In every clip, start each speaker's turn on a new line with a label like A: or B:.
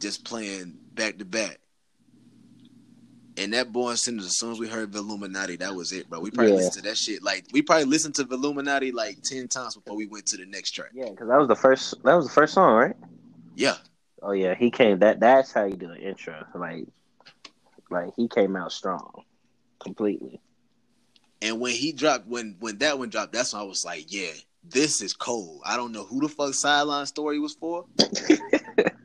A: just playing back to back. And that boy sent us as soon as we heard Villuminati, that was it, bro. We probably
B: Yeah.
A: listened to that shit like we probably listened to Villuminati like ten times before we went to the next track.
B: Yeah, because that was the first. That was the first song, right?
A: Yeah,
B: Oh yeah, he came. That that's how you do an intro. Like, like he came out strong, completely.
A: and when he dropped, when when that one dropped, that's when I was like, yeah, this is cold. I don't know who the fuck sideline story was for,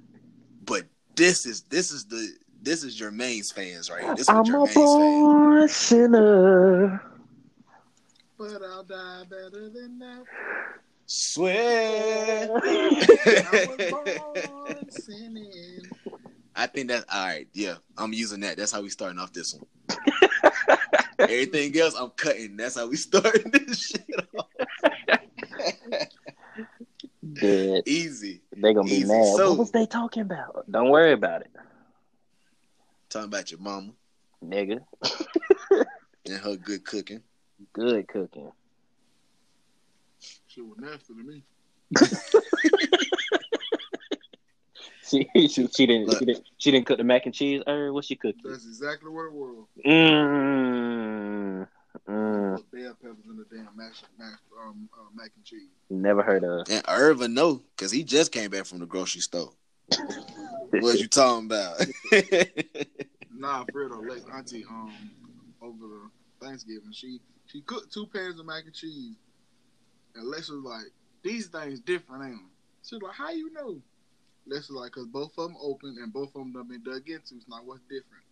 A: this is this is the this is Jermaine's fans right here. This is
B: I'm a
A: Jermaine's fans.
B: born sinner.
C: But I'll die better than that.
A: Swear.
C: I was born sinning.
A: I think that's all right. Yeah, I'm using that. That's how we starting off this one. Everything else, I'm cutting. That's how we starting this shit off.
B: Dead.
A: Easy.
B: They gonna be
A: Easy.
B: mad.
A: So-
B: what was they talking about? Don't worry about it,
A: Talking about your mama
B: nigga.
A: and her good cooking.
B: Good cooking.
C: She was nasty to me.
B: She she, she didn't
A: Look.
B: she didn't she didn't cook the mac and cheese. Er, what she cooked?
C: That's exactly what it was.
B: Mmm. Mm,
C: bell peppers in the damn mash, mash, um, uh, mac and cheese.
B: never heard of.
A: And Irvin know, cause he just came back from the grocery store. what you talking about?
C: Nah, Fredo, Lex auntie, um, over the Thanksgiving, she she cooked two pans of mac and cheese, and Lex was like, "These things different, ain't them?" She was like, "How you know?" Lex was like, "Cause both of them open and both of them done been dug into. It's now what's different?"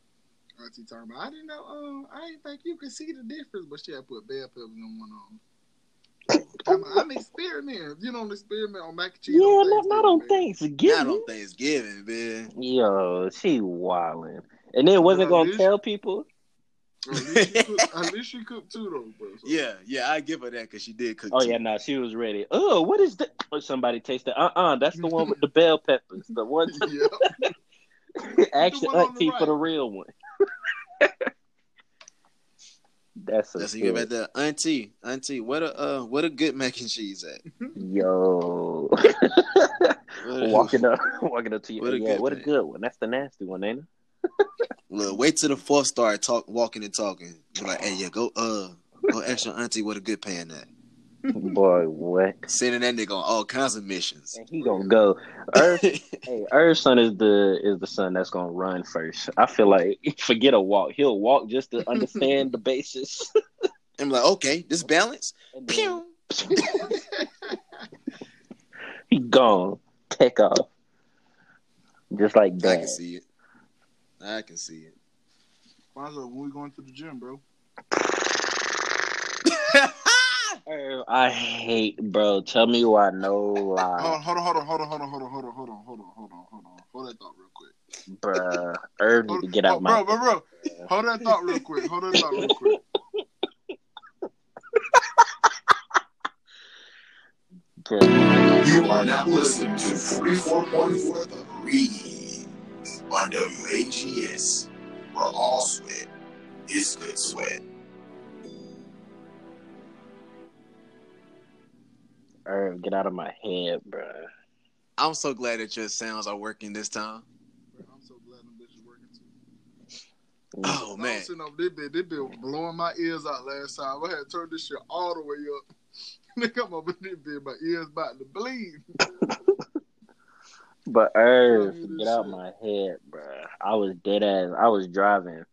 C: Auntie talking about, "I didn't know. Um, I didn't think you could see the difference, but she had put bell peppers in one of them." I'm, I'm experimenting. You don't experiment on mac and cheese.
B: Yeah,
C: on
B: not, not on
C: Thanksgiving, man.
A: Not
B: Thanksgiving.
A: on Thanksgiving, man.
B: Yo, she wildin'. And then wasn't
C: Well,
B: gonna tell people.
C: At least, she cooked, at least she cooked two though, bro. So-
A: Yeah, yeah, I give her that because she did cook.
B: Oh
A: too.
B: yeah, no, she was ready. Oh, what is that? Oh, somebody tasted. That uh, uh that's the one with the bell peppers. The one.
C: yeah.
B: Ask
C: The one on the
B: auntie for the real one. that's a
A: That's you
B: hit.
A: about that auntie, auntie. What a uh, what a good mac and cheese at.
B: Yo, walking up, walking up to you.
A: What a
B: yeah,
A: good
B: what a good one. That's the nasty one, ain't it?
A: Look, wait till the fourth start talk, walking and talking. Be like, hey, yeah, go uh, go ask your auntie what a good pan at.
B: Boy, what?
A: Sending that nigga on all kinds of missions.
B: And he gonna go. Earth, hey, Earth's son is the is the son that's gonna run first. I feel like forget a walk. He'll walk just to understand the basis.
A: I'm like, okay, this balance.
B: Then
A: Pew.
B: he gone. Take off. Just like that.
A: I can see it. I can see it.
C: Fonzo, when we going to the gym, bro?
B: Er, I hate, bro. Tell me why, no lie,
C: Hold on, hold on, hold on, hold on, hold on, hold on, hold on, hold on, hold on, hold on. Hold that thought real quick.
B: bruh. Irv need to get out
C: oh,
B: my.
C: bro, bro, bro. Hold that thought real quick. Hold that thought real quick.
B: bruh.
D: You are now listening to 44.4 The Breeze on WAGS, where all sweat is good sweat.
B: Irv, get out of my head, bruh.
A: I'm so glad that your sounds are working this time.
C: Bro, I'm so glad them bitches working too. Mm.
A: Oh
C: I
A: man,
C: was sitting up this bit, this bit blowing my ears out last time. I had to turn this shit all the way up. they I'm up in this bit, my ears about to bleed.
B: But Irv,
C: Tell me this
B: get out
C: shit.
B: my head, bruh. I was dead ass. I was driving.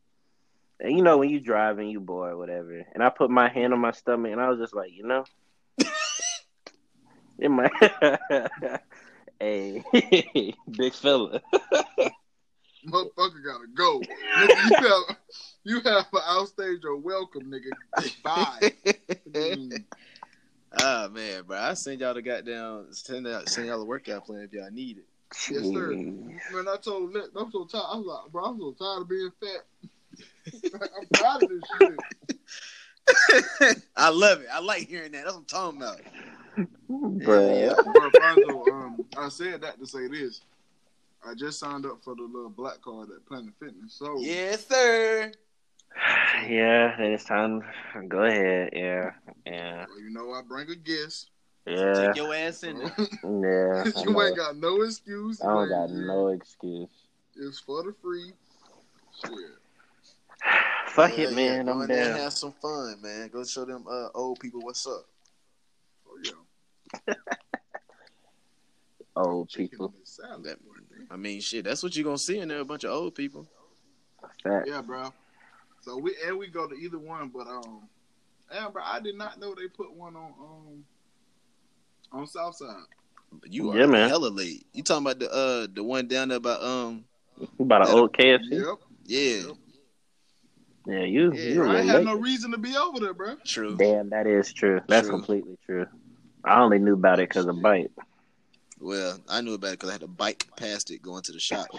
B: And you know when you driving, you bored, whatever. And I put my hand on my stomach, and I was just like, you know, in my, hey, big fella.
C: Motherfucker gotta go. Nigga, you have you have to outstage your welcome, nigga. Bye. Mm.
A: Ah man, bro, I send y'all the goddamn send out send y'all the workout plan if y'all need it.
C: Yes, sir.
B: Jeez.
C: Man, I told Lit, I'm so tired. I was like, bro, I'm so tired of being fat. I'm tired of this shit.
A: I love it. I like hearing that. That's what I'm talking about.
B: Bruh.
A: Yeah.
C: Bro, um, I said that to say this. I just signed up for the little black card at Planet Fitness. So
A: Yes, sir.
B: Yeah, then it's time. Go ahead. Yeah, yeah.
C: well, you know, I bring a guest.
B: Yeah,
A: Take your ass in there.
B: yeah.
C: You ain't got no excuse.
B: I don't got
C: ain't-
B: no excuse.
C: It's for the free. Shit.
B: Fuck
A: Yeah,
B: it, man.
A: Go
B: I'm
A: in there
B: down.
A: have some fun, man. Go show them uh, old people what's up.
C: Yeah.
B: Old people.
C: and.
A: That-
C: boy.
A: I mean, shit, that's what you're gonna see in there. A bunch of old people.
B: Fact.
C: Yeah, bro. So we and we go to either one, but um, damn, bro, I did not know they put one on um on Southside.
A: But you
B: Yeah,
A: are
B: man.
A: hella late. You talking about the uh the one down there about um
B: About an old KFC.
C: Yep.
A: yeah
B: Yeah, you.
A: Yeah,
B: you
C: Bro, I
B: were
C: ain't had
B: late.
C: no reason to be over there, bro.
A: true.
B: Damn, that is true. That's
A: True.
B: completely true. I only knew about it because of Bite.
A: Well, I knew about it because I had a bike past it going to the shop,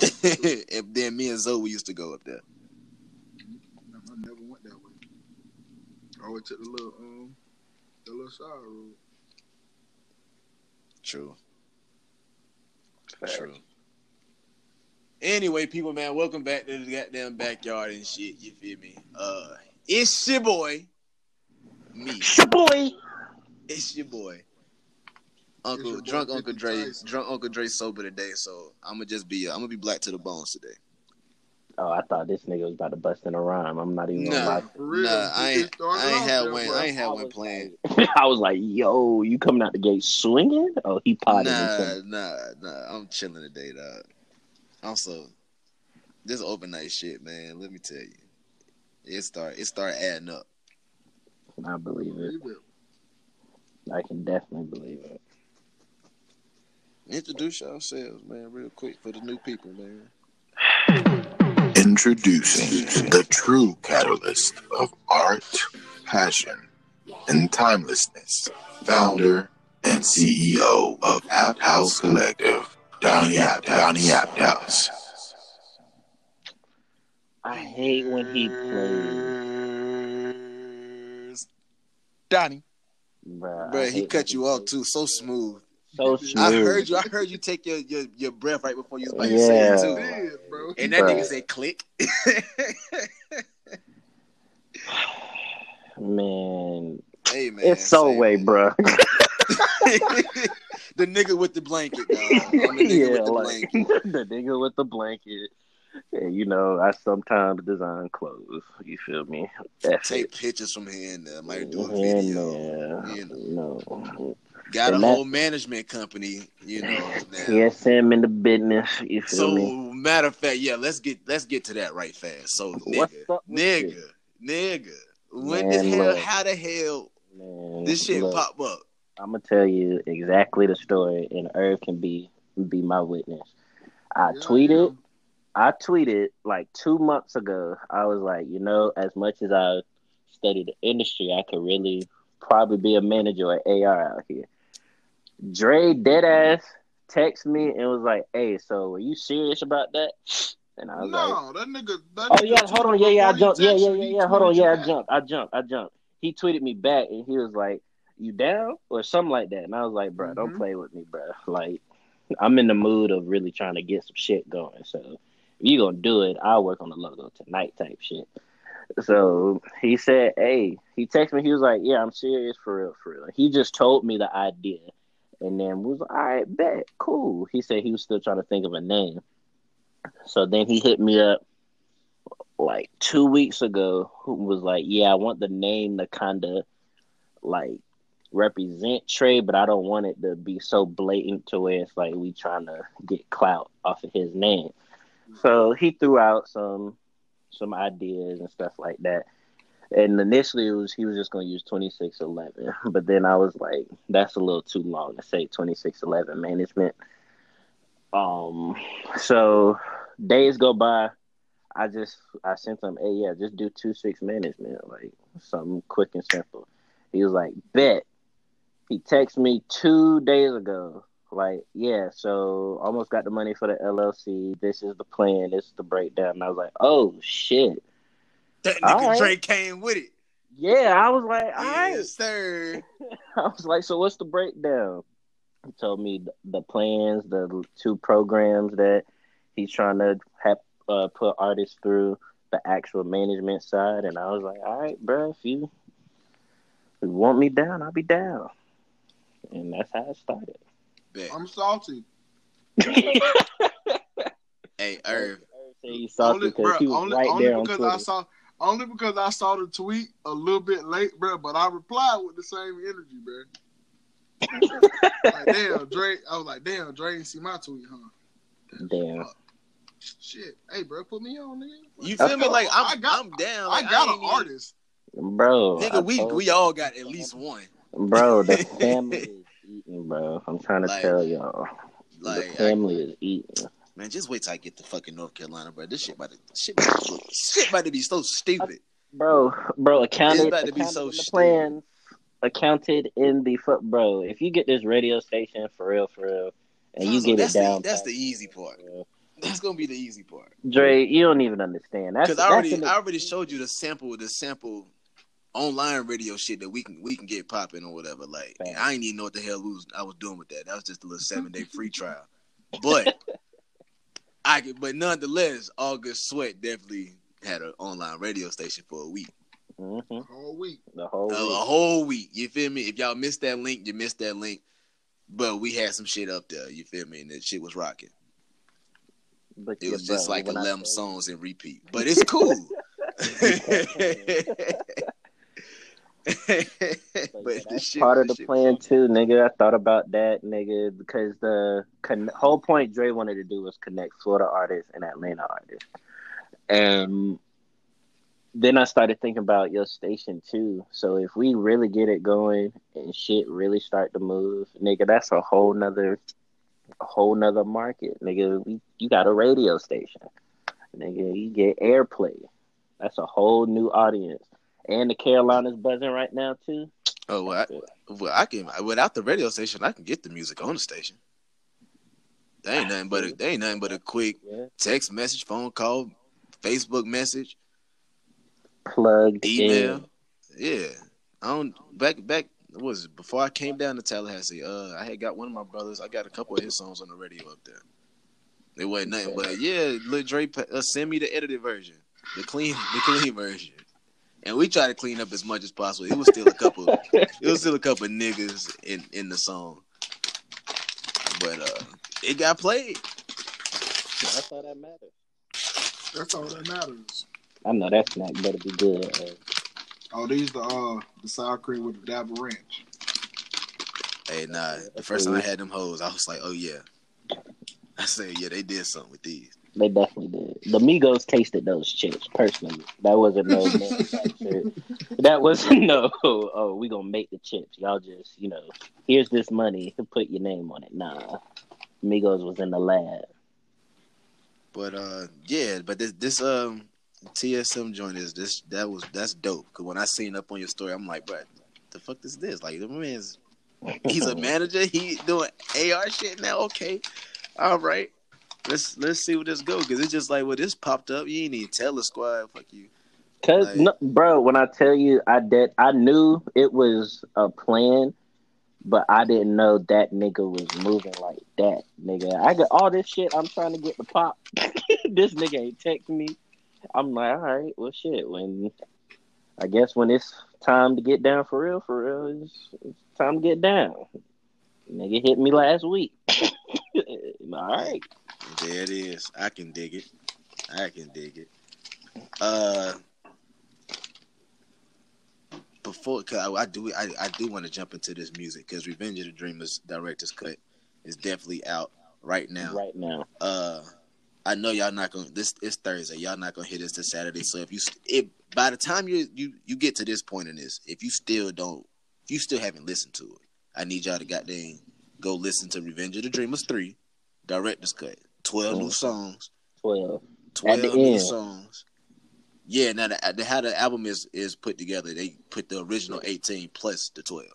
A: and then me and Zoe used to go up there.
C: I never went that way. I always took the little um the little side road.
A: True.
B: Facts.
A: True. Anyway, people, man, welcome back to the goddamn backyard and shit. You feel me? Uh, it's your boy, me.
B: Your Boy.
A: It's your boy,
C: your
A: Uncle
C: boy,
A: drunk
C: 50
A: Uncle Dre.
C: Tyson.
A: Drunk Uncle Dre sober today, so I'm gonna just be. Uh, I'm gonna be black to the bones today.
B: Oh, I thought this nigga was about to bust in a rhyme. I'm not even
A: Nah.
B: gonna lie.
C: For real.
A: Nah, I ain't. I ain't had
C: there,
A: one. I ain't had
B: I
A: one
B: was like- I was like, yo, you coming out the gate swinging? Oh, he potted or
A: Nah, nah, nah. I'm chilling today, dog. Also, this overnight shit, man. Let me tell you, it start. It start adding up.
B: I believe it.
C: Believe it.
B: I can definitely believe it.
A: Introduce yourselves, man, real quick for the new people, man.
D: Introducing the true catalyst of art, passion, and timelessness. Founder and CEO of App House Collective, Donnie App, Donnie App House.
B: I hate when he plays.
A: Donnie,
B: Bruh,
A: bro, he cut you off too, so smooth.
B: So smooth.
A: I heard you. I heard you take your your, your breath right before you was about to say it too.
C: did, bro.
A: And that
B: Bruh.
A: nigga said click.
B: Man,
A: hey man,
B: it's so way,
A: man.
B: bruh.
A: the nigga with the blanket, dog. I'm the nigga with the
B: like
A: blanket.
B: the nigga with the blanket. And you know, I sometimes design clothes. You feel me? F
A: Take
B: it.
A: pictures from here and there. Might do a mm-hmm,
B: Yeah,
A: video.
B: man.
A: you
B: No.
A: Got a
B: And that-
A: whole management company, you know. Now.
B: TSM in the business. You feel
A: So
B: me?
A: matter of fact, yeah, let's get let's get to that right fast. So nigga, nigga, nigga, when
B: Man,
A: the hell,
B: look.
A: how the hell
B: Man,
A: this shit
B: look,
A: pop up?
B: I'm gonna tell you exactly the story, and Irv can be be my witness. I
C: Yeah,
B: tweeted. I tweeted like two months ago. I was like, you know, as much as I studied the industry, I could really probably be a manager at A&R out here. Dre deadass text me and was like, "Hey, so are you serious about that?" And I was like,
C: No, that nigga. That
B: "Oh
C: nigga
B: yeah, hold on, yeah, yeah, I jumped, yeah, yeah, yeah, yeah, hold on, yeah, I jumped, I jumped, I jumped." He tweeted me back and he was like, "You down?" or something like that, and I was like, "Bro, don't
C: Mhm.
B: play with me, bro. Like, I'm in the mood of really trying to get some shit going. So if you gonna do it, I'll work on the logo tonight, type shit." So he said, "Hey," he texted me. He was like, "Yeah, I'm serious for real, for real." He just told me the idea, and then was like, "All right, bet, cool." He said he was still trying to think of a name. So then he hit me up like two weeks ago. Who was like, "Yeah, I want the name to kind of like represent Trey, but I don't want it to be so blatant to where it's like we trying to get clout off of his name." So he threw out some some ideas and stuff like that. And initially, it was he was just going to use twenty six eleven, but then I was like, that's a little too long to say twenty six eleven management. Um, so days go by, I just I sent him, hey yeah, just do two six management, like something quick and simple. He was like, bet. He texted me two days ago, like, yeah, so almost got the money for the LLC. This is the plan. This is the breakdown. And I was like, oh shit.
A: That nigga
B: right.
A: Drake came with it.
B: Yeah, I was like, all right.
A: Yes, sir.
B: I was like, so what's the breakdown? He told me the, the plans, the two programs that he's trying to have uh, put artists through, the actual management side, and I was like, all right, bro, if you, if you want me down, I'll be down. and that's how it started.
A: Bet.
C: I'm salty.
A: Hey, Irv.
B: Say you salty
C: Only,
B: because
C: bro,
B: he was
C: only,
B: right
C: only
B: there
C: because
B: Twitter.
C: I saw only because I saw the tweet a little bit late, bro. But I replied with the same energy, bro. like, damn, Dre. I was like, damn, Dre didn't see my tweet, huh?
B: Damn.
C: Shit. Hey, bro, put me on, nigga.
A: You feel me? Like I'm,
C: I got-
A: I'm down.
C: I
A: Like,
C: got
A: ain't
C: an artist.
B: Bro.
A: Nigga, we
B: told
A: we all got at least one.
B: Bro, the family is eating, bro. I'm trying to
A: Like,
B: tell y'all.
A: Like,
B: the
A: I-
B: family is eating.
A: man, just wait till I get to fucking North Carolina, bro. This shit about to shit about to, shit about to be so stupid.
B: Bro, bro, accounted,
A: about to be so
B: in the plans, accounted in the foot, bro. If you get this radio station for real, for real, and you get it down,
A: The, that's the easy part. That's gonna be the easy part.
B: Dre, you don't even understand. That's
A: Because I already, I already showed you the sample, the sample online radio shit that we can we can get popping or whatever. Like
B: Fact.
A: I ain't even know what the hell was, I was doing with that. That was just a little seven day free trial. But I could, but nonetheless, August Sweat definitely had an online radio station for a week,
B: Mhm,
C: The whole week.
B: the whole
A: a, a whole week. You feel me? If y'all missed that link, you missed that link. But we had some shit up there. You feel me? And that shit was rocking.
B: But
A: It was just
B: bro,
A: like
B: when I
A: 11 songs in repeat. But it's cool. but
B: yeah, that's
A: shit,
B: part of
A: the
B: plan too, nigga. I thought about that, nigga, because the con- whole point Dre wanted to do was connect Florida artists and Atlanta artists, and then I started thinking about your station too. So if we really get it going and shit really start to move, nigga, that's a whole nother, a whole nother market, nigga. We, you got a radio station, nigga. You get airplay. That's a whole new audience. And the Carolinas buzzing right now too.
A: Oh, well I, well, I can without the radio station, I can get the music on the station. They ain't nothing but a, they ain't nothing but a quick text message, phone call, Facebook message,
B: Plugged
A: email.
B: in.
A: Yeah, I don't back back. What was it before I came down to Tallahassee? Uh, I had got one of my brothers. I got a couple of his songs on the radio up there. It wasn't nothing, but yeah, Lil Dre uh, send me the edited version, the clean, the clean version, and we try to clean up as much as possible. It was still a couple, it was still a couple niggas in in the song, but uh, it got played.
B: That's all that matters.
C: That's all that matters.
B: I know that snack better be good. uh,
C: Oh, these the uh the sour cream with the dabble ranch.
A: Hey, nah, the first time I had them hoes, I was like, oh yeah. I said, yeah, they did something with these.
B: They definitely did. The Migos tasted those chips personally. That wasn't no manufactured. That wasn't no. Oh, we gonna make the chips. Y'all just you know, here's this money. Put your name on it. Nah, Migos was in the lab.
A: But uh, yeah, but this this um TSM joint is this that was that's dope. Cause when I seen up on your story, I'm like, bro, the fuck is this? Like the man's he's a manager. He doing A&R shit now. Okay, all right. Let's let's see where this go. Cause it's just like, well, this popped up. You ain't even tell the squad. Fuck you.
B: Cause
A: Like-
B: no, bro, when I tell you I did, I knew it was a plan, but I didn't know that nigga was moving like that, nigga. I got all this shit I'm trying to get the pop. this nigga ain't texting me. I'm like, all right, well, shit. When I guess when it's time to get down for real, for real, it's, it's time to get down. Nigga hit me last week. all right,
A: There it is. I can dig it. I can dig it. Uh, before, cause I, I do, I, I do want to jump into this music because Revenge of the Dreamers director's cut is definitely out right now.
B: right now.
A: Uh, I know y'all not gonna. This is Thursday. Y'all not gonna hit this this Saturday. So if you, if by the time you you you get to this point in this, if you still don't, if you still haven't listened to it, I need y'all to goddamn go listen to Revenge of the Dreamers three, director's cut, twelve new
B: Mhm.
A: songs.
B: Twelve.
A: Twelve new
B: end.
A: songs. Yeah, now the, the, how the album is is put together, they put the original eighteen plus the twelve.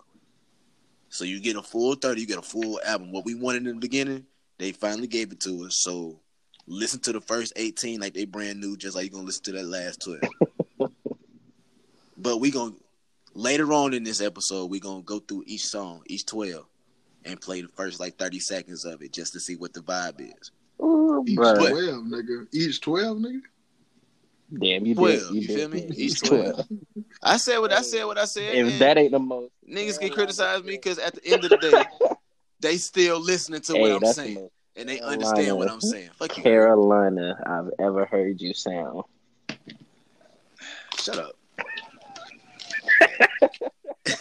A: So you get a full thirty, you get a full album. What we wanted in the beginning, they finally gave it to us. So listen to the first eighteen like they brand new, just like you're gonna listen to that last twelve. but we gonna later on in this episode, we're gonna go through each song, each twelve, and play the first like thirty seconds of it just to see what the vibe is.
B: Ooh,
C: Each
B: bro.
C: twelve, nigga. Each twelve, nigga.
B: Damn, you
A: Twelve.
B: did.
A: You,
B: did.
A: feel me? Each twelve. I said what I said. What I said.
B: If
A: and
B: that ain't the most,
A: niggas can criticize me because at the end of the day, they still listening to what I'm
B: that's the
A: saying and they understand what I'm saying. Fuck you.
B: Carolina I've ever heard you sound.
A: Shut up.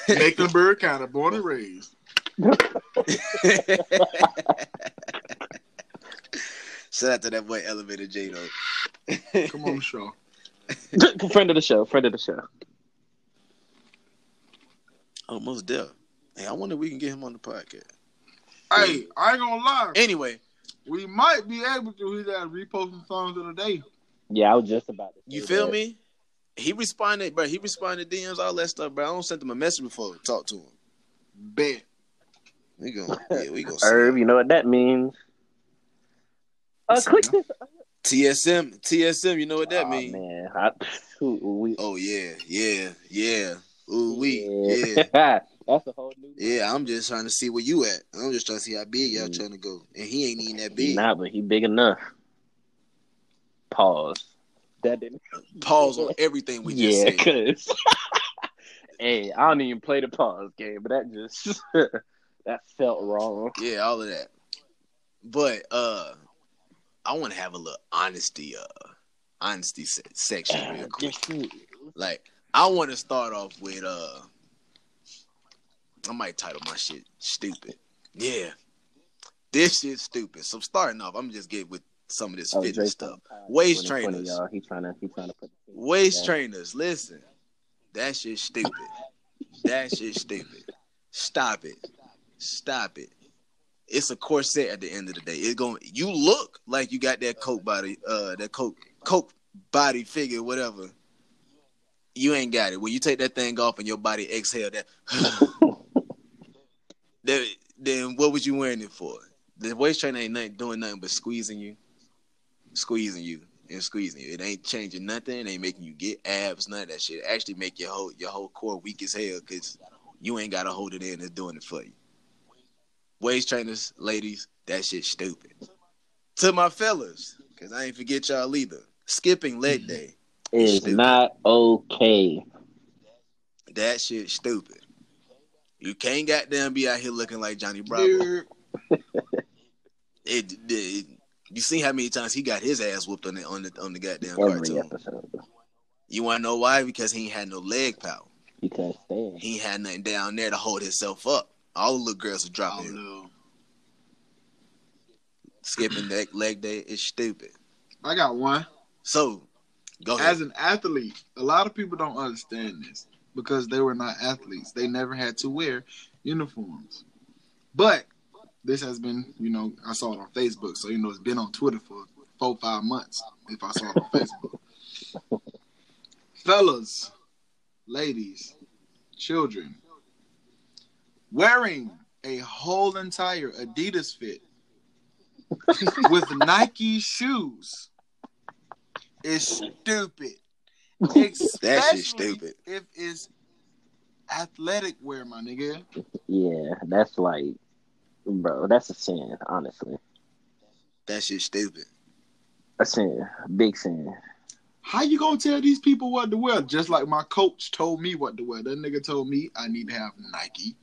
C: Mecklenburg County, born and raised.
A: Shout out to that boy Elevator J though.
C: Come on, show.
B: friend of the show. Friend of the show.
A: Almost there. Hey, I wonder if we can get him on the podcast.
C: Hey, I ain't gonna lie.
A: Anyway,
C: We might be able to. He got reposting songs of the day.
B: Yeah, I was just about to.
A: you feel
B: that.
A: me? He responded, bro. He responded DMs, all that stuff, bro. I don't send him a message before I talk to him.
C: Bet.
A: We gonna, yeah, we gonna see.
B: Herb, you know what that means. Uh,
A: Listen,
B: click this.
A: TSM, TSM. You know what that
B: Aw,
A: mean?
B: man. I, we,
A: Oh yeah, yeah, yeah. Ooh we, yeah.
B: yeah. That's a whole new.
A: Yeah, I'm just trying to see where you at. I'm just trying to see how big y'all
B: Mm.
A: trying to go, and he ain't even that big.
B: not, but he big enough. Pause. That didn't.
A: Pause on everything we just
B: yeah,
A: said.
B: cause. hey, I don't even play the pause game, but that just that felt wrong.
A: Yeah, all of that. But uh, I want to have a little honesty, uh, honesty se- section real quick. Like, I want to start off with uh, I might title my shit "Stupid." Yeah, this shit's stupid. So starting off, I'm just get with some of this
B: Oh,
A: fitness stuff.
B: Pop,
A: Waist
B: in front of
A: trainers.
B: y'all. He trying to he trying to put
A: Waist trainers, listen, that shit's stupid. that shit's stupid. Stop it. Stop it. It's a corset at the end of the day. It's going you look like you got that coke body, uh that coke coke body figure, whatever. You ain't got it. When you take that thing off and your body exhale that then, then what was you wearing it for? The waist trainer ain't nothing, doing nothing but squeezing you, squeezing you, and squeezing you. It ain't changing nothing. It ain't making you get abs, none of that shit. It actually make your whole your whole core weak as hell because you ain't gotta hold it in. It's doing it for you. Waist trainers, ladies, that shit stupid. To my fellas, because I ain't forget y'all either. Skipping leg day,
B: is
A: Stupid.
B: not okay.
A: that shit stupid. You can't goddamn be out here looking like Johnny Bravo.
C: Dude,
A: It, it, you see how many times he got his ass whooped on the on the on the goddamn
B: Every
A: cartoon.
B: episode.
A: You want to know why? Because he ain't had no leg power.
B: He can't stand.
A: He had nothing down there to hold himself up. All the little girls are dropping
C: don't
A: Skipping leg leg day is stupid.
C: I got one.
A: So, go ahead.
C: As an athlete, a lot of people don't understand this because they were not athletes. They never had to wear uniforms. But this has been, you know, I saw it on Facebook, so you know it's been on Twitter for four, five months. If I saw it on Facebook, fellas, ladies, children, wearing a whole entire Adidas fit with Nike shoes is stupid.
A: that shit
C: Especially
A: stupid.
C: If it's athletic wear, my nigga.
B: Yeah, that's like, bro, that's a sin. Honestly,
A: That shit stupid.
B: a sin, big sin.
C: How you gonna tell these people what to wear? Just like my coach told me what to wear. That nigga told me I need to have Nike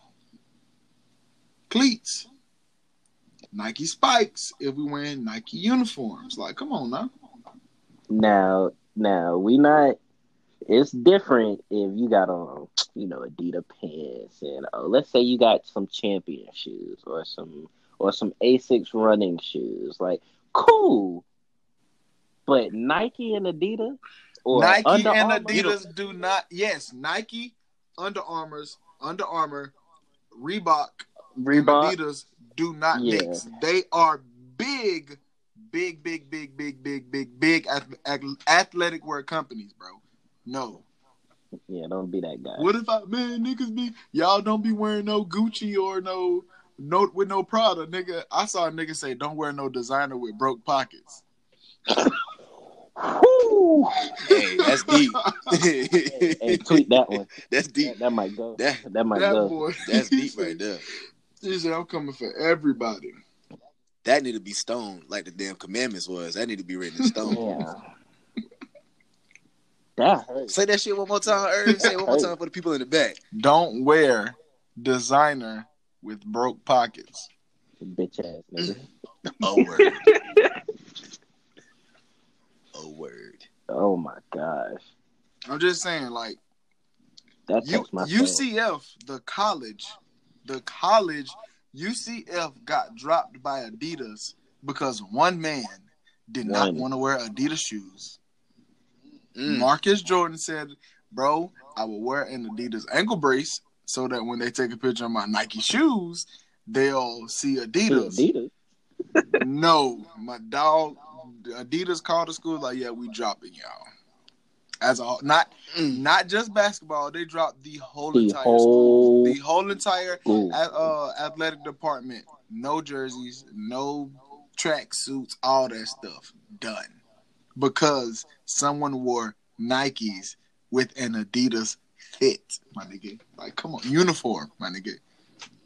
C: cleats, Nike spikes if we wearing Nike uniforms. Like, come on now.
B: Now, now we not. It's different if you got on, you know, Adidas pants and uh, let's say you got some champion shoes or some or some Asics running shoes. Like, cool. But Nike and Adidas or
C: Nike
B: Under
C: and
B: Armour?
C: Adidas do not. Yes, Nike, Under Armour's, Under Armour, Reebok, and
B: Reebok.
C: Adidas do not
B: Yeah.
C: mix. They are big, big, big, big, big, big, big, big ath- ath- athletic wear companies, bro. No.
B: Yeah, don't be that guy.
C: What if I man niggas be y'all don't be wearing no Gucci or no no with no Prada, nigga. I saw a nigga say don't wear no designer with broke pockets.
B: Whew.
A: Hey, that's deep.
B: hey, hey, tweet that one.
A: That's deep.
B: That, that might go.
A: That
B: That might
C: that
B: go.
C: boy.
A: that's deep right there.
C: He said I'm coming for everybody.
A: That need to be stoned like the damn commandments was. That need to be written in stone.
B: Yeah. That hurts.
A: Say that shit one more time, Irv. Say it one more time for the people in the back.
C: Don't wear designer with broke pockets.
B: Bitch ass nigga.
A: Oh word. oh word.
B: Oh my gosh.
C: I'm just saying, like
B: That
C: U-
B: my.
C: UCF, the college, the college, UCF got dropped by Adidas because one man did not want to wear Adidas shoes.
A: Mm.
C: Marcus Jordan said, "Bro, I will wear an Adidas ankle brace so that when they take a picture of my Nike shoes, they'll see Adidas."
B: Adidas.
C: no, my dog, Adidas called the school like, "Yeah, we dropping y'all." As a not
A: Mm.
C: not just basketball, they dropped the whole
B: The
C: entire
B: whole-
C: school, the whole entire
B: Ooh.
C: uh, athletic department. No jerseys, no track suits, all that stuff done because someone wore Nikes with an Adidas fit, my nigga. Like, come on, uniform, my nigga.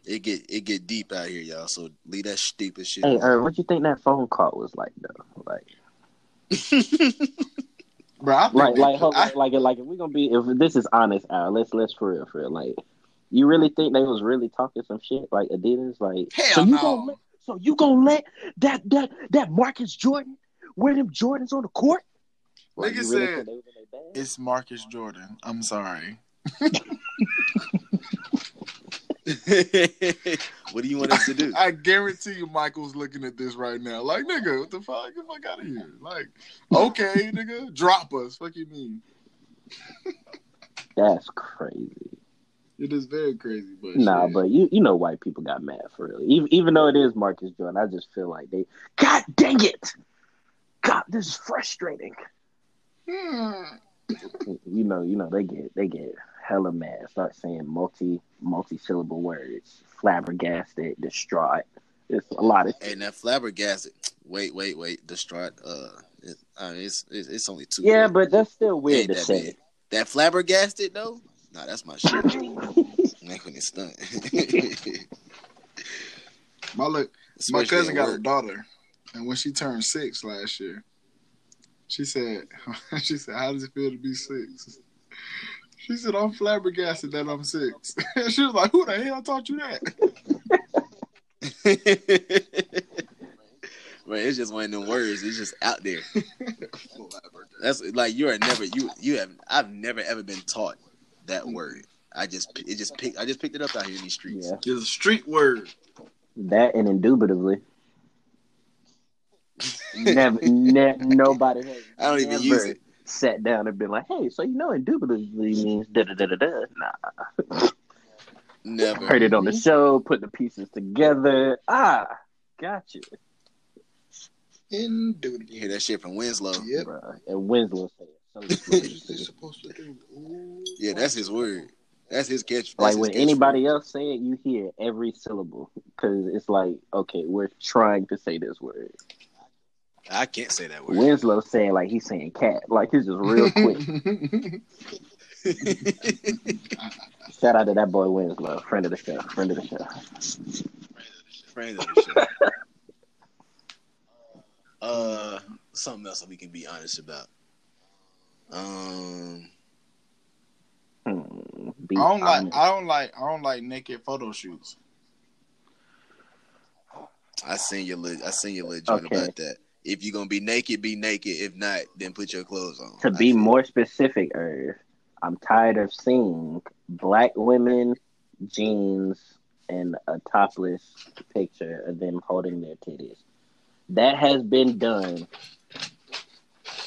A: It get it get deep out here, y'all. So leave that stupid shit.
B: Hey,
A: alone.
B: Irv, what you think that phone call was like though? Like,
C: Bro, I
B: like,
C: they-
B: like,
C: I-
B: like, like, if we're gonna be, if this is honest, Al, let's, let's for real, for real. Like, you really think they was really talking some shit like Adidas? Like,
C: Hell
B: so you
C: no.
B: gonna let, so you gonna let that that that Marcus Jordan wear them Jordans on the court? Like,
C: Nigga
B: really
C: said-
B: think they was in their bag?
C: It's Marcus Jordan. I'm sorry.
A: what do you want us to do?
C: I guarantee you, Michael's looking at this right now. Like, nigga, what the fuck? Get the fuck out of here. Like, okay, nigga, drop us. Fuck you mean?
B: That's crazy.
C: It is very crazy, but
B: Nah,
C: shit.
B: but you you know white people got mad for real. Even even though it is Marcus Jordan, I just feel like they God dang it. God, this is frustrating.
C: Hmm.
B: You know, you know, they get they get hella mad, start saying multi multi syllable words, flabbergasted, distraught. It's a lot of
A: Hey, now flabbergasted. Wait, wait, wait. Distraught. Uh, it, uh it's, it's it's only two.
B: Yeah,
A: words.
B: but that's still weird to
A: that
B: say.
A: bad. That flabbergasted though. Nah, that's my shit. Make me stunt.
C: My look, my cousin
A: at
C: got a daughter, and when she turned six last year, she said, "She said, how does it feel to be six? She said, "I'm flabbergasted that I'm six. she was like, "Who the hell taught you that?"
A: Right, it's just one of them words. It's just out there. That's like you are never you you have I've never ever been taught that word. I just it just pick I just picked it up out here in these streets.
B: Yeah.
C: It's a street word.
B: That and indubitably. never ne- nobody has
A: I don't even
B: never
A: use it.
B: Sat down and been like, hey, so you know indubitably means da da da da da. Nah.
A: Never.
B: Heard it on the show, put the pieces together. Ah, gotcha.
C: Indubitably.
A: You hear that shit from Winslow.
C: Yep.
B: Bruh. And Winslow said it so
C: What is
B: smoothly.
C: this supposed to do? Ooh.
A: Yeah, that's his word. That's his catch.
B: Like
A: that's his
B: when
A: catchphrase.
B: anybody else say it, you hear every syllable because it's like, okay, we're trying to say this word.
A: I can't say that word.
B: Winslow saying like he's saying cat, like he's just real quick. Shout out to that boy Winslow, friend of the show, friend of the show.
A: Friend of the show. uh, something else that we can be honest about. Um,
B: Hmm, be
C: I don't like. I don't like. I don't like naked photo shoots.
A: I seen your lit. I seen your lit joint
B: Okay.
A: about that. If you're gonna be naked, be naked. If not, then put your clothes on.
B: to
A: I
B: be
A: feel-
B: more specific, Irv, I'm tired of seeing black women jeans and a topless picture of them holding their titties. That has been done.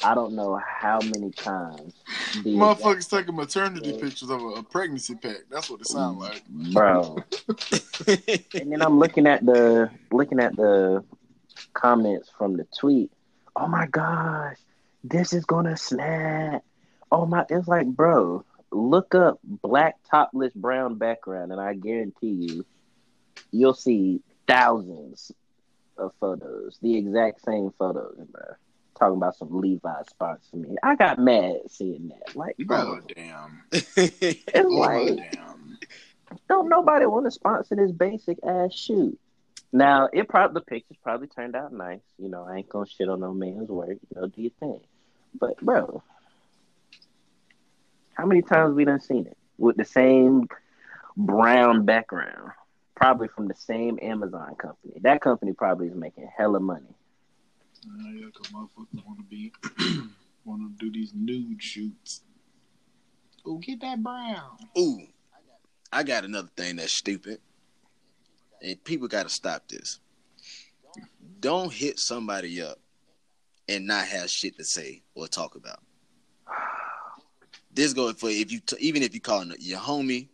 B: I don't know how many times. The
C: Motherfuckers taking maternity pictures of a, a pregnancy pack. That's what it sounds mm, like.
B: bro. and then I'm looking at the looking at the comments from the tweet. Oh my gosh, this is gonna snap. Oh my, it's like, bro, look up black topless brown background, and I guarantee you, you'll see thousands of photos, the exact same photos, bro. Talking about some Levi's spots sponsor me. I got mad seeing that. Like, bro,
C: Oh damn.
B: it's
C: Oh
B: like
C: damn.
B: don't nobody want to sponsor this basic ass shoot. Now it probably the pictures probably turned out nice. You know, I ain't gonna shit on no man's work. You know, do your thing. But bro, How many times we done seen it with the same brown background? Probably from the same Amazon company. That company probably is making hella money.
C: Uh, yeah, cause motherfuckers want to be want to do these nude shoots. Oh, get that brown.
A: Ooh, I got another thing that's stupid, and people got to stop this. Don't hit somebody up and not have shit to say or talk about. This goes for if you t- even if you call your homie,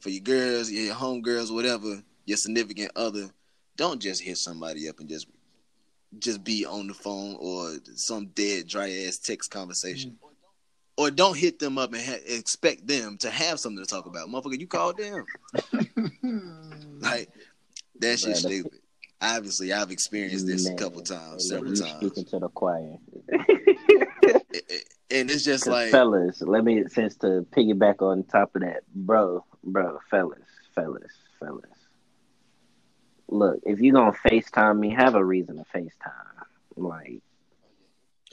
A: for your girls, your home girls, whatever, your significant other. Don't just hit somebody up and just just be on the phone or some dead dry ass text conversation. Mm. Or don't hit them up and ha- expect them to have something to talk about. Motherfucker, you called them. like that shit stupid. Obviously, I've experienced this Man, a couple times, several times.
B: Speaking to the choir.
A: and it's just like
B: fellas. Let me since to piggyback on top of that, bro, bro, fellas, fellas, fellas look, if you're gonna FaceTime me, have a reason to FaceTime. Like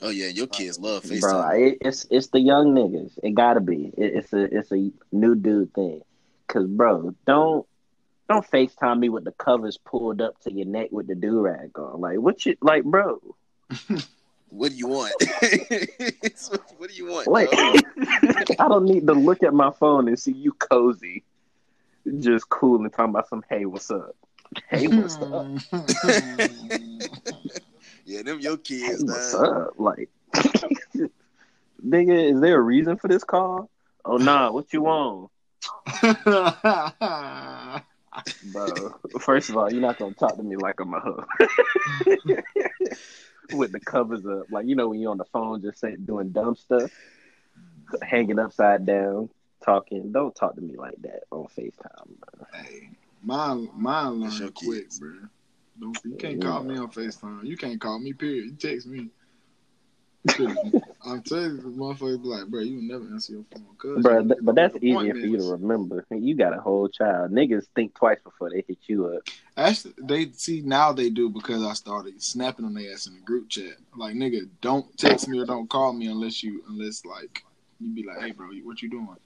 A: Oh yeah, your kids love FaceTime.
B: Bro, it, it's it's the young niggas. It gotta be. It, it's a it's a new dude thing. Cause bro, don't don't FaceTime me with the covers pulled up to your neck with the do rag on. Like what you like, bro?
A: what do you want? what do you want?
B: Like I don't need to look at my phone and see you cozy, just cool and talking about some hey, what's up? Hey, what's up? Hmm.
A: yeah, them your kids.
B: Hey, what's up? Like, nigga, is there a reason for this call? Oh nah, what you want? Bro, first of all, you're not gonna talk to me like I'm a hoe. With the covers up, like you know when you're on the phone, just saying doing dumb stuff, hanging upside down, talking. Don't talk to me like that on Facetime, bro.
C: Hey, Mine, mine learn quick, bro. Don't you can't call me on Facetime. You can't call me. Period. You text me. I'm telling you, motherfuckers be like, bro, you never answer your phone, cause
B: bro. Th- but that's easier for you to remember. You got a whole child. Niggas think twice before they hit you up.
C: Actually, they see now they do because I started snapping on their ass in the group chat. Like, nigga, don't text me or don't call me unless you unless like you be like, hey, bro, what you doing?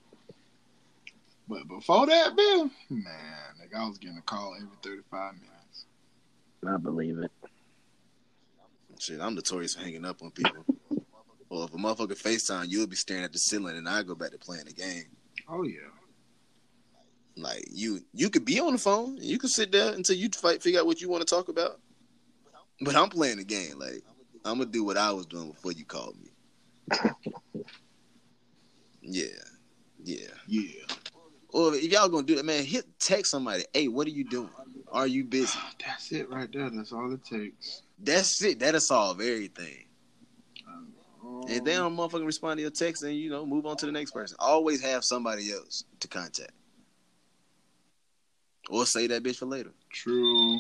C: But before that, man, man, like I was getting a call every thirty five minutes.
B: I believe it.
A: Shit, I'm notorious for hanging up on people. Well, if a motherfucker FaceTime, you'll be staring at the ceiling, and I go back to playing the game.
C: Oh yeah.
A: Like you, you could be on the phone. You can sit there until you fight, figure out what you want to talk about. But I'm playing the game. Like I'm gonna do what I was doing before you called me. yeah, yeah,
C: yeah.
A: Or if y'all gonna do that, man, hit text somebody. Hey, what are you doing? Are you busy?
C: That's it right there. That's all it takes.
A: That's it. That'll solve everything. If they don't motherfucking respond to your text, then you know, move on to the next person. Always have somebody else to contact. Or say that bitch for later.
C: True.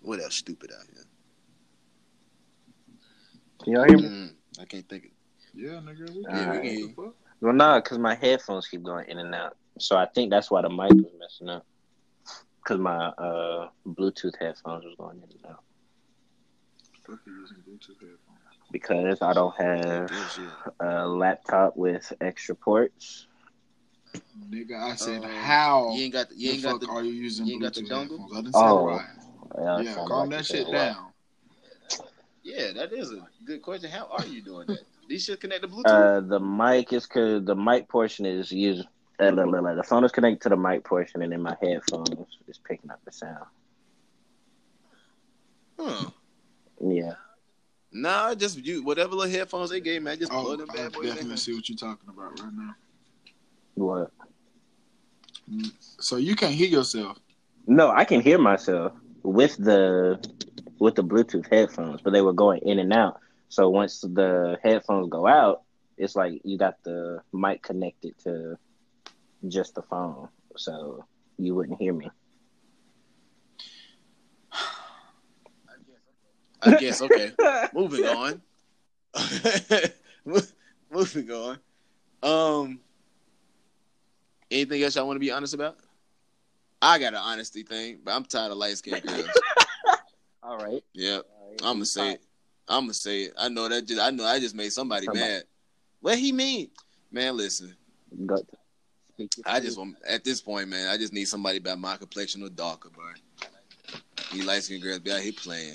A: What else stupid out here?
B: Can y'all hear me? Mm,
A: I can't think of
C: Yeah, nigga. We
A: yeah, we can.
B: Well, no, because my headphones keep going in and out. So I think that's why the mic was messing up. Because my uh, Bluetooth headphones was going in and out. Because I don't have a laptop with extra ports.
C: Nigga, I said uh, how.
A: You ain't got the, you ain't got the,
C: are you using
A: you
C: Bluetooth
A: headphones?
C: I didn't say oh, right. Yeah,
B: yeah
C: calm like that shit down.
A: Yeah, that is a good question. How are you doing that? These should connect to Bluetooth.
B: Uh, the mic is cause the mic portion is used. Uh, the phone is connected to the mic portion, and then my headphones is picking up the sound.
A: Huh.
B: Yeah.
A: Nah, just you whatever little headphones they gave me, I just oh, plug them bad I
C: boys definitely see what you're talking about right now.
B: What?
C: So you can't hear yourself?
B: No, I can hear myself with the with the Bluetooth headphones, but they were going in and out. So once the headphones go out, it's like you got the mic connected to just the phone, so you wouldn't hear me.
A: I guess okay. Moving on. Moving on. Um. Anything else y'all want to be honest about? I got an honesty thing, but I'm tired of light skinned girls.
B: All right.
A: Yep. All right. I'm gonna say it. I'm gonna say it. I know that. Just, I know I just made somebody mad. What he mean? Man, listen. I just want at this point, man. I just need somebody about my complexion or darker, bro. These light skinned girls be out here playing.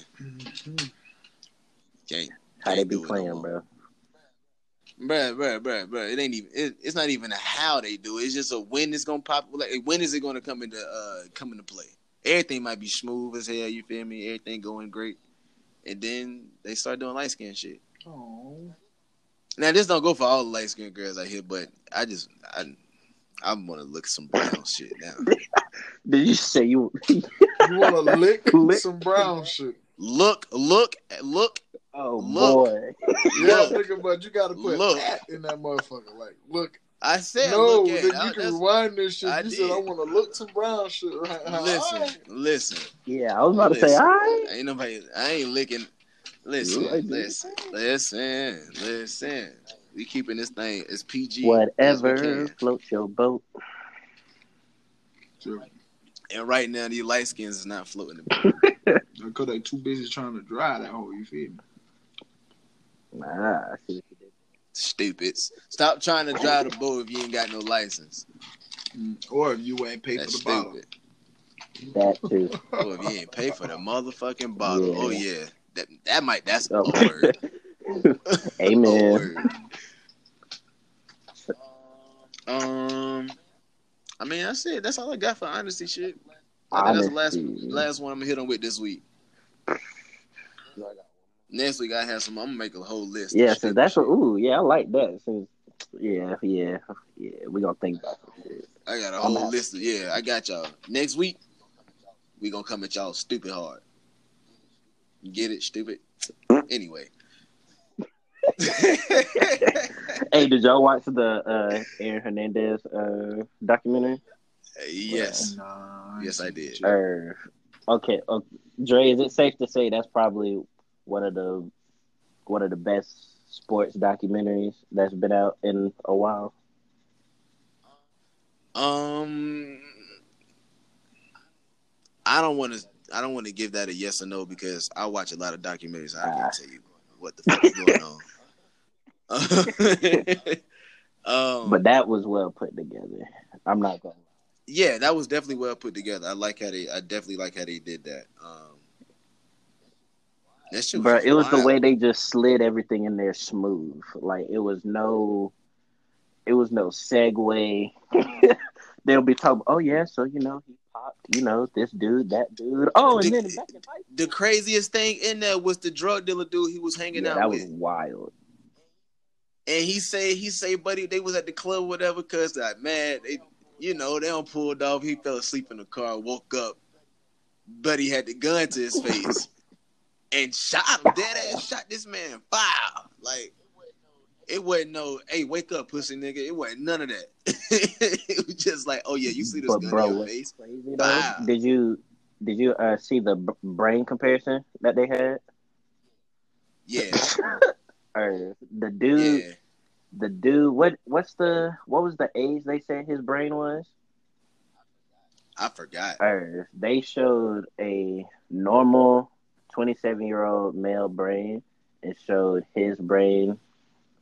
A: Can't.
B: how they
A: can't
B: be
A: do it no
B: playing,
A: more.
B: bro.
A: Bruh, bruh, bruh, bruh. It ain't even. It, it's not even a how they do it. It's just a when it's gonna pop. Like when is it gonna come into uh come into play? Everything might be smooth as hell. You feel me? Everything going great, and then they start doing light skin shit.
C: Oh.
A: Now this don't go for all the light skinned girls out here, but I just I I want to look some brown shit now.
B: Did you say you?
C: You want to lick
B: Lick.
C: some brown shit?
A: Look, look, look.
B: oh
A: Look.
B: boy.
C: Yeah,
A: Look.
C: nigga, but you got to put
A: Look.
C: that in that motherfucker. Like, look.
A: I said
C: no,
A: look at.
C: then
A: it. I-
C: you can
A: that's-
C: rewind this shit.
A: I
C: you said. I want to look some brown shit. Right? now.
A: Listen,
C: Alright.
A: listen.
B: Yeah, I was about to say,
A: Listen.
B: all right.
A: Ain't nobody. I ain't licking. Listen,
B: You like
A: listen, listen, listen. We keeping this thing as PG. as we
B: Whatever
A: can.
B: floats your boat.
C: Sure.
A: And right now, these light skins is not floating.
C: Because they too busy trying to dry that hole. You feel me?
B: Nah, I see what did.
A: Stupids. Stop trying to drive the boat if you ain't got no license.
C: Mm. Or if you ain't paid for
A: That's
C: the bottle.
A: stupid.
B: That too.
A: Oh, if you ain't pay for the motherfucking bottle.
B: Yeah.
A: Oh yeah. That that might that's
B: Oh.
A: a word. A
B: Amen.
A: word. Um I mean that's it. That's all I got for honesty shit. I think that's the last last one I'm gonna hit on with this week. Next week I have some. I'm gonna make a whole list.
B: Yeah, since that's what. Ooh, yeah, I like that. Since yeah, yeah, yeah, we gonna think about it.
A: I got a
B: I'm
A: whole
B: out.
A: list of yeah. I got y'all. Next week we gonna come at y'all stupid hard. Get it, stupid. Anyway.
B: Hey, did y'all watch the uh, Aaron Hernandez uh, documentary?
A: yes.
C: Nah,
A: Yes, I did.
C: seen
B: okay, uh, Dre, is it safe to say that's probably one of the one of the best sports documentaries that's been out in a while?
A: Um, I don't want to. I don't want to give that a yes or no because I watch a lot of documentaries. I
B: Ah.
A: can't tell you what the fuck is going on. um,
B: But that was well put together. I'm not gonna.
A: yeah, that was definitely well put together. I like how they. I definitely like how they did that. Um, that shit
B: Bro,
A: just
B: it was the way they just slid everything in there smooth. Like it was no, it was no segue. They'll be talking. Oh yeah, so you know he popped. You know this dude, that dude. Oh, and
A: The-
B: then high
A: The craziest thing in there was the drug dealer dude he was hanging
B: yeah,
A: out
B: that
A: with.
B: was wild.
A: And he say he say, buddy, they was at the club, or whatever, cause like man, they, you know, they don't pulled off. He fell asleep in the car, woke up, buddy had the gun to his face and shot him. Dead ass shot this man. five. like it wasn't no, hey, wake up, pussy nigga. It wasn't none of that. it was just like, oh yeah, you see this
B: But
A: gun
B: bro,
A: in your face?
B: crazy?
A: Wow.
B: Did you did you uh, see the b- brain comparison that they had?
A: Yeah,
B: Or the dude,
A: yeah.
B: the dude. What what's the what was the age they said his brain was?
A: I forgot.
B: Or they showed a normal 27 year old male brain and showed his brain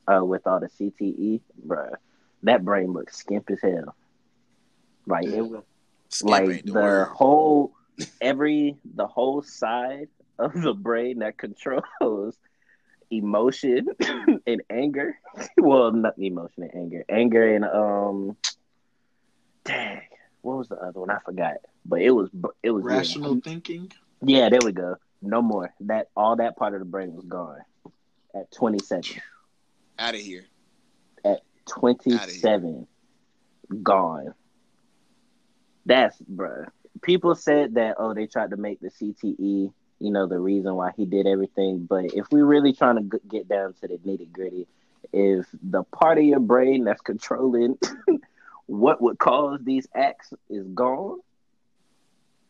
B: uh, with all the CTE, bruh. That brain looked skimp as hell. Like it was
A: Skip
B: like the,
A: the
B: whole every the whole side of the brain that controls emotion and anger. well, not emotion and anger. Anger and um dang. What was the other one? I forgot. But it was it was
C: Rational thinking.
B: Yeah, there we go. No more. That all that part of the brain was gone at 27.
A: Out of here.
B: At 27, gone. That's bruh. People said that oh they tried to make the CTE you know the reason why he did everything, but if we're really trying to get down to the nitty gritty, if the part of your brain that's controlling what would cause these acts is gone,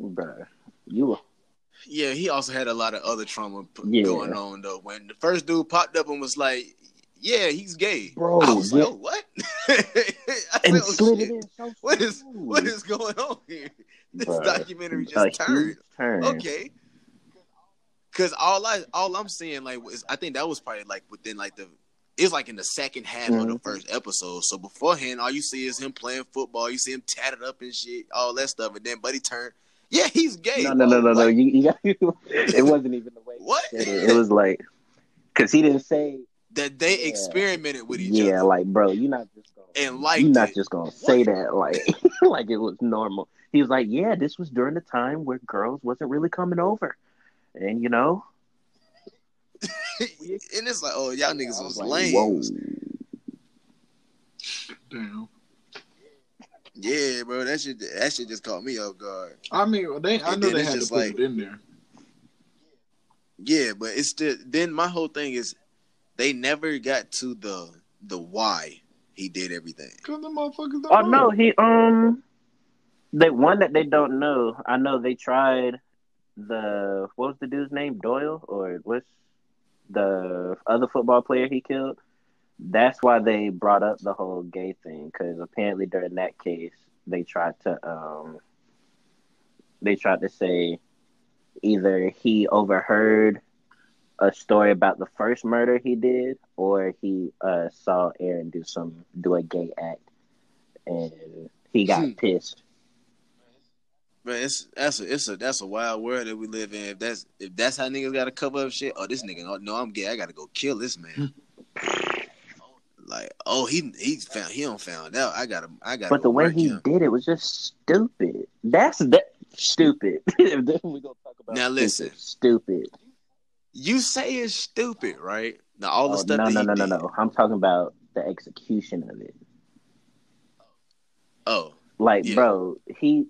B: bruh, you
A: Yeah, he also had a lot of other trauma p-
B: Yeah.
A: going on though. When the first dude popped up and was like, "Yeah, he's gay,"
B: Bro,
A: I was
B: yeah.
A: like, oh, "What?"
B: And
A: said, "Oh,
B: slid
A: shit.
B: it in so
A: what is what is going on here? This
B: Bruh.
A: documentary just turned.
B: huge turn.
A: Okay. Cause all I all I'm seeing like is I think that was probably like within like the it's like in the second half of the mm-hmm. first episode. So beforehand, all you see is him playing football. You see him tatted up and shit, all that stuff. And then Buddy turned, yeah, he's gay.
B: No, no, no, no, no. You, you got, it wasn't even the way.
A: What?
B: It. it was like because he didn't say
A: that they yeah. experimented with each
B: yeah,
A: other.
B: Yeah, like bro, you're not just gonna
A: and like
B: you're not just gonna say that like like it was normal. He was like, yeah, this was during the time where girls wasn't really coming over, and you know.
A: and it's like, oh, y'all niggas was, was like, lame.
C: Whoa. Damn.
A: Yeah, bro, that shit that shit just caught me off guard.
C: I mean, they I know they had to put like, it in there.
A: Yeah, but it's still then my whole thing is they never got to the the why he did everything.
C: Cause the motherfuckers don't
B: Oh
C: know.
B: no, he um they one that they don't know. I know they tried the what was the dude's name? Doyle or what's the other football player he killed? That's why they brought up the whole gay thing because apparently during that case they tried to um they tried to say either he overheard a story about the first murder he did or he uh, saw Aaron do some do a gay act and he got pissed.
A: But it's that's a it's a that's a wild world that we live in. If that's if that's how niggas gotta cover up shit, oh this nigga no I'm gay, I gotta go kill this man. Hmm. like, oh he he found he don't found out. I gotta I gotta
B: But the way he
A: him.
B: did it was just stupid. That's that stupid. we gonna talk about
A: now listen
B: stupid.
A: You say it's stupid, right? Now all the
B: oh,
A: stuff
B: no,
A: that
B: no,
A: he
B: no,
A: did.
B: no, no. I'm talking about the execution of it.
A: Oh,
B: like,
A: yeah.
B: bro, he,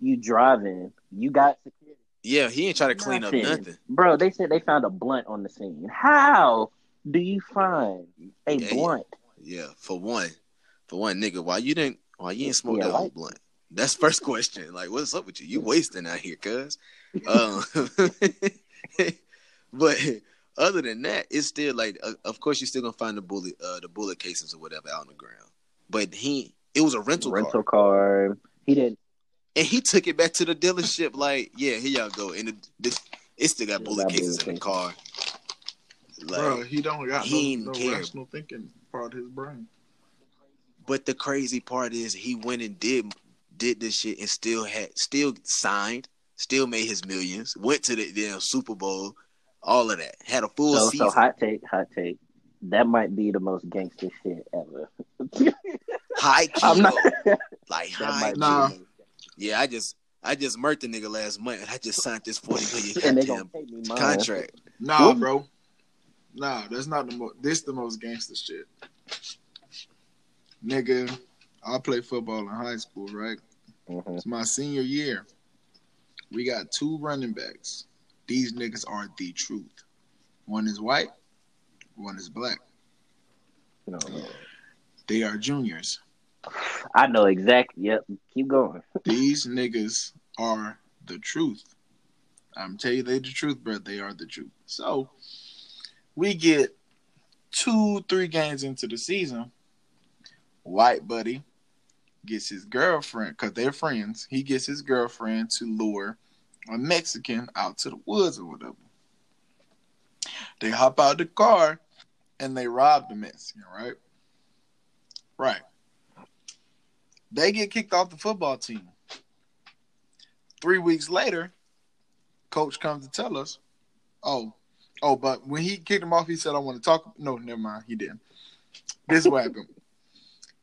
B: you driving, you got security.
A: Yeah, he ain't trying to clean
B: nothing.
A: up nothing.
B: Bro, they said they found a blunt on the scene. How do you find a
A: Yeah,
B: blunt?
A: Yeah, for one, for one, nigga, why you didn't, why you didn't smoke
B: Yeah,
A: that whole blunt? That's first question. Like, what's up with you? You wasting out here, cuz. um, but other than that, it's still like, uh, of course, you're still gonna find the bullet, uh, the bullet cases or whatever out on the ground. But he, it was a rental,
B: Rental
A: car,
B: car. He didn't.
A: And he took it back to the dealership. Like, yeah, here y'all go, and it, it, it still got
B: Still
A: bullet
B: got
A: cases
B: bullet
A: in the car. Like,
C: Bro, he don't got
A: he
C: no, no
A: care.
C: rational thinking part of his brain.
A: But the crazy part is he went and did did this shit and still had still signed, still made his millions, went to the damn Super Bowl, all of that. Had a full
B: So,
A: season.
B: so hot take, hot take. That might be the most gangster shit ever.
A: high key,
B: I'm not.
A: like
B: that
A: high
B: might
A: key.
B: be
C: Nah.
B: The most
A: Yeah, I just I just murked the nigga last month and I just signed this forty million
B: and they
A: goddamn
B: me
A: contract.
C: Nah,
B: What?
C: bro. Nah, that's not the most. This the most gangster shit. Nigga, I played football in high school, right?
B: Mhm.
C: It's my senior year. We got two running backs. These niggas are the truth. One is white, one is black.
B: No, no.
C: They are juniors.
B: I know exactly. Yep. Keep going.
C: These niggas are the truth. I'm telling you, they the truth, bro. They are the truth. So we get two, three games into the season. White buddy gets his girlfriend because they're friends. He gets his girlfriend to lure a Mexican out to the woods or whatever. They hop out the car and they rob the Mexican, right? Right. They get kicked off the football team. Three weeks later, coach comes to tell us, oh, oh, but when he kicked him off, he said, I want to talk. No, never mind. He didn't. This is what happened.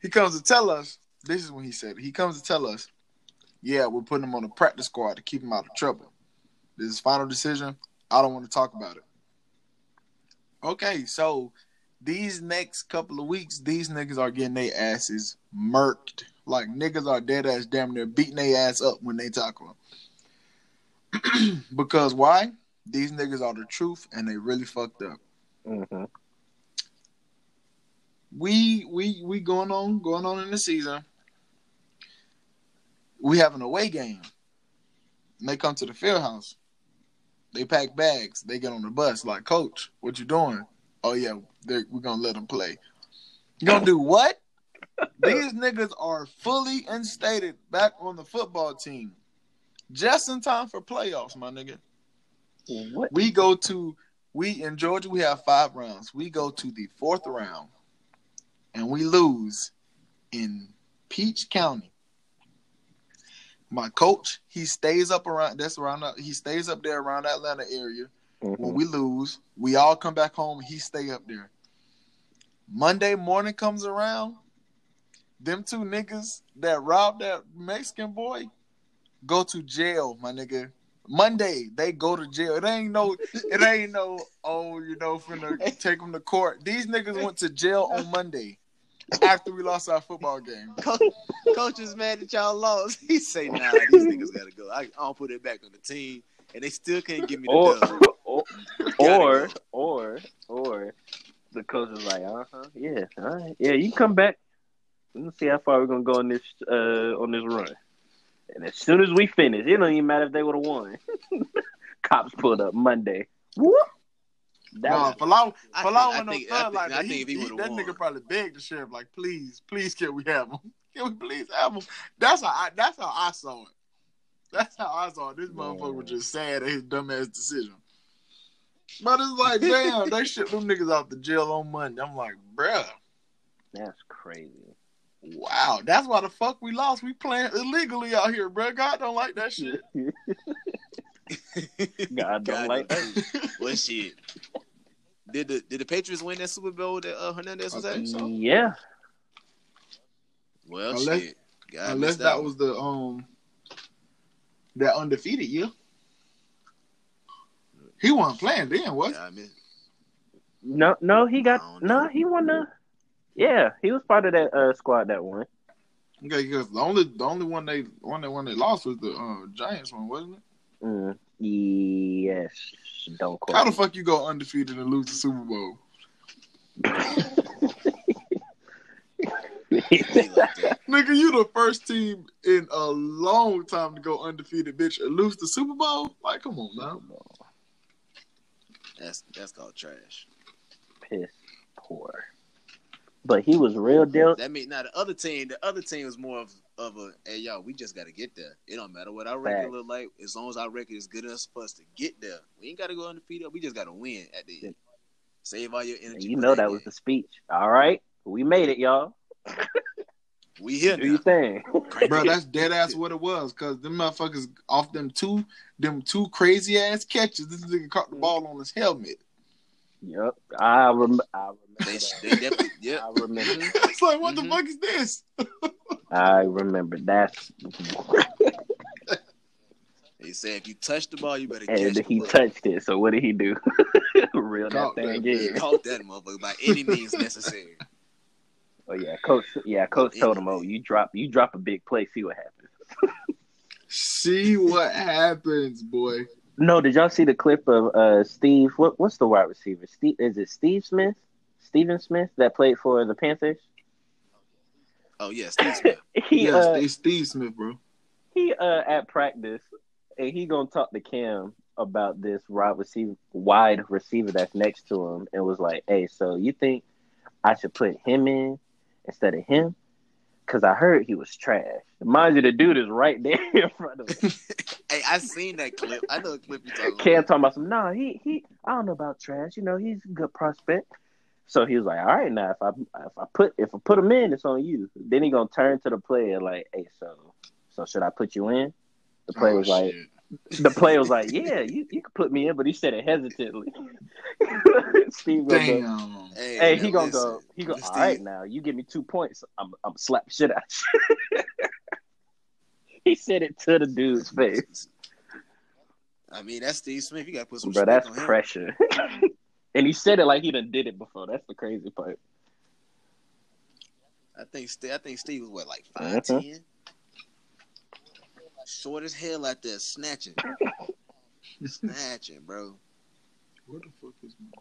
C: He comes to tell us, this is when he said, it. he comes to tell us, yeah, we're putting him on the practice squad to keep him out of trouble. This is final decision. I don't want to talk about it. Okay, so these next couple of weeks, these niggas are getting their asses murked. Like niggas are dead ass damn near beating their ass up when they tackle them. because why? These niggas are the truth and they really fucked up.
B: hmm
C: We we we going on going on in the season. We have an away game. And they come to the field house. They pack bags. They get on the bus. Like, coach, what you doing? Oh yeah, we're gonna let them play. You gonna do what? These niggas are fully instated back on the football team, just in time for playoffs, my nigga.
B: What?
C: We go to we in Georgia we have five rounds. We go to the fourth round, and we lose in Peach County. My coach, he stays up around. That's around. He stays up there around Atlanta area. Mm-hmm. When we lose, we all come back home. He stay up there. Monday morning comes around. Them two niggas that robbed that Mexican boy go to jail, my nigga. Monday they go to jail. It ain't no, it ain't no. Oh, you know, finna take them to court. These niggas went to jail on Monday after we lost our football game.
A: Coach, coach is mad that y'all lost. He say, "Nah, these niggas gotta go. I, I'll put it back on the team." And they still can't give me the
B: or,
A: dub.
B: Or, or, or, or, the coach is like, "Uh huh, yeah, all right, yeah, you come back. Let's see how far we're gonna go on this uh on this run." And as soon as we finish, it don't even matter if they would have won. Cops pulled up Monday. Whoop.
C: That no, was, Falau, Falau went on third like that. He, he, that won. nigga probably begged the sheriff, like, please, please, can we have him? Can we please have him? That's how I. That's how I saw it. That's how I saw it. This motherfucker was just sad at his dumbass decision. But it's like, damn, they shipped them niggas out the jail on Monday. I'm like, bruh.
B: That's crazy.
C: Wow, that's why the fuck we lost. We playing illegally out here, bro. God don't like that shit.
B: God don't God like that.
A: what shit? Did the did the Patriots win that Super Bowl that uh, Hernandez was at?
B: So? Yeah.
A: Well, unless, shit.
C: God unless that, that was the um that undefeated year. He wasn't playing then, was? Yeah, I mean,
B: no, no, he got no. He won the yeah, he was part of that uh, squad that won.
C: Okay, because the only the only one they one that one they lost was the uh, Giants one, wasn't it?
B: Mm, yes. Don't quote.
C: How the fuck you go undefeated and lose the Super Bowl? Nigga, you the first team in a long time to go undefeated, bitch, and lose the Super Bowl. Like, come on, man.
A: That's that's called trash.
B: Piss poor. But he was real deal.
A: That mean now the other team, the other team was more of, of a hey y'all, we just gotta get there. It don't matter what our record look like, as long as our record is good enough for us to get there. We ain't gotta go undefeated. We just gotta win at the end. Save all your energy.
B: And you know that, that was the speech. All right, we made it, y'all.
A: we here.
B: Do you think,
C: bro? That's dead ass what it was. Cause them motherfuckers off them two, them two crazy ass catches. This nigga caught the mm-hmm. ball on his helmet.
B: Yep, I, rem- I remember. They,
A: they yep.
B: I remember.
C: it's like, what mm-hmm. the fuck is this?
B: I remember. That's.
A: he said, if you touch the ball, you better.
B: And
A: catch
B: he touched it. So what did he do? Reel that thing
A: again. Caught that motherfucker by any means necessary.
B: Oh yeah, coach. Yeah, coach told him, "Oh, you drop, you drop a big play. See what happens."
C: see what happens, boy.
B: No, did y'all see the clip of uh Steve? What what's the wide receiver? Steve is it Steve Smith? Steven Smith that played for the Panthers?
A: Oh yeah, Steve Smith.
C: he yeah, uh, Steve Smith, bro.
B: He uh at practice and he gonna talk to Cam about this wide receiver wide receiver that's next to him and was like, Hey, so you think I should put him in instead of him? Cause I heard he was trash. Mind you, the dude is right there in front of him.
A: hey, I seen that clip. I know the clip you talking
B: Cam about. talking about some. Nah, he he. I don't know about trash. You know, he's a good prospect. So he was like, "All right, now if I if I put if I put him in, it's on you." Then he gonna turn to the player like, "Hey, so so should I put you in?" The player oh, was like, "The player was like, yeah, you you can put me in," but he said it hesitantly. Steve Damn. Go, hey, hey he gonna listen, go. He go. All right, now you give me two points. I'm I'm slap shit out. he said it to the dude's face.
A: I mean, that's Steve Smith. You got to put some.
B: Bro, that's pressure. and he said it like he done did it before. That's the crazy part.
A: I think I think Steve was what like five uh-huh. ten, short as hell out there snatching, snatching, bro.
C: What the fuck is my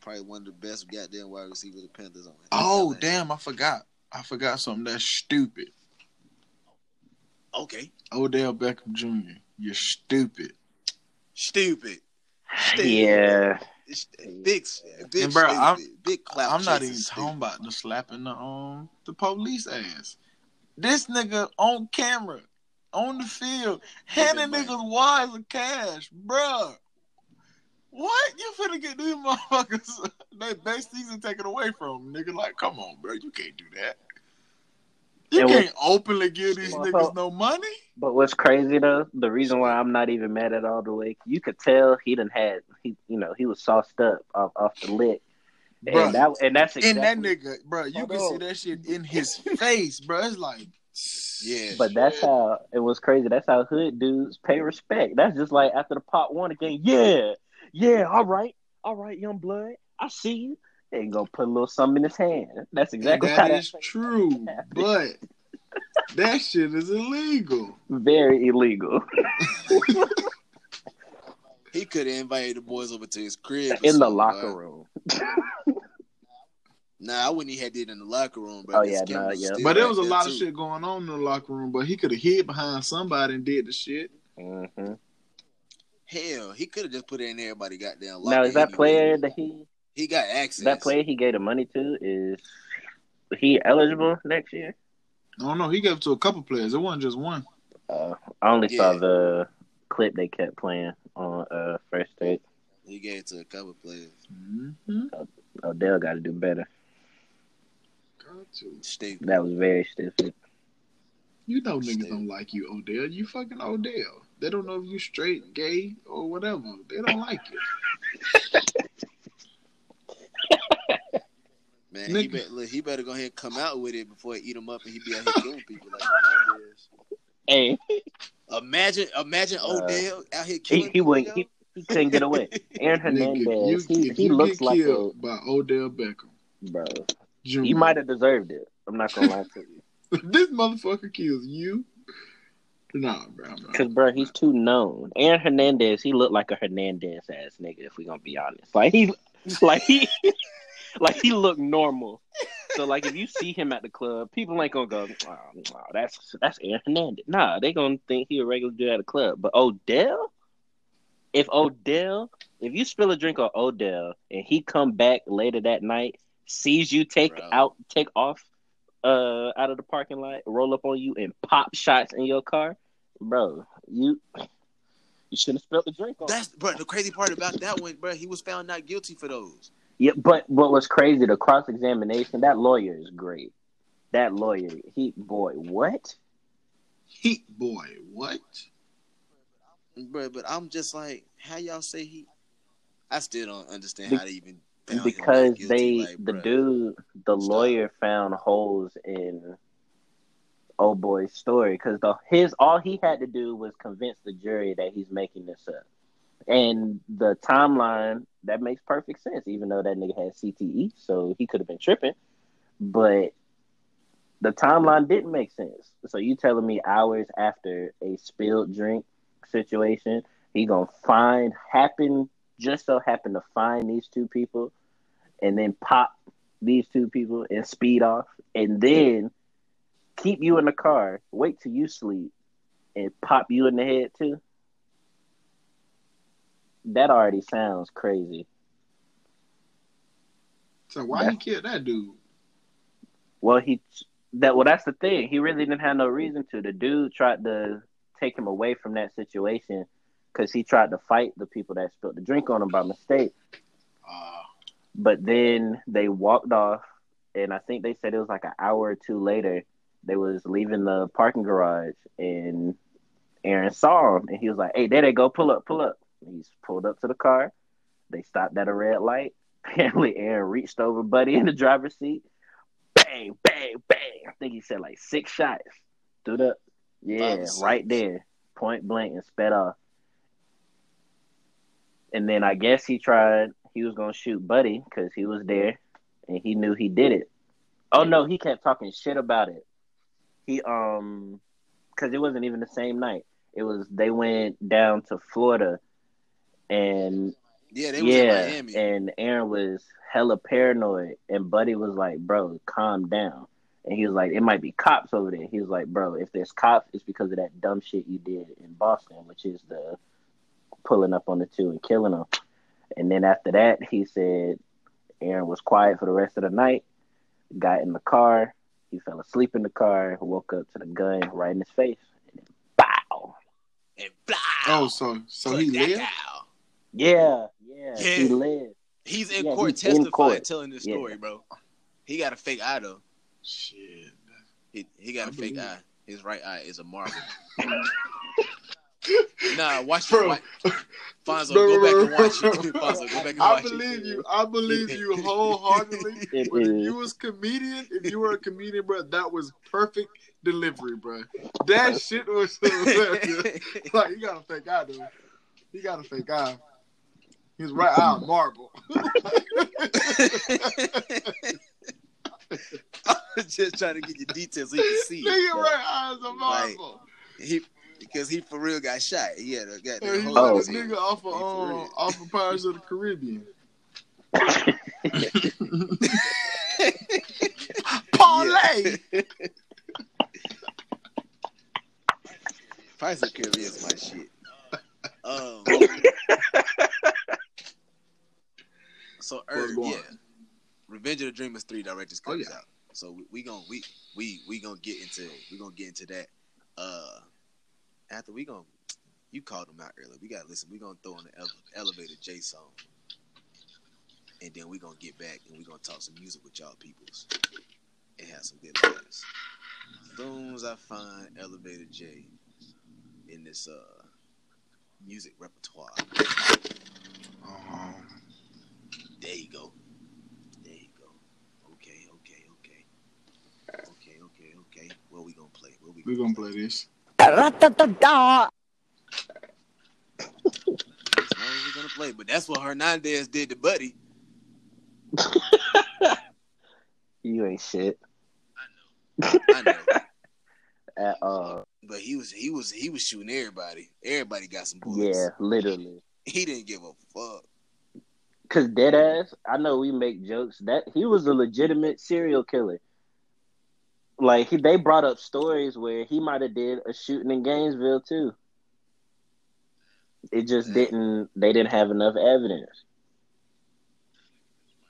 A: Probably one of the best goddamn wide receivers the Panthers on.
C: Oh damn! I forgot. I forgot something that's stupid.
A: Okay.
C: Odell Beckham Jr. You're stupid.
A: Stupid.
B: stupid. Yeah.
A: Big, big,
C: and bro, I'm, big I'm not even talking about the slapping the um the police ass. This nigga on camera, on the field, handing niggas wires of cash, bruh. What? You finna get these motherfuckers their best season taken away from them, nigga? Like, come on, bro. You can't do that. You
B: And
C: can't openly give these
B: Well,
C: niggas no money.
B: But what's crazy though, the reason why I'm not even mad at all the way, you could tell he done had he you know, he was sauced up off, off the lick.
C: Bruh.
B: And that and that's
C: In that nigga, bro, you
B: Hold
C: can see that shit in his face, bro. It's like,
A: Yeah.
B: But that's how it was crazy. That's how hood dudes pay respect. That's just like after the pot one again. Yeah, yeah, all right, all right, young blood. I see you. They gonna put a little something in his hand. That's exactly how
C: that
B: that
C: is true, but that shit is illegal.
B: very illegal
A: he could have invited the boys over to his crib
B: in the locker room.
A: Nah, I wouldn't even had it in the locker room, bro.
B: Oh, yeah, nah, yeah.
C: But there was a lot of shit going on in the locker room, but he could have hid behind somebody and did the shit.
B: hmm
A: Hell, he could have just put it in everybody goddamn locker.
B: Now is that
A: anyway.
B: player that he
A: He got access.
B: that player he gave the money to is he eligible next year?
C: I don't know. He gave it to a couple players. It wasn't just one.
B: Uh, I only saw the clip they kept playing on uh, first take.
A: He gave it to a couple players.
C: Mm-hmm.
B: Odell got to do better.
C: Got to.
A: Stupid.
B: That was very stiff.
C: You know niggas
A: Stupid.
C: don't like you, Odell. You fucking Odell. They don't know if you straight, gay, or whatever. They don't like you.
A: Man, he,
C: Nigga.
A: bet, look, he better go ahead and come out with it before he eat him up and he be out here killing people like Hernandez.
B: Hey,
A: Imagine, imagine
B: Uh,
A: Odell out here killing
B: he
A: people.
B: wouldn't he, he couldn't get away. Aaron
C: Nigga, you,
B: Hernandez, he, he
C: you
B: looks
C: get
B: like a
C: killed by Odell Beckham,
B: bro.
C: Jr.,
B: You might have deserved it. I'm not gonna lie to you,
C: this motherfucker kills you. Nah, bro.
B: Because bro, he's too known. Aaron Hernandez, he looked like a Hernandez ass nigga. If we gonna be honest, like he, like he, like he looked normal. So like if you see him at the club, people ain't gonna go, oh, oh, that's that's Aaron Hernandez. Nah, they gonna think he a regular dude at a club. But Odell, if Odell, if you spill a drink on Odell and he come back later that night, sees you take
A: Bro.
B: out, take off, uh, out of the parking lot, roll up on you and pop shots in your car, bro, you you shouldn't have spilled the drink on.
A: That's bro. The crazy part about that one, bro, he was found not guilty for those.
B: Yeah, but what was crazy, the cross examination, that lawyer is great. That lawyer, he boy, what?
C: Heat boy, what?
A: Bro, but I'm just like, how y'all say he? I still don't understand
B: Be-
A: how they even
B: Because
A: guilty.
B: they
A: Like,
B: the dude the
A: Stop.
B: lawyer found holes in old boy's story because the his all he had to do was convince the jury that he's making this up. And the timeline that makes perfect sense, even though that nigga had CTE, so he could have been tripping. But the timeline didn't make sense. So you telling me hours after a spilled drink situation, he gonna find happen just so happen to find these two people and then pop these two people and speed off and then keep you in the car, wait till you sleep and pop you in the head too. That already sounds crazy.
C: So why
B: Yeah.
C: you kill that dude?
B: Well, he that well that's the thing. He really didn't have no reason to. The dude tried to take him away from that situation because he tried to fight the people that spilled the drink on him by mistake.
C: Uh,
B: But then they walked off, and I think they said it was like an hour or two later. They was leaving the parking garage, and Aaron saw him, and he was like, "Hey, there they go, pull up, pull up." And he's pulled up to the car. They stopped at a red light. Apparently, Aaron reached over Buddy in the driver's seat. Bang, bang, bang. I think he said like six shots. Up.
A: Five
B: Yeah, right there, point blank, and sped off. And then I guess he tried. He was gonna shoot Buddy because he was there, and he knew he did it. Oh no, he kept talking shit about it. He um, because it wasn't even the same night. It was they went down to Florida, and
A: Yeah, they was
B: yeah,
A: in Miami.
B: and Aaron was hella paranoid, and Buddy was like, "Bro, calm down." And he was like, "It might be cops over there." He was like, "Bro, if there's cops, it's because of that dumb shit you did in Boston, which is the pulling up on the two and killing them." And then after that, he said Aaron was quiet for the rest of the night. Got in the car. He fell asleep in the car. Woke up to the gun right in his face. And then, bow.
A: and blah.
C: oh, so so he lived.
B: Yeah, yeah. Yeah,
A: Yeah.
B: he lived.
A: He's in
B: Yeah,
A: court
B: he's in
A: testifying,
B: court.
A: telling this
B: Yeah.
A: story, bro. He got a fake eye though.
C: Shit.
A: He he got
C: I
A: a fake
C: believe
A: eye. His right eye is a marble. nah, watch
C: Bro.
A: it. Watch. Fonzo,
C: Bro,
A: go
C: bro,
A: back and watch it. Fonzo, go back and
C: I
A: watch
C: believe
A: it.
C: you. I believe you wholeheartedly. But if you was comedian, if you were a comedian, bro, that was perfect delivery, bro. That shit was hilarious. like you gotta fake eye, dude. You gotta fake eye. His right eye marble.
A: I was just trying to get you details so you can see.
C: Nigga right eye is a marble.
A: He because he for real got shot. He had a
C: And
A: goddamn
C: he
A: hole
B: Oh.
A: in
C: like
A: his
C: a
A: head.
C: nigga off of um, off of Pirates of the Caribbean. Parlay.
A: Pirates of the Caribbean is my shit. Um, so
C: going
A: yeah. Revenge of the Dreamers three director's
C: Oh,
A: comes
C: yeah.
A: out. So we, we gonna we we we gonna get into we gonna get into that. Uh, after we gonna you called them out earlier. We gotta listen. We gonna throw on the ele- elevator J song, and then we gonna get back and we gonna talk some music with y'all peoples and have some good laughs. Soon as I find elevator J in this uh music repertoire,
C: Um,
A: there you go. There you go. Okay, okay, okay. Okay, okay, okay. What we gonna play? What we
C: we gonna play this.
A: That's not what we gonna play, but that's what Hernandez did to Buddy.
B: you ain't shit
A: I know. I know.
B: at all.
A: but he was he was he was shooting everybody. Everybody got some bullets.
B: Yeah, literally.
A: He didn't give a fuck.
B: Cause dead ass, I know we make jokes that he was a legitimate serial killer. Like he, they brought up stories where he might have did a shooting in Gainesville too. It just
A: Yeah.
B: didn't. They didn't have enough evidence.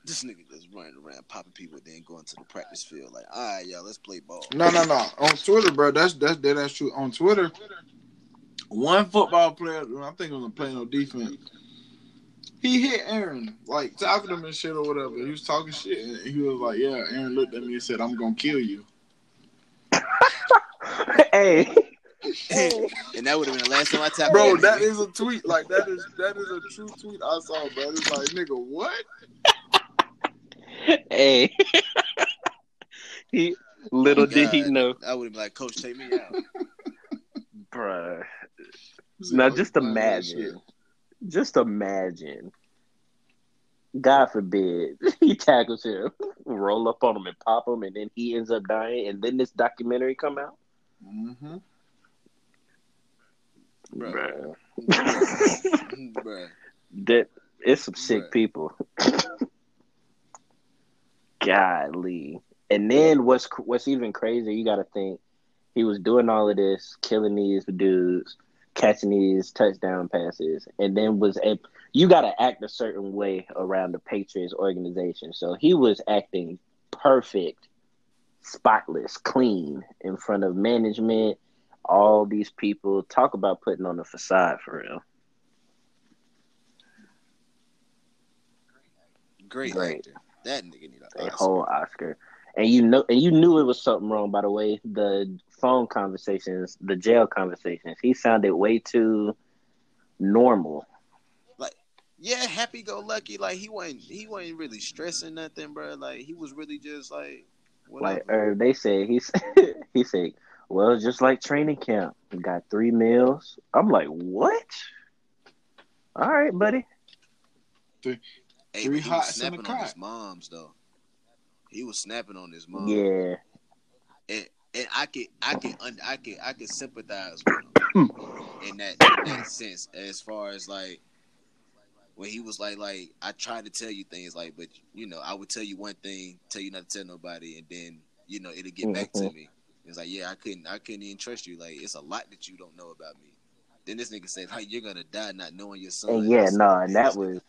A: This nigga just running around popping people, then going to the practice field. Like, all right, y'all, let's play ball.
C: No, no, no. On Twitter, bro, that's that's dead that's true. On Twitter, one football player, I think it was playing no defense. He hit Aaron, like talking to him and shit or whatever. He was talking shit, and he was like, "Yeah." Aaron looked at me and said, "I'm gonna kill you."
B: hey,
A: and that would have been the last time I tapped.
C: Bro,
A: in,
C: that a tweet. Like that is that is a true tweet I saw, bro. It's like, nigga, what?
B: hey. he little did he know,
A: I would have been like, Coach, take me out.
B: bruh.
C: He said,
B: Now
C: "Oh,
B: just
C: you lying that shit."
B: imagine, just imagine. God forbid he tackles him, roll up on him and pop him, and then he ends up dying, and then this documentary come out.
C: Mhm.
A: Bruh.
B: Bruh.
A: Bruh.
B: that it's some sick
A: Bruh.
B: people. Golly. And then what's what's even crazier? You got to think he was doing all of this, killing these dudes, catching these touchdown passes, and then was a. You got to act a certain way around the Patriots organization. So he was acting perfect, spotless, clean in front of management. All these people talk about putting on a facade for real.
A: Great,
B: Great.
A: actor. That nigga need an
B: a whole Oscar. And you know, and you knew it was something wrong. By the way, the phone conversations, the jail conversations, he sounded way too normal.
A: Like, yeah, happy go lucky. Like he wasn't he wasn't really stressing nothing, bro. Like he was really just like whatever.
B: Like er, they said, he said, he said, "Well, it's just like training camp. We got three meals." I'm like, "What?" All right, buddy.
A: hey,
C: three
A: but he was
C: hots and a
A: snapping on his moms though. He was snapping on his mom.
B: Yeah,
A: and and I could I could un, I could I could sympathize with him in that in that sense as far as like when he was like like I tried to tell you things like but you know I would tell you one thing tell you not to tell nobody and then you know it'll get back to
B: Mhm.
A: me. It's like yeah I couldn't I couldn't even trust you. Like it's a lot that you don't know about me. Then this nigga said like you're gonna die not knowing your son.
B: And yeah, no,
A: "Man,
B: and that was
A: nigga-"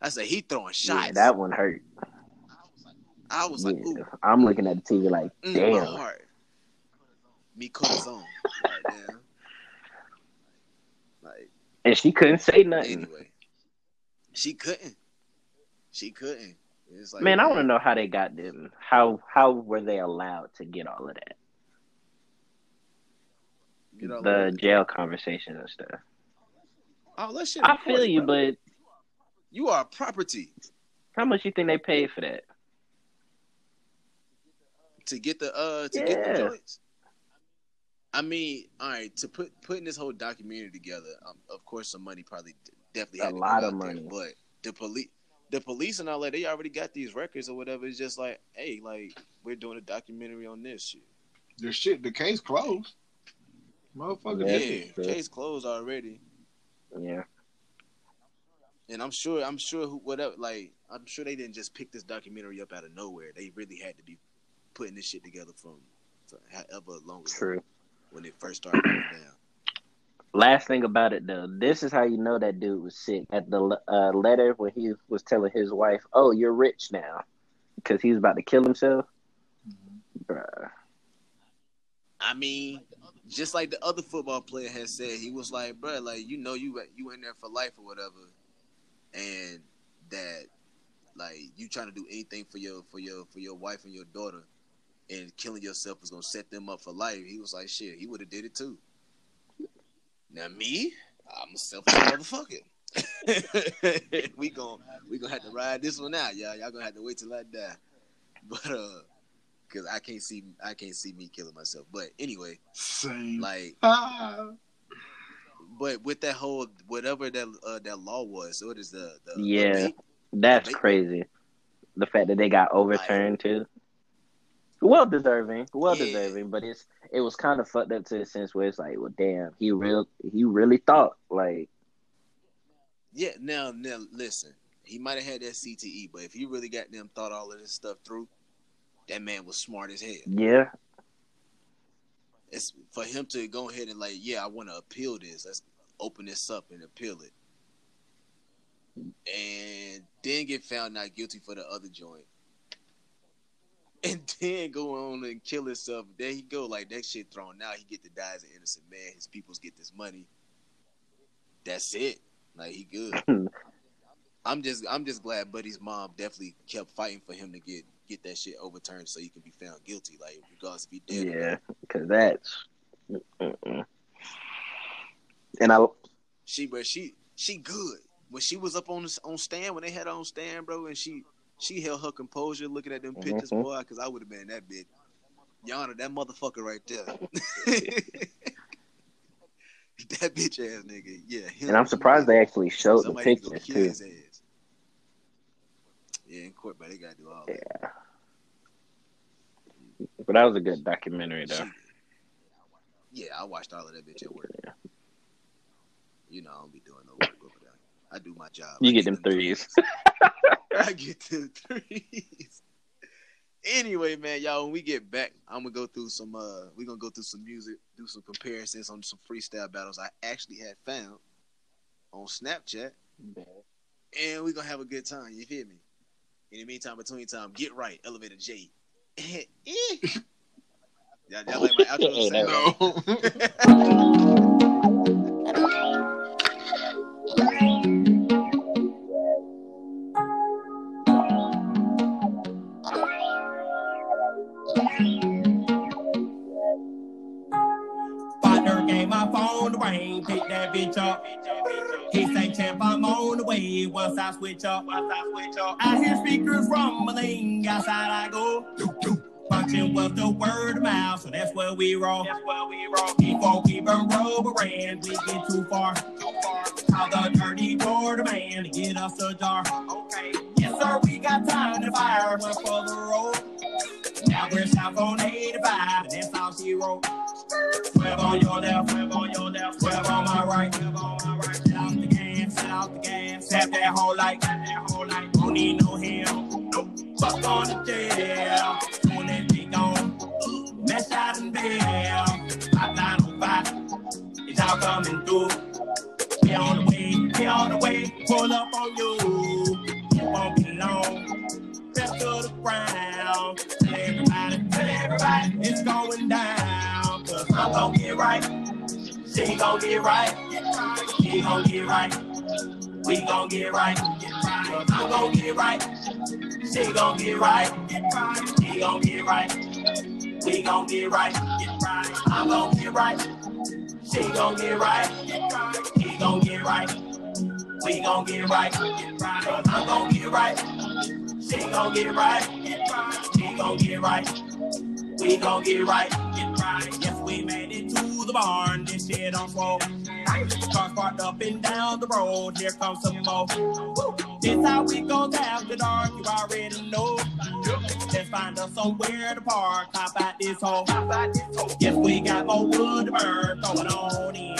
A: I said he throwing shots.
B: yeah, that one hurt.
A: I was like I
B: Yeah,
A: ooh.
B: I'm looking at the TV like,
A: mm, my
B: damn.
A: heart. Me corazon like damn. Like
B: And she couldn't say nothing.
A: Anyway, She couldn't. She couldn't. It's like,
B: Man, I want to know how they got them. How how were they allowed to get all of that?
A: All
B: The
A: of
B: jail conversation and stuff.
A: Oh, that shit.
B: I feel you,
A: bro.
B: but
A: you are property
B: how much you think they paid for that?
A: to get the uh to get the
B: Yeah.
A: joints. I mean, all right, to put putting this whole documentary together, um, of course, some money probably definitely
B: A
A: had to
B: lot
A: out
B: of
A: there,
B: money.
A: but the police, the police and all that, they already got these records or whatever. It's just like, hey, like we're doing a documentary on this shit.
C: The shit, the case closed. Motherfucker,
B: Yeah,
A: Yeah, case closed already.
B: Yeah.
A: And I'm sure, I'm sure, who, whatever, like, I'm sure they didn't just pick this documentary up out of nowhere. They really had to be putting this shit together from, from however long ago
B: True.
A: when it first started going down.
B: Last thing about it though, this is how you know that dude was sick. At the uh, letter when he was telling his wife, "Oh, you're rich now," because he was about to kill himself. Bruh.
A: I mean, just like the other football player has said, he was like, "Bro, like you know, you you in there for life or whatever, and that like you trying to do anything for your for your for your wife and your daughter, and killing yourself is gonna set them up for life." He was like, "Shit, he would have did it too." Now me, I'm a selfish motherfucker. we gon' we gonna have to ride this one out, y'all. Y'all gonna have to wait till I die, but uh, cause I can't see I can't see me killing myself. But anyway,
C: Same.
A: like,
C: Ah.
A: but with that whole whatever that uh, that law was, so it is the, the
B: Yeah.
A: the
B: That's crazy. The fact that they got overturned too. Well deserving, well
A: Yeah.
B: deserving, but it's it was kind of fucked up to the sense where it's like, well, damn, he real he really thought like,
A: yeah. Now now listen, he might have had that CTE, but if he really got them thought all of this stuff through, that man was smart as hell.
B: yeah,
A: It's for him to go ahead and like, yeah, I want to appeal this. Let's open this up and appeal it. And then get found not guilty for the other joint. And then go on and kill himself. There he go, like that shit thrown out. He get to die as an innocent man. His peoples get this money. That's it. Like he good. Hmm. I'm just I'm just glad Buddy's mom definitely kept fighting for him to get get that shit overturned so he can be found guilty. Like regardless if he did.
B: yeah, because that's. Mm-mm. And I
A: She, but she, she good. When she was up on on stand, when they had her on stand, bro, and she, she held her composure, looking at them pictures,
B: Mhm.
A: boy, because I would have been that bitch. Yana, that motherfucker right there. that bitch ass nigga, yeah. him.
B: and I'm surprised they actually showed the
A: Somebody need to go
B: pictures too.
A: his ass. Yeah, in court, but they gotta do all that.
B: Yeah, but that was a good documentary though.
A: Yeah, I watched all of that bitch at work.
B: Yeah.
A: You know, I don't be doing no work. I do my job.
B: You
A: I
B: get them threes.
A: I get them threes. Anyway, man, y'all, when we get back, I'm gonna go through some. uh We're gonna go through some music, do some comparisons on some freestyle battles I actually had found on Snapchat, and we're gonna have a good time. You feel me? In the meantime, between time, get right, Elevator J. Eh. y'all, y'all like my outro?
B: Hey.
C: No.
E: The pick that bitch up. He say, champ, I'm on the way once I switch up. Once I switch up. I hear speakers rumbling, outside I go. Function was the word of mouth, so that's where we roll. That's where we roll. Keep on keeping rubbering, we get too far. Too far. Call the dirty border man to get us a jar. Okay. Yes, sir, we got time to fire one for the road. Now we're south on 85, and that's all she wrote. Swerve on your left, swerve on your left, swerve on my right, swerve on my right. Set out the gas, set out the gas, tap that whole light, tap that whole light. Don't need no help, nope. Fuck on the jail, doing that big on. Mess out and bail, pipeline on fire. It's all coming through. Be on the way, be on the way, pull up on you. It won't be long. Step to the ground. Tell everybody, tell everybody it's going down. I'm gonna get right. She gon' get right. He gon' get right. We gon' get right. I'm gon' get right. She gon' get right. Get right. He gon' get right. We gon' get right. I'm gon' get right. She gon' get right. He gon' get right. We gon' get right. I'm gon' get right. She gon'. Get right. He gon' get right. We gon' get right. Get right. We made it to the barn. This shit on roll. Cars parked up and down the road. Here comes some more. This how we gon' after dark. You already know. Let's find us somewhere to park. Hop out this hole. Yes, we got more wood to burn. Throw it on in.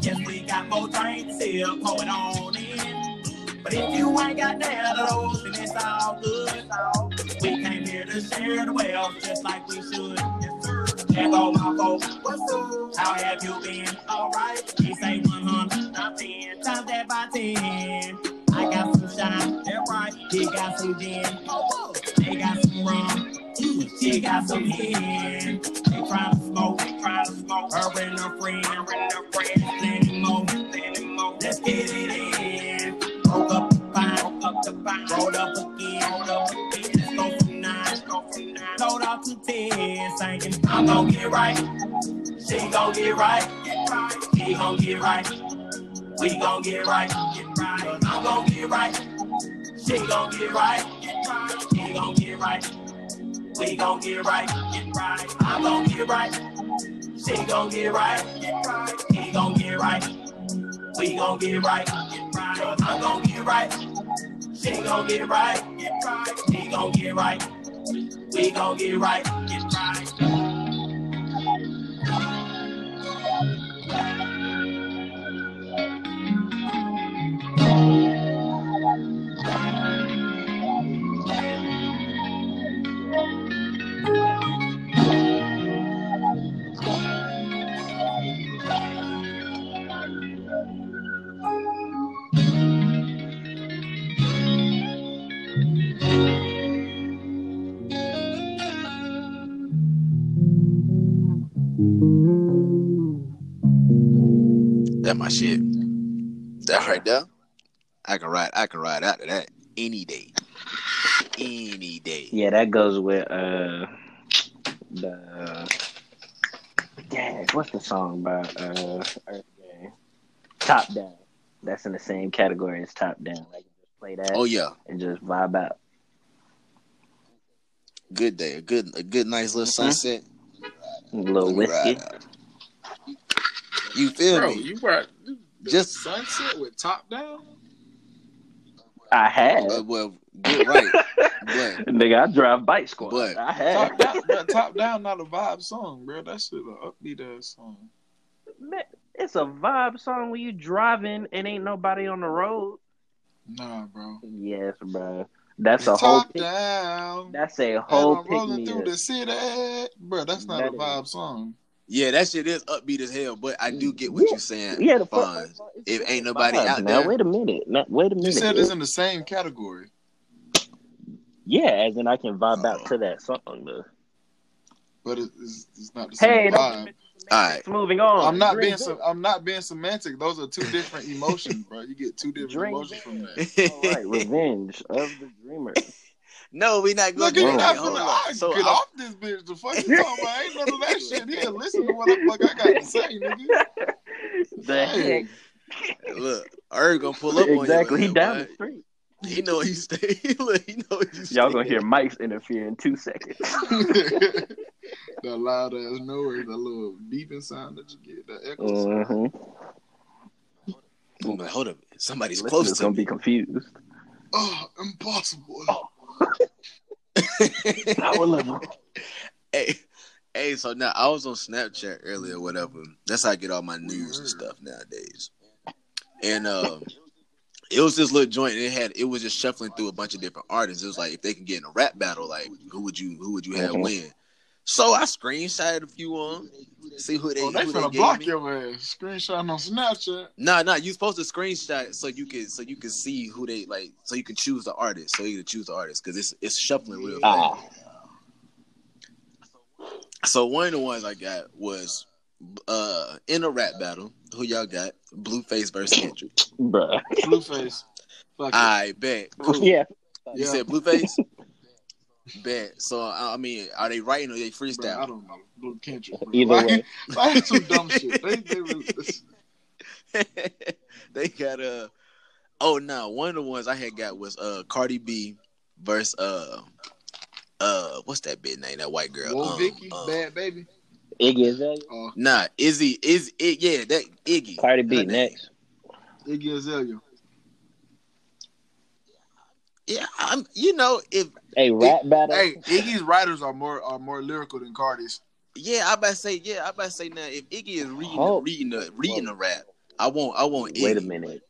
E: Yes, we got more train to sell. Throw it on in. But if you ain't got none of those, then it's all good. We came here to share the wealth just like we should. Go my folks. What's up? How have you been? All right. He say 100, not 10. Times that by 10. I got some shine. That's right. He got some gin. Oh, they got some rum. Mm. She got some hen. They try to smoke. They try to smoke. Her and her friend. Her and her friend. Plenty more. Plenty more. Let's get it in. Woke up the fine. Woke up the fine. Rolled up again. 10, singing, I'm gonna get right. She gonna get right. Get right. He gonna get right. We gonna get right. Get right. I'm gonna get right. She gonna get right. Right. He gonna get right. We gonna get right. Get right. I'm gonna get right. She gonna get right. Right. He gonna get right. We gonna get right. Get right. I'm gonna get right. She gonna get right. Get right. He gonna get right. We gon' get right. Get right.
A: That my shit. That right there. I can ride. I can ride out of that any day. Any day.
B: Yeah, that goes with uh the yeah, what's the song by uh Earth Gang? Top Down. That's in the same category as Top Down. Like just play that
A: Oh yeah,
B: and just vibe out.
A: good day. A good, a good, nice little
B: Mhm.
A: sunset.
B: A little whiskey.
A: Ride out. You feel
C: Bro,
A: me?
C: you brought
A: Just
C: sunset with top down.
B: I had.
A: uh, well, get right. but
B: Nigga, I drive bike squad.
A: But-
B: I
C: Top
B: had.
C: down, bro, top down, not a vibe song, bro. That shit an upbeat ass song.
B: Man, it's a vibe song when you driving and ain't nobody on the road.
C: Nah, bro.
B: Yes, bro. That's
C: It's
B: a whole.
C: top
B: Pick,
C: down.
B: that's a
C: and
B: whole
C: I'm rolling through
B: up.
C: the city, bro. That's not
B: That
C: a
B: is-
C: vibe song.
A: Yeah, that shit is upbeat as hell. But I do get what
B: Yeah.
A: you're saying.
B: Yeah, the
A: Fonz.
B: fuck.
A: If ain't nobody out
B: now,
A: there-
B: wait a minute. Now, wait a minute.
C: You said it's in the same category.
B: yeah, as in I can vibe out
A: Oh.
B: to that song though.
C: But it's, it's not the
B: Hey,
C: same
B: don't
C: vibe.
A: All right.
B: Moving on.
C: I'm not
B: Dream
C: being
B: big.
C: sem- I'm not being semantic. Those are two different emotions, bro. You get two different
B: Dream
C: emotions from that.
B: All right, revenge of the dreamer.
A: No, we not going
C: Look,
A: to
C: you
A: do
B: Bro.
C: not
A: that.
C: finna
A: Hold
C: I
A: on. So
C: get
A: I-
C: off this bitch. The fuck you talking about? Ain't none of that shit here. Listen to what the fuck I got to say, nigga.
B: the heck?
A: look, Erg gonna pull up on you.
B: exactly. He
A: in
B: down
A: there,
B: the street.
A: He know he stay. Look, he know he stay.
B: Y'all gonna hear Mike's interfere in two seconds.
C: that loud ass noise, that little beeping sound that you get, that echo.
B: Mm-hmm.
A: I'm like, hold up, somebody's close
B: Listeners
A: to
B: gonna
A: me.
B: be confused.
C: Oh, impossible.
B: Power level.
A: hey, hey. So now I was on Snapchat earlier, whatever. That's how I get all my news and stuff nowadays. And um, it was this little joint. And it had it was just shuffling through a bunch of different artists. It was like if they can get in a rap battle, like who would you who would you have
B: Mhm.
A: win? So I screenshotted a few of them. see who they
C: Oh, they
A: who they
C: finna
A: gave
C: block
A: me.
C: your ass. Screenshot on Snapchat.
A: Nah, nah. you supposed to screenshot so you can so you can see who they like, so you can choose the artist, so you can choose the artist because it's it's shuffling real fast.
B: Ah,
A: So one of the ones I got was uh in a rap battle. Who y'all got? Blueface versus Kendrick.
B: bruh.
C: Blueface. Fuck it.
A: I bet. Cool.
B: yeah.
A: You
C: Yeah.
A: said Blueface? bet. So I I mean, are they writing or they
C: Bro, I don't know. Blue Kendrick. bro.
B: Either
C: like,
B: way.
C: like some dumb shit. They, they really,
A: they got uh oh no, one of the ones I had got was uh Cardi B versus uh uh what's that bitch name? That white girl.
C: Whoa,
A: Um,
C: Vicky,
A: um,
C: bad baby.
B: Iggy Azalea.
C: Uh,
A: Nah, Izzy is it yeah, that Iggy.
B: Cardi B next.
C: Iggy Azalea.
A: Yeah, I'm you know, if
B: Hey, rap battle.
C: Hey, Iggy's writers are more are more lyrical than Cardi's.
A: yeah, I about to say, yeah, I about to say now if Iggy is reading
B: Oh.
A: reading the reading the rap, I won't I won't
B: Wait a minute.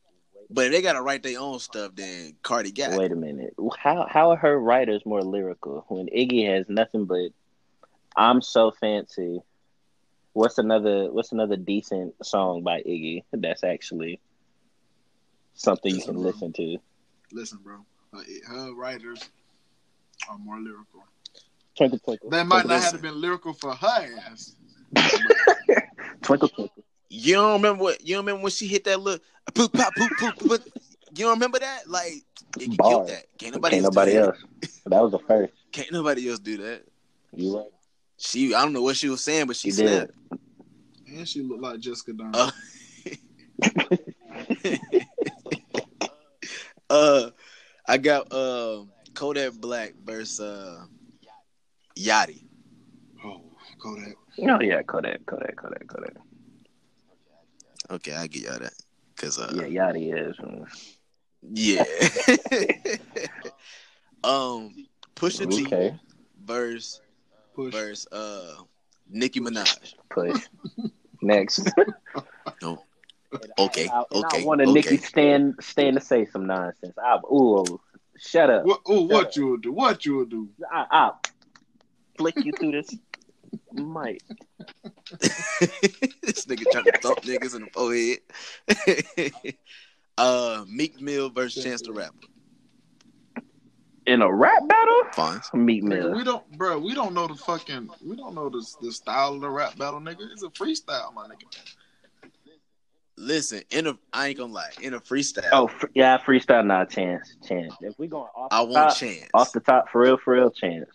A: But if they gotta write their own stuff, then Cardi got it.
B: Wait a minute. How how are her writers more lyrical when Iggy has nothing but "I'm so fancy"? What's another What's another decent song by Iggy that's actually something you can listen to?
C: Listen, bro. Uh, her writers are more lyrical.
B: Twinkle twinkle.
C: They might not have been lyrical for her ass.
B: Twinkle twinkle.
A: You don't remember what you don't remember when she hit that look poop pop poop poop poop. You don't remember that? Like it can kill that. Can't nobody,
B: Can't
A: else,
B: nobody
A: do that.
B: else. That was the first.
A: Can't nobody else do that.
B: You right.
A: She I don't know what she was saying, but she
B: She
A: snapped.
B: did.
C: And she looked like Jessica Dunn.
A: Uh, uh I got uh Kodak Black versus uh Yachty.
C: oh, Kodak.
B: Oh yeah, Kodak, Kodak, Kodak, Kodak.
A: Okay, I get y'all that. Cause uh
B: Yeah, Yachty is.
A: yeah. um Pusha T
B: Okay,
A: versus
C: Push.
A: versus uh Nicki Minaj.
B: push. Next.
A: Okay,
B: I, and
A: okay,
B: I wanted
A: okay.
B: Nikki stand stand to say some nonsense. I, ooh, shut up.
C: What, oh, what you would do? What you would do?
B: I, I'll flick you through this mic.
A: this nigga trying to thump niggas in the forehead. uh, Meek Mill versus Chance the Rapper.
B: In a rap battle?
A: Fine.
B: Meek
C: Nigga,
B: Mill.
C: we don't, bro. We don't know the fucking. We don't know the the style of the rap battle, nigga. It's a freestyle, my nigga.
A: Listen, in a I ain't gonna lie, in a freestyle,
B: Oh, yeah, freestyle, not chance. Chance. If we going off
A: I
B: the
A: want
B: top,
A: Chance.
B: off the top, for real, for real, chance.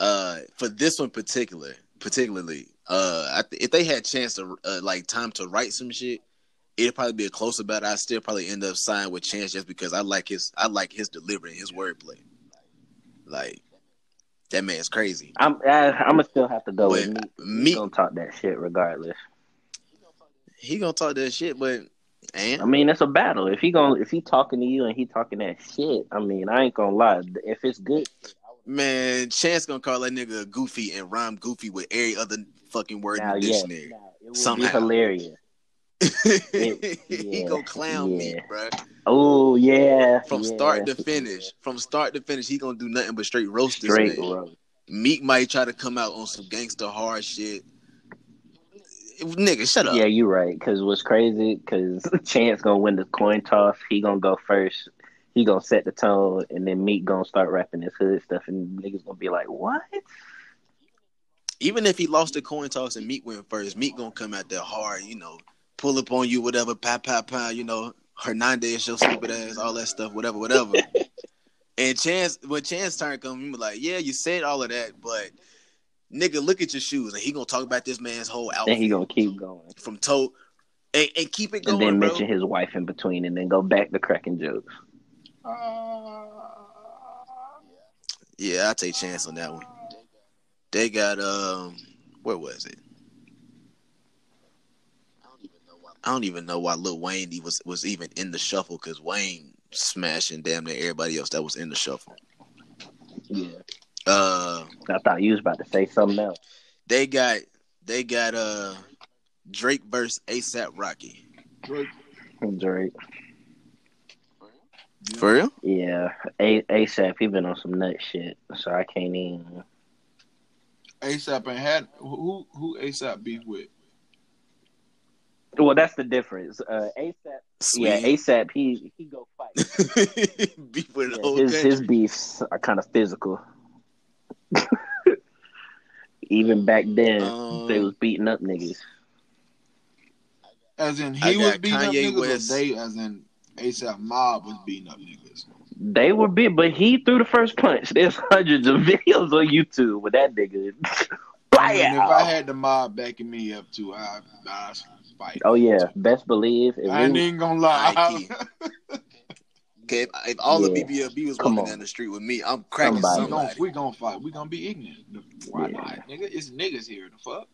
A: uh, for this one particular, particularly, uh, I th- if they had chance to uh, like time to write some shit, it'd probably be a closer battle. I still probably end up signing with Chance just because I like his I like his delivery, his wordplay. Like that man's crazy.
B: I'm I, I'm gonna still have to go with
A: But.
B: Meek- He's gonna talk that shit regardless.
A: He gonna talk that shit, but
B: I mean, it's a battle. If he gonna if he talking to you and he talking that shit, I mean, I ain't gonna lie. If it's good,
A: man, Chance gonna call that nigga goofy and rhyme goofy with every other fucking word
B: now
A: in the
B: yeah,
A: dictionary.
B: now, it would
A: Somehow.
B: be hilarious.
A: he
B: yeah,
A: gonna clown me, bro.
B: Oh yeah,
A: From
B: yeah.
A: start to finish, from start to finish, he gonna do nothing but straight roast this
B: straight
A: man.
B: road.
A: Meek might try to come out on some gangster hard shit. Nigga, shut up.
B: Yeah, you're right. Cause what's crazy? Cause Chance gonna win the coin toss. He gonna go first. He gonna set the tone, and then Meek gonna start rapping his hood stuff, and niggas gonna be like, "What?"
A: Even if he lost the coin toss and Meek went first, Meek gonna come out there hard, you know, pull up on you, whatever, pow, pow, pow, you know, Hernandez, your stupid ass, all that stuff, whatever, whatever. and Chance, when Chance turn come, he was like, yeah, you said all of that, but nigga, look at your shoes, and he gonna talk about this man's whole
B: Then
A: And
B: he gonna keep going,
A: from toe, and, and keep it going.
B: and
A: going,
B: then
A: bro.
B: mention his wife in between, and then go back to cracking jokes.
A: Yeah, I take chance on that one. They got um, where was it? I don't even know why Lil Wayne he was was even in the shuffle because Wayne smashing damn near everybody else that was in the shuffle.
B: Yeah,
A: Uh,
B: I thought you was about to say something else.
A: they got they got uh Drake versus ASAP Rocky.
C: Drake.
B: Drake.
A: For real?
B: Yeah, A- ASAP. He been on some nut shit, so I can't even.
C: ASAP and had who who ASAP beef with.
B: Well, that's the difference. Uh, ASAP. Yeah, ASAP. He he go fight.
A: Beef with the
B: Yeah, his his beefs are kind of physical. Even back then,
A: Um,
B: they was beating up niggas.
C: As in he was
A: got
C: beating up niggas
A: West.
C: or they as in ASAP Mob was beating up niggas.
B: They were beat, but he threw the first punch. There's hundreds of videos on YouTube with that nigga.
C: I mean, if I had the mob backing me up too, I I fight.
B: oh yeah, best believe. If
C: I ain't
B: we-
C: even gonna lie.
A: Nike. Okay, if, if all
B: Yeah.
A: the BBLB was
B: Come
A: walking
B: on.
A: down the street with me, I'm cracking
B: Somebody.
C: we gonna
A: somebody.
C: we gonna fight. We gonna be ignorant. Why
B: Yeah.
C: not, nigga? It's niggas here. The fuck.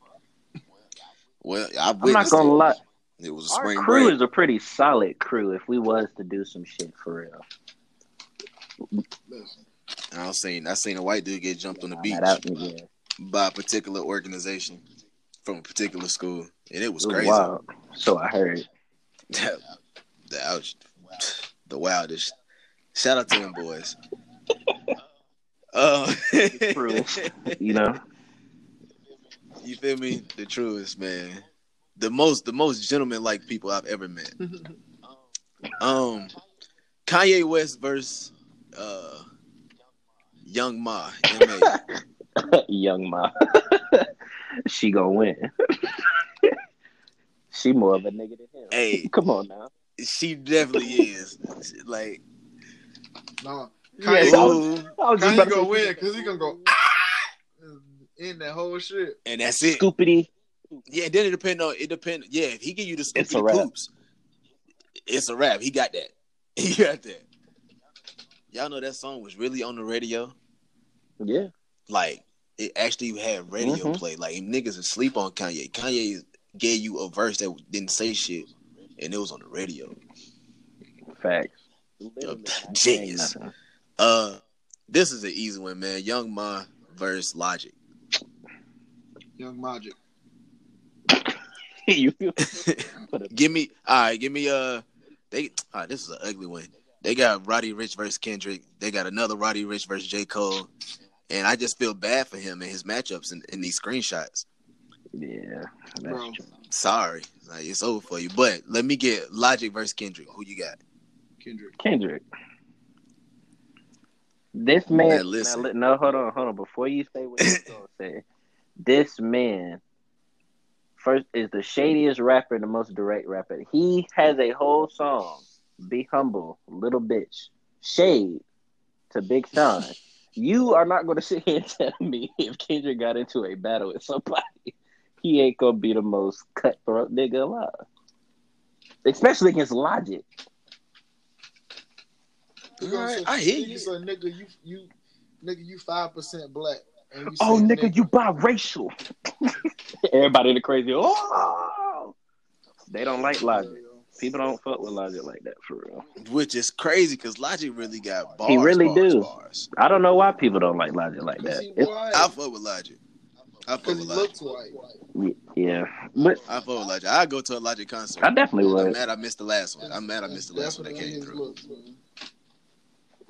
A: Well, I
B: I'm not gonna
A: it.
B: lie.
A: It was a
B: Our
A: spring
B: crew
A: break.
B: is a pretty solid crew. If we was to do some shit for real,
C: Listen,
A: I was saying, I seen a white dude get jumped on the beach
B: out- yeah,
A: by a particular organization from a particular school, and it was
B: it was
A: crazy.
B: wild. So I heard.
A: the ouch, the wildest. Shout out to them boys. Uh,
B: Truest. You know,
A: you feel me? The truest man, the most, the most gentleman like people I've ever met. Um, Kanye West versus uh, Young Ma. M.A.
B: young M.A, she gonna win. she more of a nigga than him.
A: Hey,
B: Come on now.
A: She definitely is. Like,
C: no,
B: Yeah,
C: Kanye,
B: I was-
A: ooh,
B: I was just
C: Kanye gonna
B: say-
C: win because he gonna go ah, in that whole shit.
A: and that's it.
B: Scoopity.
A: Yeah, then it depend on it depend. Yeah, if he give you the
B: It's a wrap.
A: poops, it's a rap. He got that. He got that. Y'all know that song was really on the radio.
B: Yeah.
A: Like it actually had radio
B: Mhm.
A: play. Like niggas would sleep on Kanye. Kanye gave you a verse that didn't say shit, and it was on the radio.
B: Facts.
A: Genius. Uh, this is an easy one, man. Young M.A versus Logic.
C: Young Magic.
B: you feel
A: give me, all right. Give me uh, they. All right, this is an ugly one. They got Roddy Ricch versus Kendrick. They got another Roddy Ricch versus J Cole, and I just feel bad for him and his matchups in, in these screenshots.
B: Yeah, that's
C: Bro.
B: true.
A: Sorry, like it's over for you. But let me get Logic versus Kendrick. Who you got?
C: Kendrick.
B: Kendrick. This man.
A: Man, listen.
B: now, no, hold on, hold on. Before you say what you're gonna say, this man first is the shadiest rapper and the most direct rapper. He has a whole song, "Be Humble, Little Bitch," shade to Big Sean. You are not going to sit here and tell me if Kendrick got into a battle with somebody, he ain't gonna be the most cutthroat nigga alive, especially against Logic.
C: You gonna
A: Alright,
C: say-
A: I hear
C: you
A: you.
C: say, nigga, you you nigga, you five percent black. And you
B: Oh,
C: say,
B: nigga, you biracial. Everybody in the crazy. Oh, they don't like Logic. People don't fuck with Logic like that for real.
A: Which is crazy because Logic really got bars.
B: He really
A: bars,
B: do.
A: Bars.
B: I don't know why people don't like Logic like that.
C: he
B: It's-
A: I fuck with Logic. I fuck
C: Cause
A: with
C: he
A: Logic.
C: looks white.
B: yeah, but
A: I fuck with Logic. I go to a Logic concert.
B: I definitely
A: will.
B: I'm
A: mad I missed the last one. I'm mad I missed the last one that came through.
C: looks.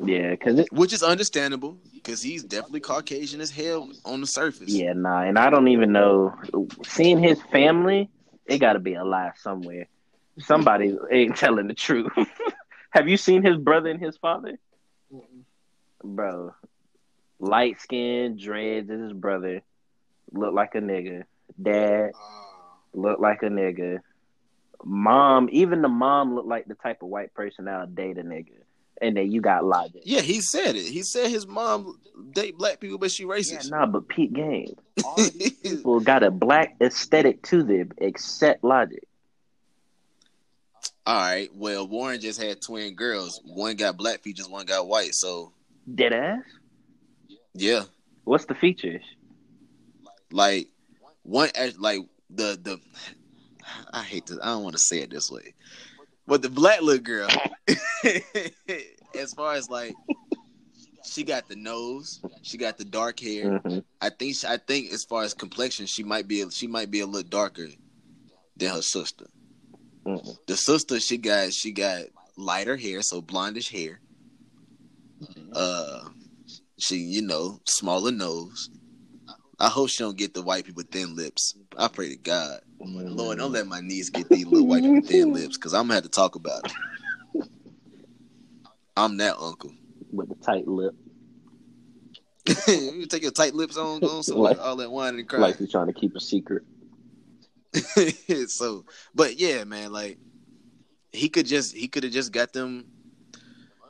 B: Yeah, cause it.
A: Which is understandable because he's definitely Caucasian as hell on the surface.
B: Yeah, nah, and I don't even know. Seeing his family, it got to be a lie somewhere. Somebody ain't telling the truth. Have you seen his brother and his father,
C: Mm-mm.
B: bro? Light skin, dreads, is his brother. Look like a nigga. Dad
C: Ah,
B: look like a nigga. Mom, even the mom looked like the type of white person that'll date a nigga. And then you got logic.
A: Yeah, he said it. He said his mom date black people, but she
B: Yeah,
A: racist.
B: nah, but Pete Game. All these people got a black aesthetic to them, except logic.
A: All right. Well, Warren just had twin girls. One got black features, one got white. So
B: Dead ass.
A: yeah,
B: What's the features?
A: Like one like the the. I hate to. I don't want to say it this way, but the black little girl, as far as like, she got the nose, she got the dark hair.
B: hmm
A: I think I think as far as complexion, she might be she might be a little darker than her sister.
B: hmm
A: The sister she got she got lighter hair, so blondish hair. Uh, she you know smaller nose. I hope she don't get the white people thin lips. I pray to God, Lord, don't let my niece get these little white people thin lips, cause I'm gonna have to talk about it. I'm that uncle.
B: With the tight lip,
A: you take your tight lips on, on some
B: Like-
A: all that wine and cry.
B: like he's trying to keep a secret.
A: so, but yeah, man, like he could just he could have just got them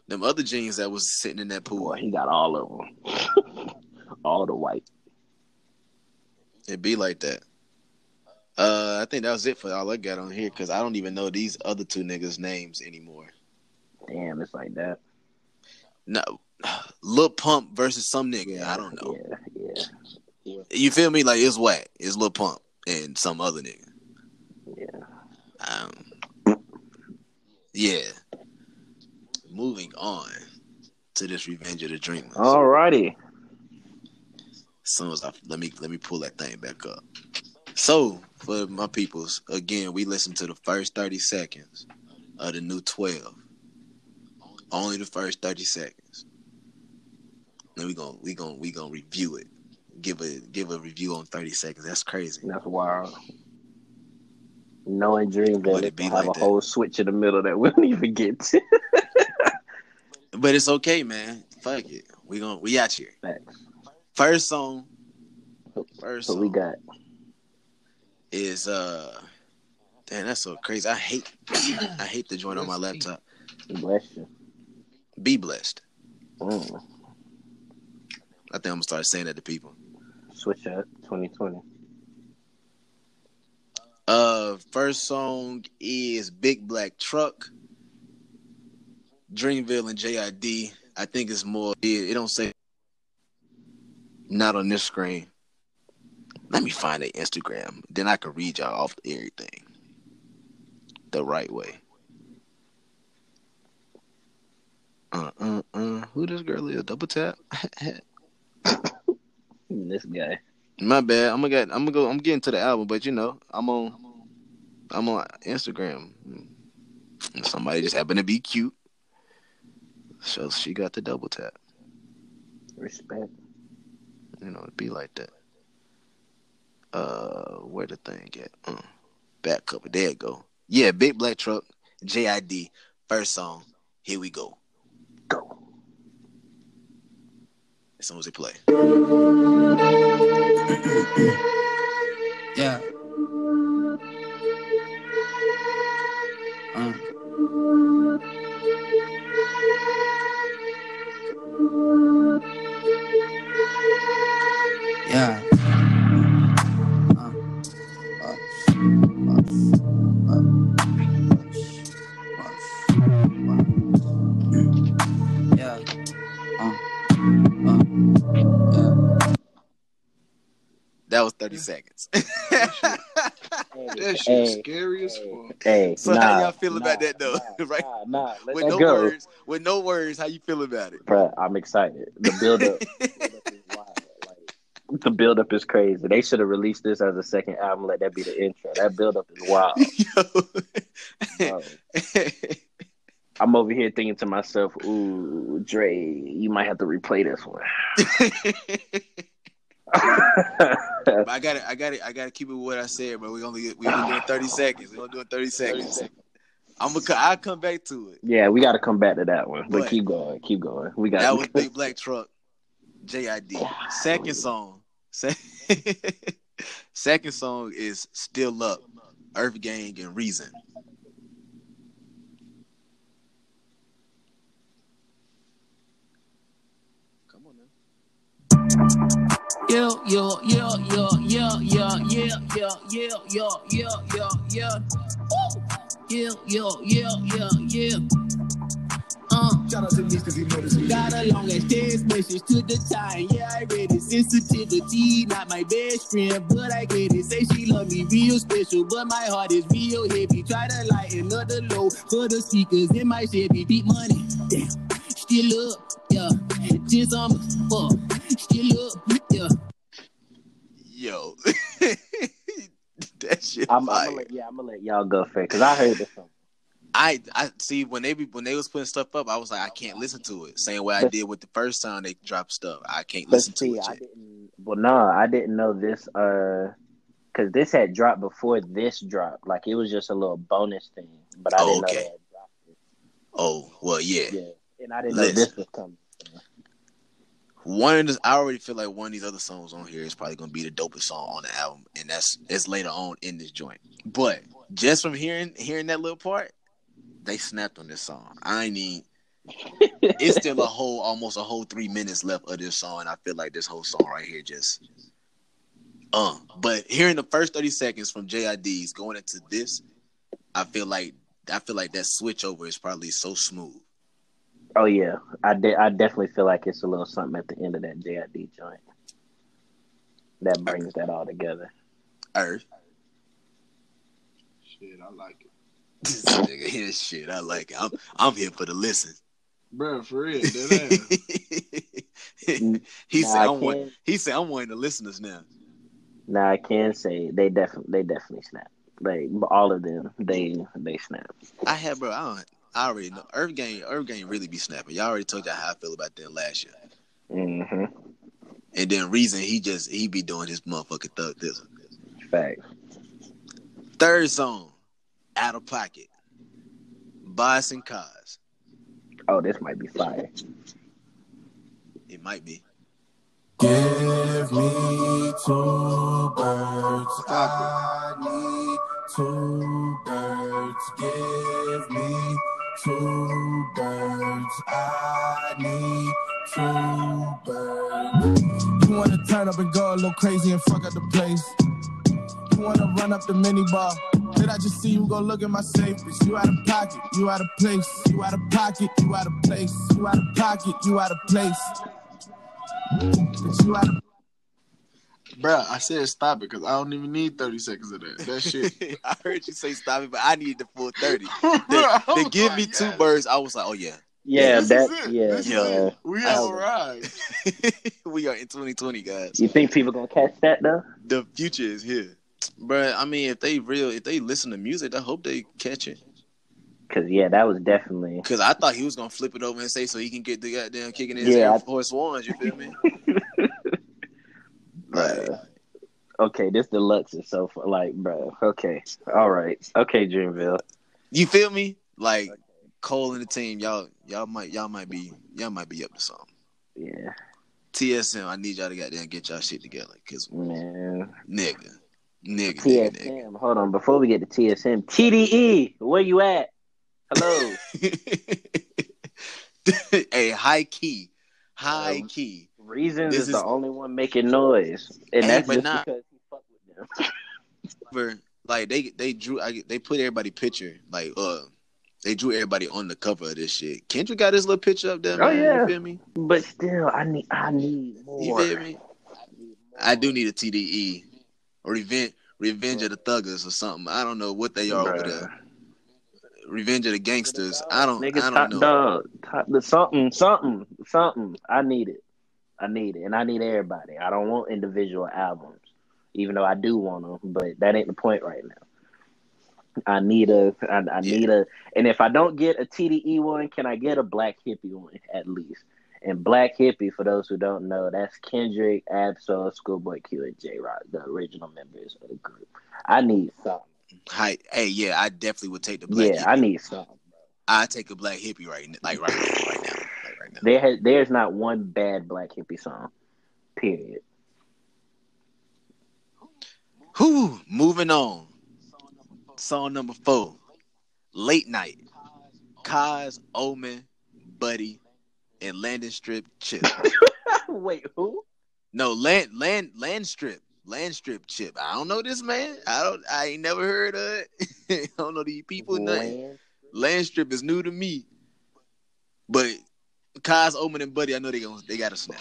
A: them other genes that was sitting in that pool.
B: Boy, he got all of them, all the white.
A: It'd be like that. Uh, I think that was it for all I got on here because I don't even know these other two niggas' names anymore.
B: Damn, it's like that.
A: No, Lil Pump versus some nigga.
B: Yeah,
A: I don't know.
B: Yeah, yeah,
A: You feel me? Like it's whack. It's Lil Pump and some other nigga.
B: yeah.
A: Um, yeah. Moving on to this Revenge of the Dreamers.
B: Alrighty.
A: As soon as I let me let me pull that thing back up. So for my peoples, again, we listen to the first thirty seconds of the new twelve. Only the first thirty seconds. Then we gonna we gonna we gonna review it. Give a give a review on thirty seconds. That's crazy.
B: That's wild. Knowing Dream Village
A: it be
B: have
A: like
B: a
A: that?
B: whole switch in the middle that we don't even get to.
A: But it's okay, man. Fuck it. We gonna we out here.
B: Facts.
A: First song. First
B: So
A: song
B: we got
A: is uh damn that's so crazy. I hate I hate the joint on my laptop.
B: bless you.
A: Be blessed.
B: Mm.
A: I think I'm gonna start saying that to people.
B: Switch up 2020.
A: Uh, first song is Big Black Truck, Dreamville and JID. I think it's more. It, it don't say. Not on this screen. Let me find their Instagram. Then I can read y'all off everything. The right way. Uh uh uh. Who this girl is? Double tap.
B: This guy.
A: My bad. I'm gonna get. I'm gonna go. I'm getting to the album, but you know, I'm on. I'm on Instagram. And somebody just happened to be cute, so she got the double tap.
B: Respect.
A: You know, it'd be like that. Uh, where the thing at? Uh, back cover. There it go. Yeah, big black truck. JID. First song. Here we go.
B: Go.
A: As soon as it play.
E: Yeah. Yeah. Yeah. Yeah.
A: That was 30 seconds.
C: That shit
B: Hey,
C: scary as fuck.
B: hey,
A: So
B: nah,
A: how y'all feel
B: nah,
A: about that though?
B: nah,
A: right?
B: Nah, nah, let
A: With
B: that
A: no
B: go.
A: words. With no words, how you feel about it?
B: Bruh, I'm excited. The build up, is wild. Like, the build up is crazy. They should have released this as a second album. Let that be the intro. That build up is wild.
A: Yo.
B: Bro. I'm over here thinking to myself, "Ooh, Dre, you might have to replay this one."
A: But I got to I got to I got to keep it what I said, but We only we only doing thirty seconds. We only doing thirty seconds. I'm gonna I'll come back to it.
B: yeah, we got to come back to that one. But
A: But-
B: keep going, keep going. We got
A: That was Big Black Truck, JID. Second song, second song is Still Up, Earth Gang and Reason. Come on now.
E: Yeah, yeah, yeah, yeah, yeah, yeah, yeah, yeah, yeah, yeah, yeah, yeah. Woo! Yeah, yeah, yeah, yeah, yeah. Uh,
F: Shout out to Niche because he noticed me.
E: got a long ass text message to the time. Yeah, I read it. Sensitivity, not my best friend, but I get it. Say she love me real special, but my heart is real heavy. Try to lighten up the load for the speakers in my Chevy. Beat money, damn. Still up, yeah. Just um, fuck. Still up, yeah.
A: Yo, that shit
B: I'm, I'm, gonna let, yeah, I'm gonna let y'all go first because I heard this song.
A: I I see when they be when they was putting stuff up, I was like, I can't listen to it. Same way I did with the first time they dropped stuff. I can't listen
B: see,
A: to it
B: I
A: yet.
B: didn't. Well, no, I didn't know this. Uh, because this had dropped before this dropped. Like it was just a little bonus thing, but I didn't
A: okay.
B: know had dropped.
A: Oh well, yeah.
B: Yeah, and I didn't know this was coming.
A: One of the, I already feel like one of these other songs on here is probably gonna be the dopest song on the album, and that's it's later on in this joint. But just from hearing hearing that little part, they snapped on this song. I ain't need. it's still a whole, almost a whole three minutes left of this song. And I feel like this whole song right here just, uh. But hearing the first thirty seconds from JID's going into this, I feel like I feel like that switch over is probably so smooth.
B: Oh yeah, I de- I definitely feel like it's a little something at the end of that JID joint that brings that all together.
A: Earth.
C: Shit, I like it.
A: This nigga here shit. I like it. I'm I'm here for the listen.
C: Bro, for real,
A: he
B: Nah,
A: said
B: I
A: I'm one, he said I'm one of the listeners now.
B: Now I can say they definitely they definitely snap. Like all of them, they they snap.
A: I have bro, I don't I already know Earth Gang Earth Gang really be snapping. Y'all already told y'all how I feel about them last year.
B: Mm-hmm.
A: And then reason he just he be doing his motherfucking thug this.
B: Fact.
A: Third song, out of pocket. Bias and cars.
B: Oh, this might be fire.
A: It might be.
F: Give me two birds. I need two birds. Give me two birds. I need two birds. You wanna turn up and go a little crazy and fuck up the place. You wanna run up the mini bar. Did I just see you go look at my safe? Bitch, you out of pocket, you out of place. You out of pocket, you out of place. You out of pocket, you out of place. Bitch, you out of
C: Bro, I said stop it because I don't even need 30 seconds of that. That shit.
A: I heard you say stop it, but I need the full 30.
C: Bro,
A: They, they give
C: like,
A: me two
C: yes.
A: birds. I was like, oh yeah.
B: Yeah,
C: this
B: that
C: is it.
B: yeah.
C: This
A: yeah.
C: We have
B: Oh.
C: arrived.
A: we are in 2020, guys.
B: You think people gonna catch that though?
A: The future is here. But I mean, if they real, if they listen to music, I hope they catch it.
B: Cause yeah, that was definitely
A: Cause I thought he was gonna flip it over and say so he can get the goddamn kicking his
B: Yeah, I-
A: Ones. You feel me?
B: uh, okay. This deluxe is so fu- like, bro. Okay, all right. Okay, Dreamville.
A: You feel me? Like Cole and the team, y'all, y'all might, y'all might be, y'all might be up to something.
B: Yeah,
A: TSM, I need y'all to goddamn get y'all shit together, cause
B: man.
A: nigga, nigga, nigga, nigga.
B: TSM. Hold on. Before we get to TSM, TDE, where you at? Hello.
A: hey, high key, high
B: Um,
A: key.
B: Reasons
A: This
B: is, the only one making noise, and
A: Hey,
B: that's
A: but
B: just
A: not-
B: because he fuck with them.
A: Like they they drew, I, they put everybody picture like uh. They drew everybody on the cover of this shit. Kendrick got his little picture up there,
B: Oh,
A: man.
B: yeah.
A: You feel me?
B: But still, I need, I need more.
A: You feel me? I do need a TDE. Revenge Revenge of the Thuggers or something. I don't know what they are over there. Revenge of the Gangsters. I don't
B: Nigga,
A: I don't know.
B: dog, top, the something, something, something. I need it. I need it, and I need everybody. I don't want individual albums, even though I do want them. But that ain't the point right now. I need a, I, I
A: Yeah.
B: need a, and if I don't get a TDE one, can I get a Black Hippie one at least? And Black Hippie, for those who don't know, that's Kendrick, Ab-Soul, Schoolboy Q, and Jay Rock, the original members of the group. I need something.
A: Hi, hey, yeah, I definitely would take the black
B: yeah,
A: hippie.
B: I need something.
A: I take a black hippie right now, like right now, right now, like right now.
B: There has, there's not one bad Black Hippie song. Period.
A: Who moving on. Song number four. Late night. Cozz, Omen, Buddy, and Landstrip Chip.
B: Wait, who?
A: No, land land land strip. Land strip chip. I don't know this man. I don't I ain't never heard of it. I don't know these people nothing.
B: Land?
A: Land strip is new to me. But Cozz, Omen, and Buddy, I know they gonna they gotta snap.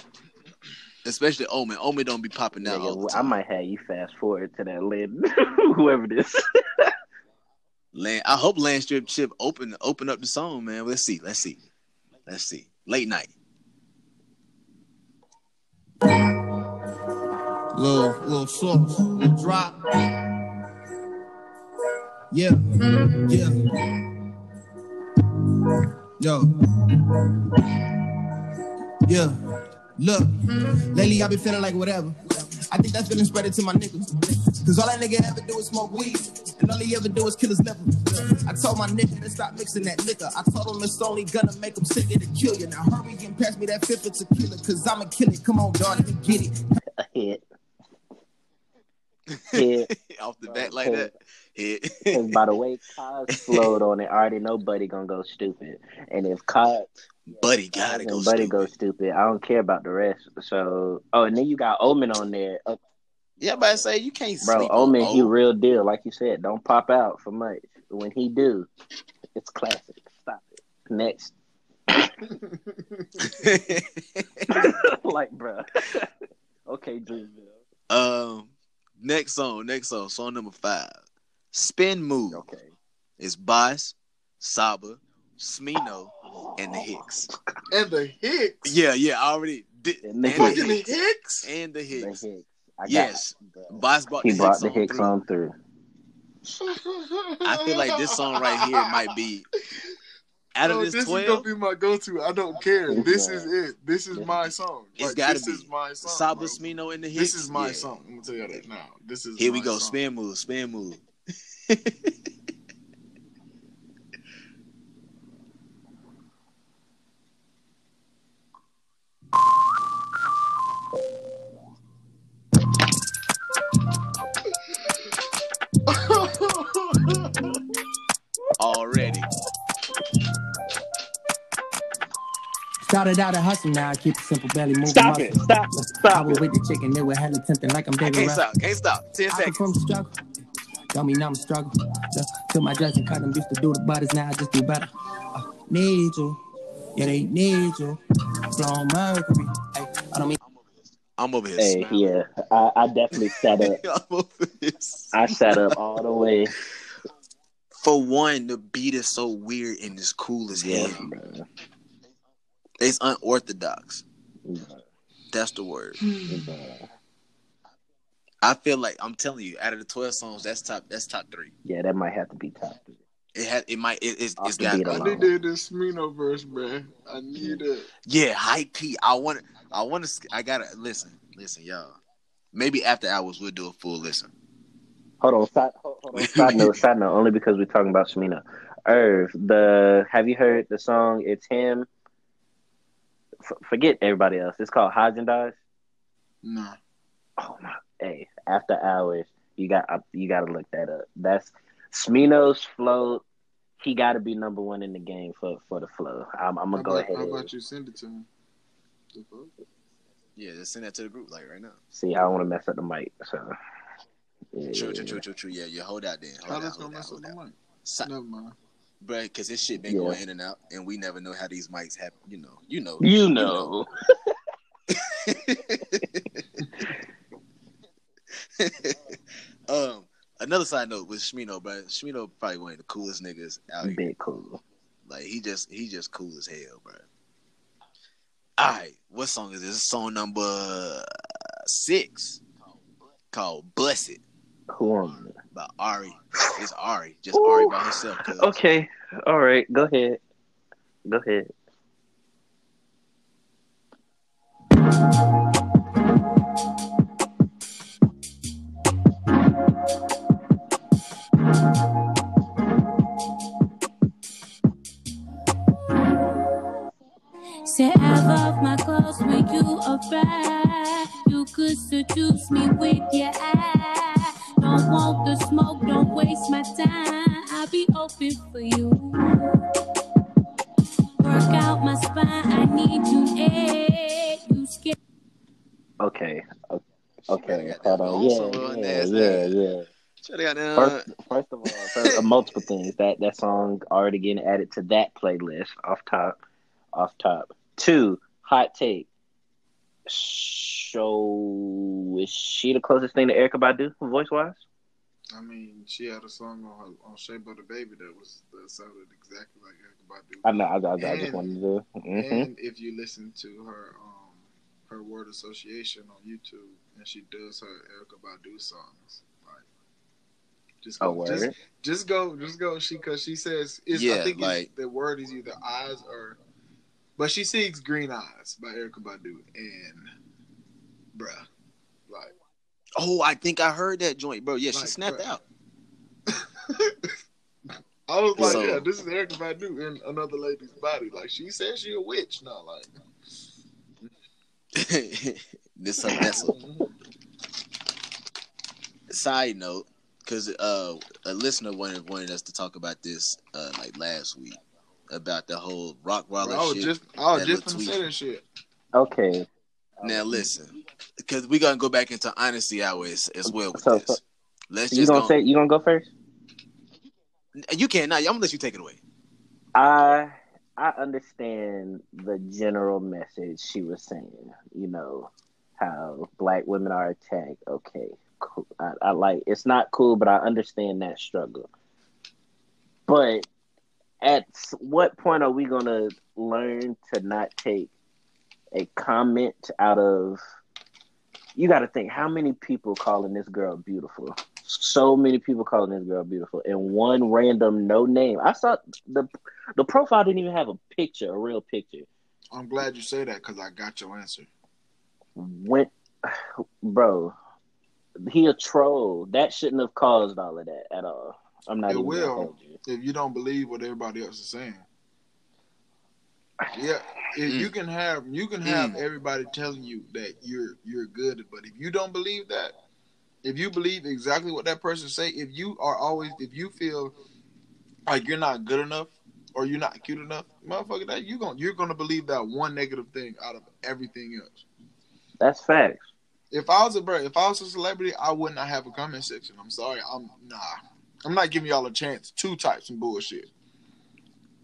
A: Especially Omen. Omen don't be popping out all the
B: Nigga, I might have you fast forward to that land, whoever this.
A: Land, I hope Landstrip Chip open open up the song, man. Let's see. Let's see. Let's see. Late night.
F: Little, little sauce, little drop. Yeah, yeah. Yo. Yeah. Look, lately I've been feeling like whatever. I think that feeling spread it to my niggas. Cause all that nigga ever do is smoke weed. And all he ever do is kill his liver. I told my nigga to stop mixing that liquor. I told him it's only gonna make him sick to kill you. Now hurry and pass me that fifth of tequila. Cause I'ma kill it. Come on, dog, let get it.
B: A hit. Hit.
A: off the bat like that.
B: Because
A: Yeah.
B: by the way Cozz flowed on it, I already know Buddy gonna go stupid. And if Cozz
A: Buddy gotta go
B: Buddy
A: stupid.
B: goes stupid, I don't care about the rest. So, oh, and then you got Omen on there. Uh,
A: Yeah, but I say you can't
B: bro, Omen, he real deal. Like you said, don't pop out for much. When he do, it's classic. Stop it. Next. like, bro. okay, Dreamville.
A: um, next song, next song, song number five, "Spin Move."
B: Okay.
A: It's Bas, Saba, Smino, and the Hics.
C: And the Hics.
A: Yeah, yeah, I already did.
B: And the
A: and
B: Hics.
C: Fucking Hics.
A: and the
B: The
A: Hics.
B: Hics. I got
A: Yes.
B: bro.
A: Bas brought
B: He
A: the
B: brought
A: Hics
B: the
A: on
B: Hics
A: through.
B: on through.
A: I feel like this song right here might be out of
C: Yo,
A: this
C: this is
A: twelve.
C: gonna be my go-to. I don't care. This is it. This is my song.
A: It's
C: Like,
A: gotta
C: this
A: be
C: is my song.
A: Saba,
C: bro.
A: Smino, and the Hics.
C: This is my
A: Yeah.
C: song. I'm gonna tell you that now. This is
A: Here we go.
C: song.
A: Spin move, spin move.
E: Started out a hustle, now I keep a simple belly moving.
B: Stop
E: muscle.
B: it. Stop.
E: I
B: Stop
E: was
B: it.
E: with the chicken, they were hella tempting like I'm
A: I
E: David
A: can't stop. Can't stop. Ten
E: I come
A: seconds.
E: from the struggle. Don't mean I'm a struggle. Look, Took my dress and cut them. Used to do the butters, now I just do better. Uh, need you. Yeah, they need you. Blowing Mercury. Hey, I don't mean
A: I'm over here.
B: Hey,
A: smiling.
B: yeah. I, I definitely sat up.
A: I'm over.
B: I sat up all the way.
A: For one, the beat is so weird and it's cool as
B: Yeah,
A: hell.
B: bro.
A: It's unorthodox.
B: Bro,
A: That's the word. Hmm.
B: bro.
A: I feel like I'm telling you, out of the twelve songs, that's top. That's top three.
B: Yeah, that might have to be top three.
A: It had. It might. It, it's.
B: Off
A: It's
B: the
A: got.
C: I need to hear this Smino verse, man. I need it.
A: Yeah, high key. I want. I want to. I gotta listen. Listen, y'all. Maybe after hours we'll do a full listen.
B: Hold on, side, hold, hold on. Side note, side note. Only because we're talking about Shmina. Irv, the have you heard the song? It's him. F- forget everybody else. It's called Haagen
C: Nah.
B: Oh my! Hey, after hours, you got you got to look that up. That's Smino's flow. He got to be number one in the game for for the flow. I'm, I'm gonna go
C: about,
B: ahead.
C: how about you send it to me? The fuck?
A: Yeah, just send that to the group like right now.
B: See, I don't want to mess up the mic. So, yeah,
A: True, true, true, true, true. Yeah, yeah. Hold out then.
C: How
A: Hold out,
C: that's
A: hold
C: gonna
A: out,
C: mess up
A: hold
C: the
A: out.
C: mic? Never mind.
A: Bruh, because this shit been
B: Yeah.
A: going in and out, and we never know how these mics happen. You know, you know.
B: You know.
A: um, another side note with Shmino, bro. Shmino probably one of the coolest niggas out here.
B: Big cool.
A: Like he just he just cool as hell, bro. All right, what song is this? Song number six, called "Blessed"
B: Who on?
A: By Ari. It's Ari, just Ari by herself. cuz.
B: Okay. All right. Go ahead. Go ahead.
G: Say I love my clothes when you arrive. You could seduce me with your eye. Don't want the smoke, don't waste my time. I'll be open for you. Work out my spine, I need you air. You skip.
B: Okay. o- Okay. Hold on.
A: long
B: Yeah. Yeah. Yeah. Yeah.
A: Shoulda got that.
B: First, first of all, first, uh, multiple things. That that song already getting added to that playlist off top. Off top. Two, hot take. So is she the closest thing to Erykah Badu, voice wise?
C: I mean, she had a song on her, on Shea Butter Baby that was that sounded exactly like Erykah Badu.
B: I know. I, I, I just wanted to. hmm
C: And if you listen to her um her word association on YouTube, and she does her Erykah Badu songs, like just
B: Oh,
C: go,
B: word.
C: just, just go, just go. She because she says it's,
A: Yeah,
C: I think it's-
A: like-
C: the word is either eyes or, but she sings Green Eyes by Erykah Badu, and bruh,
A: Oh, I think I heard that joint, bro. Yeah, she snapped
C: bruh.
A: out.
C: I was like,
A: So-
C: yeah, this is Erykah Badu in another lady's body. Like she says she a witch Not like.
A: this that's a side note. because uh, a listener wanted wanted us to talk about this uh, like last week about the whole rock
C: Bro,
A: waller
C: I was
A: shit.
C: just, I was just
A: little
C: gonna
A: tweet.
C: say that shit.
B: Okay.
A: Now listen, because we're gonna go back into honesty hour as, as well with
B: So-
A: this. Let's
B: You
A: just
B: gonna
A: go.
B: say you gonna go first?
A: you can't. Now I'm gonna let you take it away.
B: I I understand the general message she was saying. You know how black women are attacked. Okay, cool. I, I like it's not cool, but I understand that struggle. But at what point are we gonna learn to not take a comment out of? You got to think how many people calling this girl beautiful. So many people calling this girl beautiful, and one random no name. I saw the the profile didn't even have a picture, a real picture.
C: I'm glad you say that because I got your answer.
B: Went, bro, he a troll. That shouldn't have caused all of that at all. I'm not
C: It
B: even
C: will. If you don't believe what everybody else is saying, yeah, if
A: Mm.
C: you can have you can have
A: Mm.
C: everybody telling you that you're you're good, but if you don't believe that, if you believe exactly what that person say, if you are always if you feel like you're not good enough or you're not cute enough, motherfucker, that you going you're gonna believe that one negative thing out of everything else.
B: That's facts.
C: If I was a bro, if I was a celebrity, I would not have a comment section. I'm sorry, I'm nah. I'm not giving y'all a chance Two types of bullshit.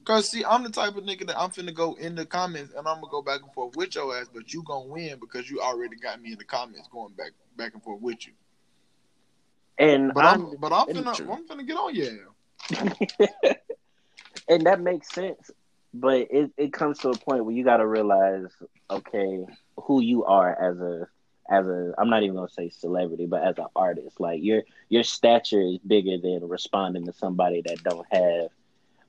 C: Cause see, I'm the type of nigga that I'm finna go in the comments and I'm gonna go back and forth with your ass, but you gonna win because you already got me in the comments going back back and forth with you.
B: And
C: But I'm,
B: I'm,
C: but I'm finna
A: true.
C: I'm finna get on you.
B: and that makes sense. But it, it comes to a point where you got to realize, okay, who you are as a as a I'm not even gonna say celebrity, but as an artist, like your your stature is bigger than responding to somebody that don't have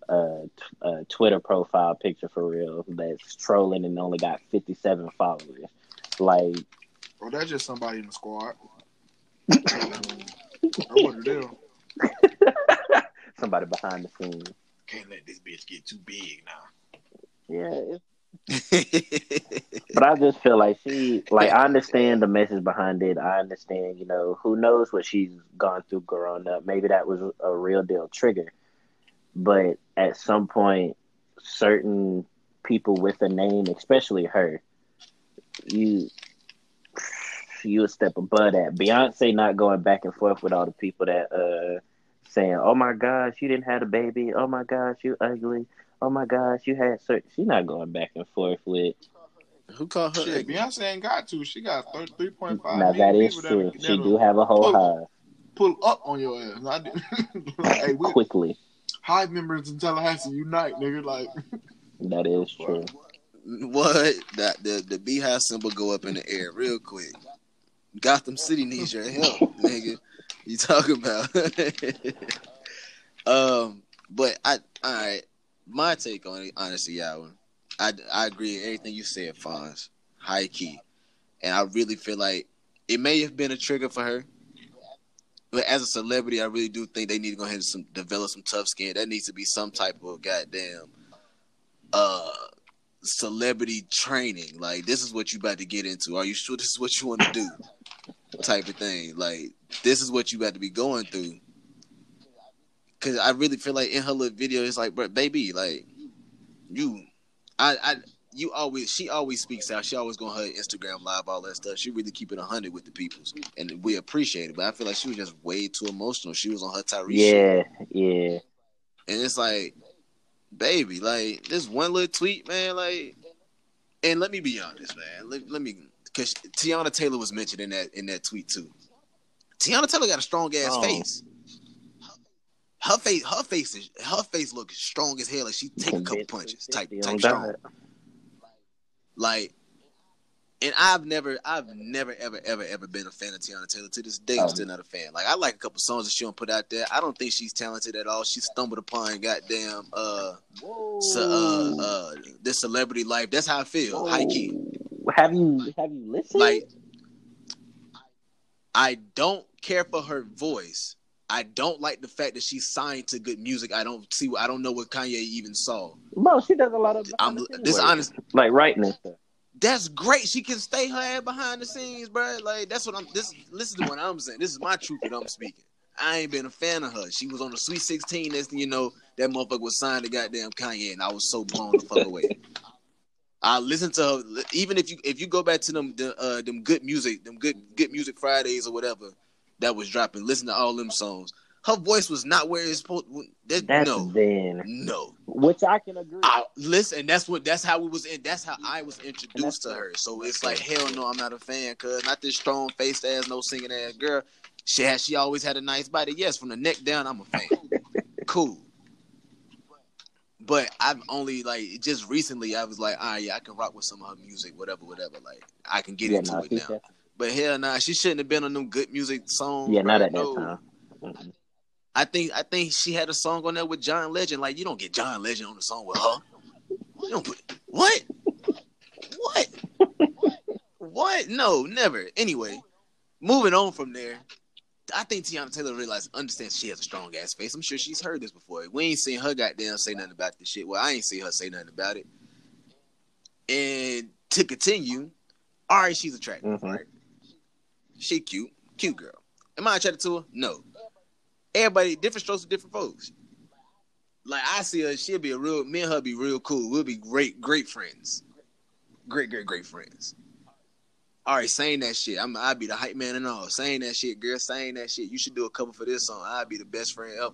B: a, t- a Twitter profile picture for real that's trolling and only got 57 followers. Like,
C: Or that's just somebody in the squad. That's what it is.
B: somebody behind the scenes.
C: Can't let this bitch get too big now.
B: Yeah, But I just feel like she, like, I understand the message behind it. I understand, you know, who knows what she's gone through growing up. Maybe that was a real deal trigger. But at some point, certain people with a name, especially her, you you a step above that. Beyonce not going back and forth with all the people that uh saying, "Oh my gosh, you didn't have a baby. Oh my gosh, you ugly. Oh my gosh, you had certain." She's not going back and forth with.
A: Who called her?
C: Shit,
A: ugly?
C: Beyonce ain't got to. She got three point five
B: Now that is
C: people
B: true.
C: that
B: She do have a whole
C: pull-
B: hive
C: pull up on your ass. Not, hey, we
B: quickly.
C: Hive members in Tallahassee unite, nigga. Like,
B: That is true.
A: What? That the the beehive symbol go up in the air real quick. Gotham City needs your help, nigga. You talking about? um, but I all right. My take on it, honestly, Alvin, I I agree with everything you said, Fonz. High key, and I really feel like it may have been a trigger for her. But as a celebrity, I really do think they need to go ahead and some, develop some tough skin. That needs to be some type of goddamn uh celebrity training. Like this is what you about to get into. Are you sure this is what you want to do? Type of thing. Like this is what you about to be going through. Cause I really feel like in her little video, it's like, bro, baby, like you, I, I, you always, she always speaks out. She always go on her Instagram live, all that stuff. She really keep it hundred with the peoples, and we appreciate it. But I feel like she was just way too emotional. She was on her Tyrese.
B: Yeah, yeah.
A: And it's like, baby, like this one little tweet, man, like, and let me be honest, man. Let, let me, because Teyana Taylor was mentioned in that in that tweet too. Teyana Taylor got a strong ass
B: Oh.
A: face. Her face, her face is her face looks strong as hell. Like she take a couple punches, type type strong.
B: God.
A: Like, and I've never, I've never, ever, ever, ever been a fan of Teyana Taylor. To this day, I'm
B: Um,
A: still not a fan. Like, I like a couple songs that she don't put out there. I don't think she's talented at all. She stumbled upon goddamn uh, so, uh, uh, this celebrity life. That's how I feel. High key.
B: Have you have you listened?
A: Like, I don't care for her voice. I don't like the fact that she's signed to good music. I don't see. I don't know what Kanye even saw.
B: bro, she does a lot of.
A: I'm
B: behind
A: this
B: work.
A: honest.
B: like writing and stuff.
A: That's great. She can stay her ass behind the scenes, bro. Like that's what I'm. This listen to what I'm saying. This is my truth that I'm speaking. I ain't been a fan of her. She was on the Sweet 16. Next thing you know, that motherfucker was signed to goddamn Kanye, and I was so blown the fuck away. I listen to her, even if you if you go back to them the, uh, them good music, them good good music Fridays or whatever that was dropping. Listen to all them songs. Her voice was not where it's supposed. That,
B: That's
A: no,
B: then,
A: no.
B: which I can agree.
A: I, listen, that's what that's how we was in. That's how I was introduced to her. So it's like hell no, I'm not a fan. Cause not this strong faced ass, no singing ass girl. She had she always had a nice body. Yes, from the neck down, I'm a fan. cool. But I've only like just recently I was like, all right, yeah, I can rock with some of her music, whatever, whatever. Like I can get
B: yeah,
A: into
B: nah,
A: it now. But hell nah, she shouldn't have been on them good music songs.
B: yeah, not at that
A: No.
B: time. Mhm.
A: I think I think she had a song on there with John Legend. Like you don't get John Legend on the song with her. You don't put what? What? what? No, never. Anyway, moving on from there. I think Teyana Taylor realized understands she has a strong ass face. I'm sure she's heard this before. We ain't seen her goddamn say nothing about this shit. Well, I ain't seen her say nothing about it. And to continue, all right, she's attractive,
B: Mhm.
A: right? She cute, cute girl. Am I attracted to her? No. Everybody different strokes for different folks. Like I see her, she'll be a real me and her be real cool. We'll be great, great friends. Great, great, great friends. All right, saying that shit. I'm I'd be the hype man and all. Saying that shit, girl, saying that shit. You should do a cover for this song. I'd be the best friend ever.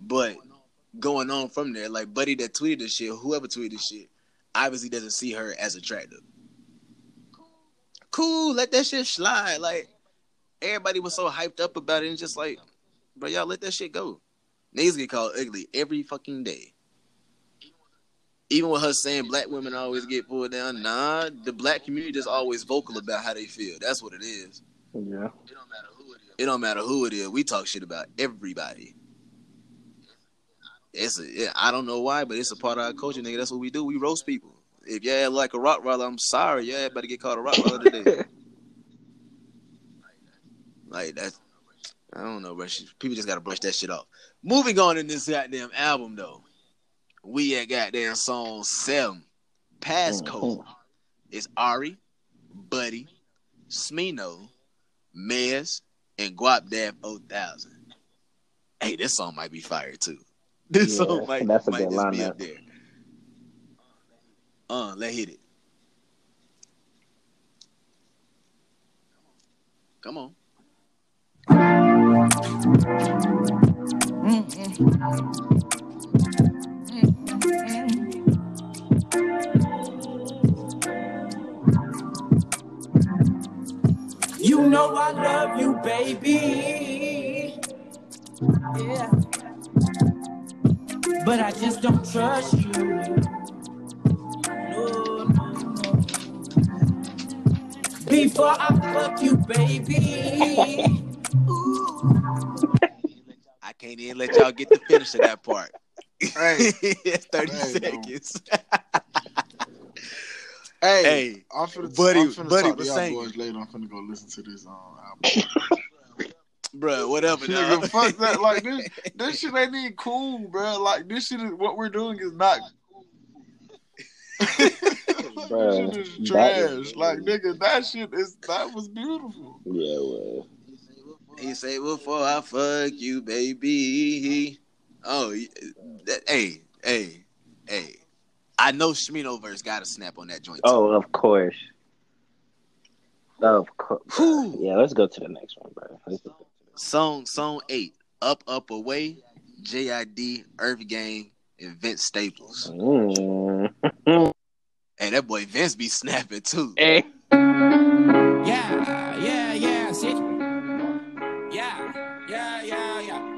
A: But going on from there, like Buddy that tweeted this shit, whoever tweeted this shit, obviously doesn't see her as attractive. Cool, let that shit slide. Like everybody was so hyped up about it, and just like, bro, y'all let that shit go. Niggas get called ugly every fucking day. Even with her saying black women always get pulled down, nah, the black community is always vocal about how they feel. That's what it is.
B: Yeah.
A: It don't matter who it is. We talk shit about everybody. It's a, yeah, I don't know why, but it's a part of our culture, nigga. That's what we do. We roast people. If y'all act like a rock roller, I'm sorry. Y'all better get called a rock roller today. like that's, I don't know. She- People just gotta brush that shit off. Moving on in this goddamn album, though, we at goddamn song seven, Passcode. Mm-hmm. It's Ari, Buddy, Smino, Mez, and Guapdad 4000. Hey, this song might be fire too. This
B: Yeah,
A: song might,
B: that's a
A: might
B: good
A: just be
B: lineup.
A: up there. Uh, let hit it. Come on.
E: You know I love you, baby. Yeah. But I just don't trust you. Before I fuck you, baby.
A: I can't even let y'all get the finish of that part.
C: Hey.
A: 30
C: Hey,
A: seconds.
C: Hey,
A: hey,
C: I'm finna,
A: Buddy-
C: I'm finna
A: Buddy
C: talk to
A: was
C: y'all
A: saying-
C: boys later. I'm finna go listen to this um, album.
A: bro, whatever.
C: Nigga, fuck that. Like this, this shit ain't even cool, bro. Like this shit is what we're doing is not.
B: Bruh,
C: shit is trash.
B: is-
C: like nigga, that shit is that was beautiful.
B: Yeah, well.
A: He say, "Before I fuck you, baby." Oh, that, hey, hey, hey. I know Smino verse got a snap on that joint.
B: Oh, of course. Of course.
A: Whew.
B: Yeah, let's go to the next one, bro.
A: Song, song eight, up, up, away. JID, Earth Gang, and Vince Staples.
B: Mm.
A: Hey, that boy Vince be snapping too.
B: hey.
E: Yeah, yeah, yeah, shit. Yeah, yeah, yeah, yeah.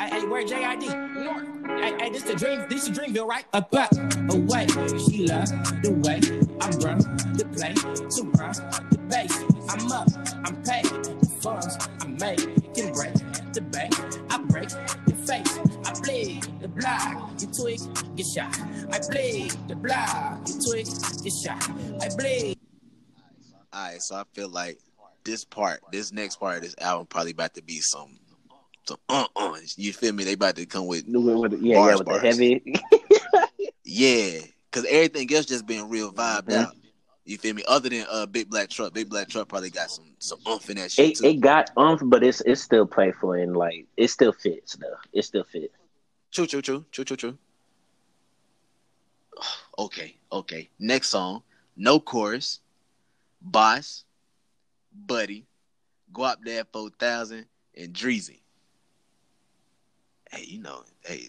E: Hey, hey, where JID? North. Hey, hey, this the dream, this the Dreamville, right? Up, up, away. She love the way I run the play, to run the base. I'm up, I'm paid, the funds I make can break the bank. I break the face, I bleed the block, you twig, get shot. I play the block, you twig, get shot. I play.
A: All right, so I feel like this part, this next part of this album, probably about to be some, some uh uh. You feel me? They about to come with
B: With, with, yeah,
A: Bars,
B: yeah, with
A: bars.
B: the heavy.
A: yeah, because everything else just been real vibed
B: Mhm.
A: out. You feel me? Other than uh Big Black Truck, Big Black Truck probably got some some umph in that shit
B: It,
A: too.
B: it got umph, but it's it's still playful and like it still fits though. It still fits.
A: True, true, true, true, true, true. Okay, okay. Next song, no chorus, Bas, Buddy, Guapdad 4000, and Dreezy. Hey, you know, hey,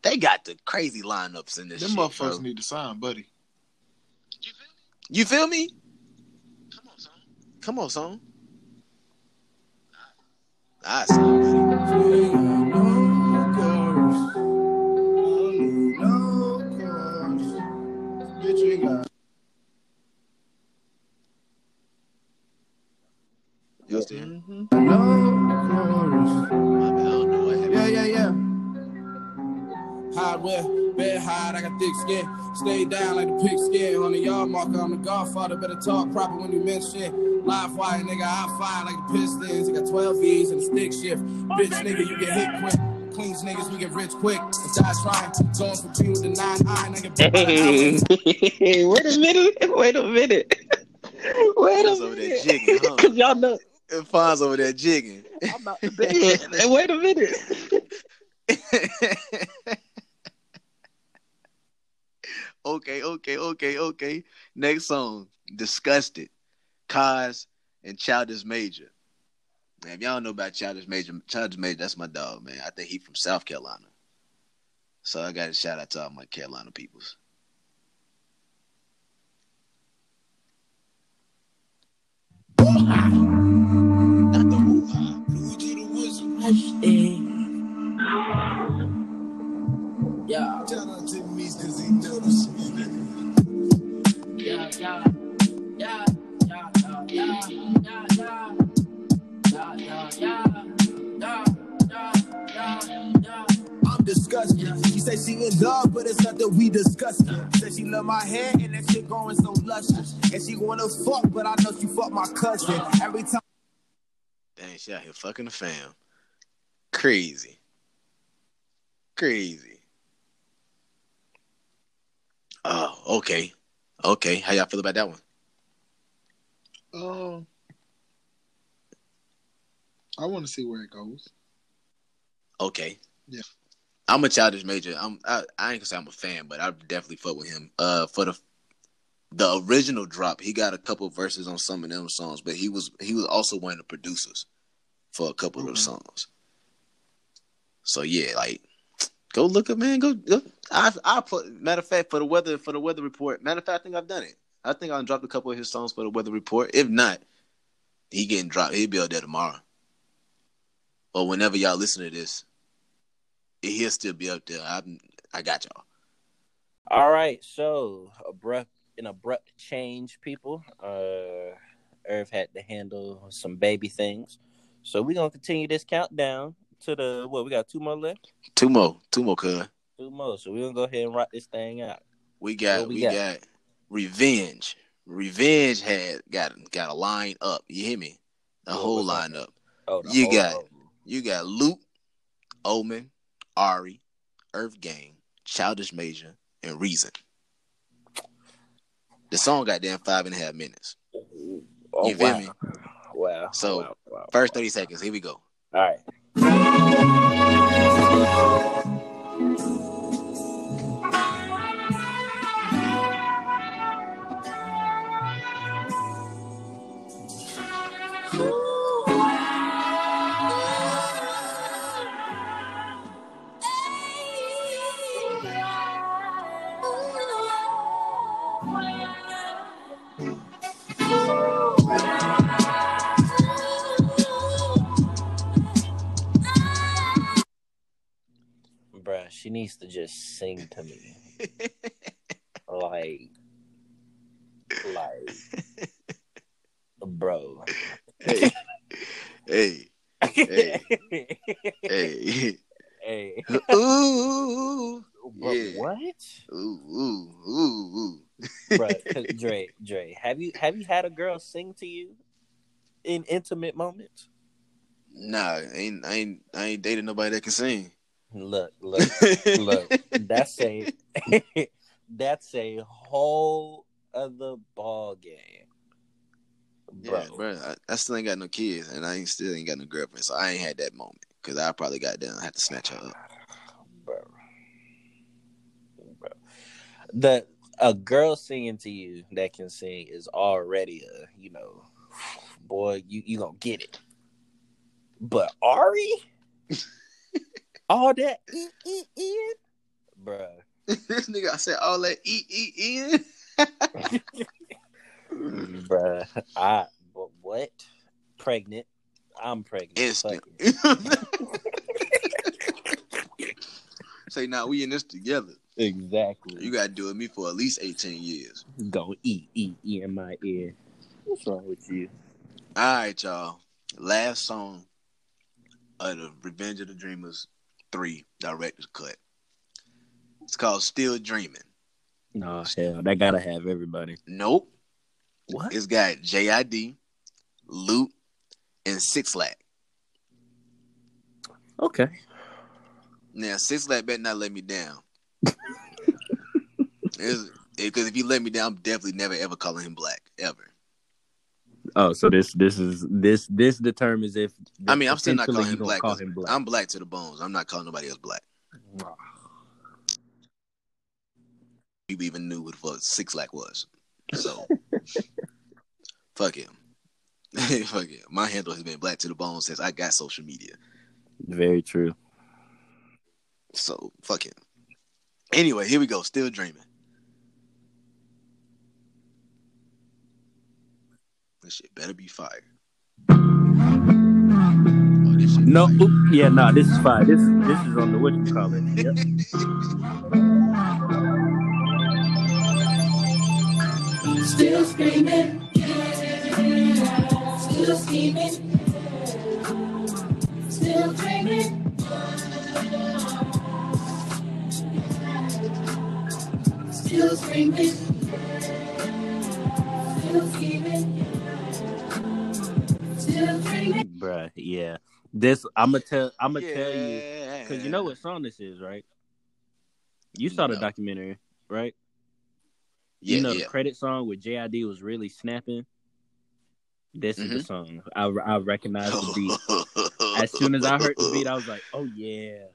A: they got the crazy lineups in this
C: Them
A: shit.
C: motherfuckers
A: bro.
C: need to sign, buddy.
A: You feel me? Come on, son. Come on, son. I see. Y'all still here? My bad, I don't know what happened.
F: Yeah, yeah, yeah. Hardware, bed hide, I got thick skin. Stay down like the pig skin. On the yard marker, I'm the godfather. Better talk proper when you mention. Live wire, nigga, I fire like the Pistons. I got 12 V's and a stick shift. Bitch, nigga, you get hit quick. Cleans niggas, we get rich quick. And die trying. Going for P with the nine eye, nigga. beat by the hour.
B: Hey, wait a minute. Wait a minute. Wait a
A: Fonz over there
B: minute. Cause y'all know
A: Fonz over there jigging.
B: I'm out the bed. Hey, wait a minute.
A: okay, okay, okay, okay. Next song, Disgusted, Cozz, and Childish Major. Man, if y'all don't know about Childish Major, Childish Major, that's my dog, man. I think he from South Carolina. So I got to shout out to all my Carolina peoples.
E: I'm disgusted. She said she in love, but it's nothing we discussed. Said she love my hair and that shit going so luscious. And she wanna fuck, but I know she fuck my cousin. Every time
A: Dang, she out here fucking the fam. Crazy. Crazy. Oh, okay. Okay. How y'all feel about that one?
C: Um, I want to see where it goes.
A: Okay.
C: Yeah.
A: I'm a childish major. I'm I, I ain't gonna say I'm a fan, but I definitely fuck with him. Uh for the the original drop, he got a couple verses on some of them songs, but he was he was also one of the producers for a couple of
C: Okay.
A: songs. So yeah, like go look at man, go, go I I put matter of fact for the weather for the weather report. Matter of fact, I think I've done it. I think I dropped a couple of his songs for the weather report. If not, he getting dropped. He'll be out there tomorrow. Or whenever y'all listen to this, he'll still be up there. I I got y'all.
B: All right, so abrupt an abrupt change, people. Uh Irv had to handle some baby things. So we're gonna continue this countdown to the what we got two more left?
A: Two more, two more, cuz.
B: Two more. So we're gonna go ahead and rock this thing out.
A: We got
B: we
A: we,
B: got?
A: got? revenge. Revenge had got got a line up. You hear me? The
B: What
A: whole
B: line
A: up.
B: Oh,
A: You got-
B: album.
A: You got Lute, Omen, Ari, Earth Gang, Childish Major, and Reason. The song got damn five and a half minutes.
B: Oh,
A: you feel
B: wow.
A: me?
B: Wow.
A: So,
B: wow, wow,
A: First. 30 seconds. Here we go.
B: All right. Bruh, she needs to just sing to me. like, like, bro.
A: hey, hey, Hey. hey.
B: Hey.
A: ooh,
B: Bro,
A: Yeah.
B: What?
A: ooh, ooh, ooh, ooh.
B: 'cause Dre, Dre, have you have you had a girl sing to you in intimate moments?
A: Nah, ain't I ain't I ain't dated nobody that can sing.
B: Look, look, look. That's a that's a whole other ball game.
A: Yeah, bro. I, I still ain't got no kids, and I ain't still ain't got no girlfriend, so I ain't had that moment because I probably got down, I had to snatch her up.
B: bro. Bro. The a girl singing to you that can sing is already a you know, boy, you you gonna get it. But Ari, all that e e e, bruh.
A: this nigga, I said all that e e in.
B: Bruh, I but what? Pregnant. I'm pregnant.
A: Instant.
B: Fuck it.
A: Say now we in this together.
B: Exactly.
A: You gotta do it with me for at least eighteen years.
B: Go eat, eat, eat in my ear. What's wrong with you?
A: All right, y'all. Last song of the Revenge of the Dreamers three director's cut. It's called Still Dreaming.
B: No hell, that gotta have everybody.
A: Nope.
B: What?
A: It's got JID, Lute, and Six Lack.
B: Okay.
A: Now Six Lack better not let me down. Because if he let me down, I'm definitely never ever calling him black ever.
B: Oh, so this this is this this determines if
A: I mean, I'm still not calling him black.
B: Call him black.
A: I'm black to the bones. I'm not calling nobody else black. People even knew what Six Lack was. So fuck him. fuck him. My handle has been black to the bone since I got social media.
B: Very true.
A: So fuck him. Anyway, here we go. Still dreaming. This shit better be fire. Oh,
B: No,
A: fire.
B: oop, yeah, no, this is fine. This this is on the what you call it. Yep.
G: Still screaming. Still scheming. Still dreaming. Still screaming. Still scheming.
B: Bruh, yeah. This I'm gonna tell I'm gonna tell you because you know what song this is, right? You saw the
A: No.
B: documentary, right?
A: Yeah,
B: you know
A: yeah.
B: the credit song where JID was really snapping. This is the
A: Mhm.
B: song. I I recognize the beat. As soon as I heard the beat, I was like, "Oh yeah,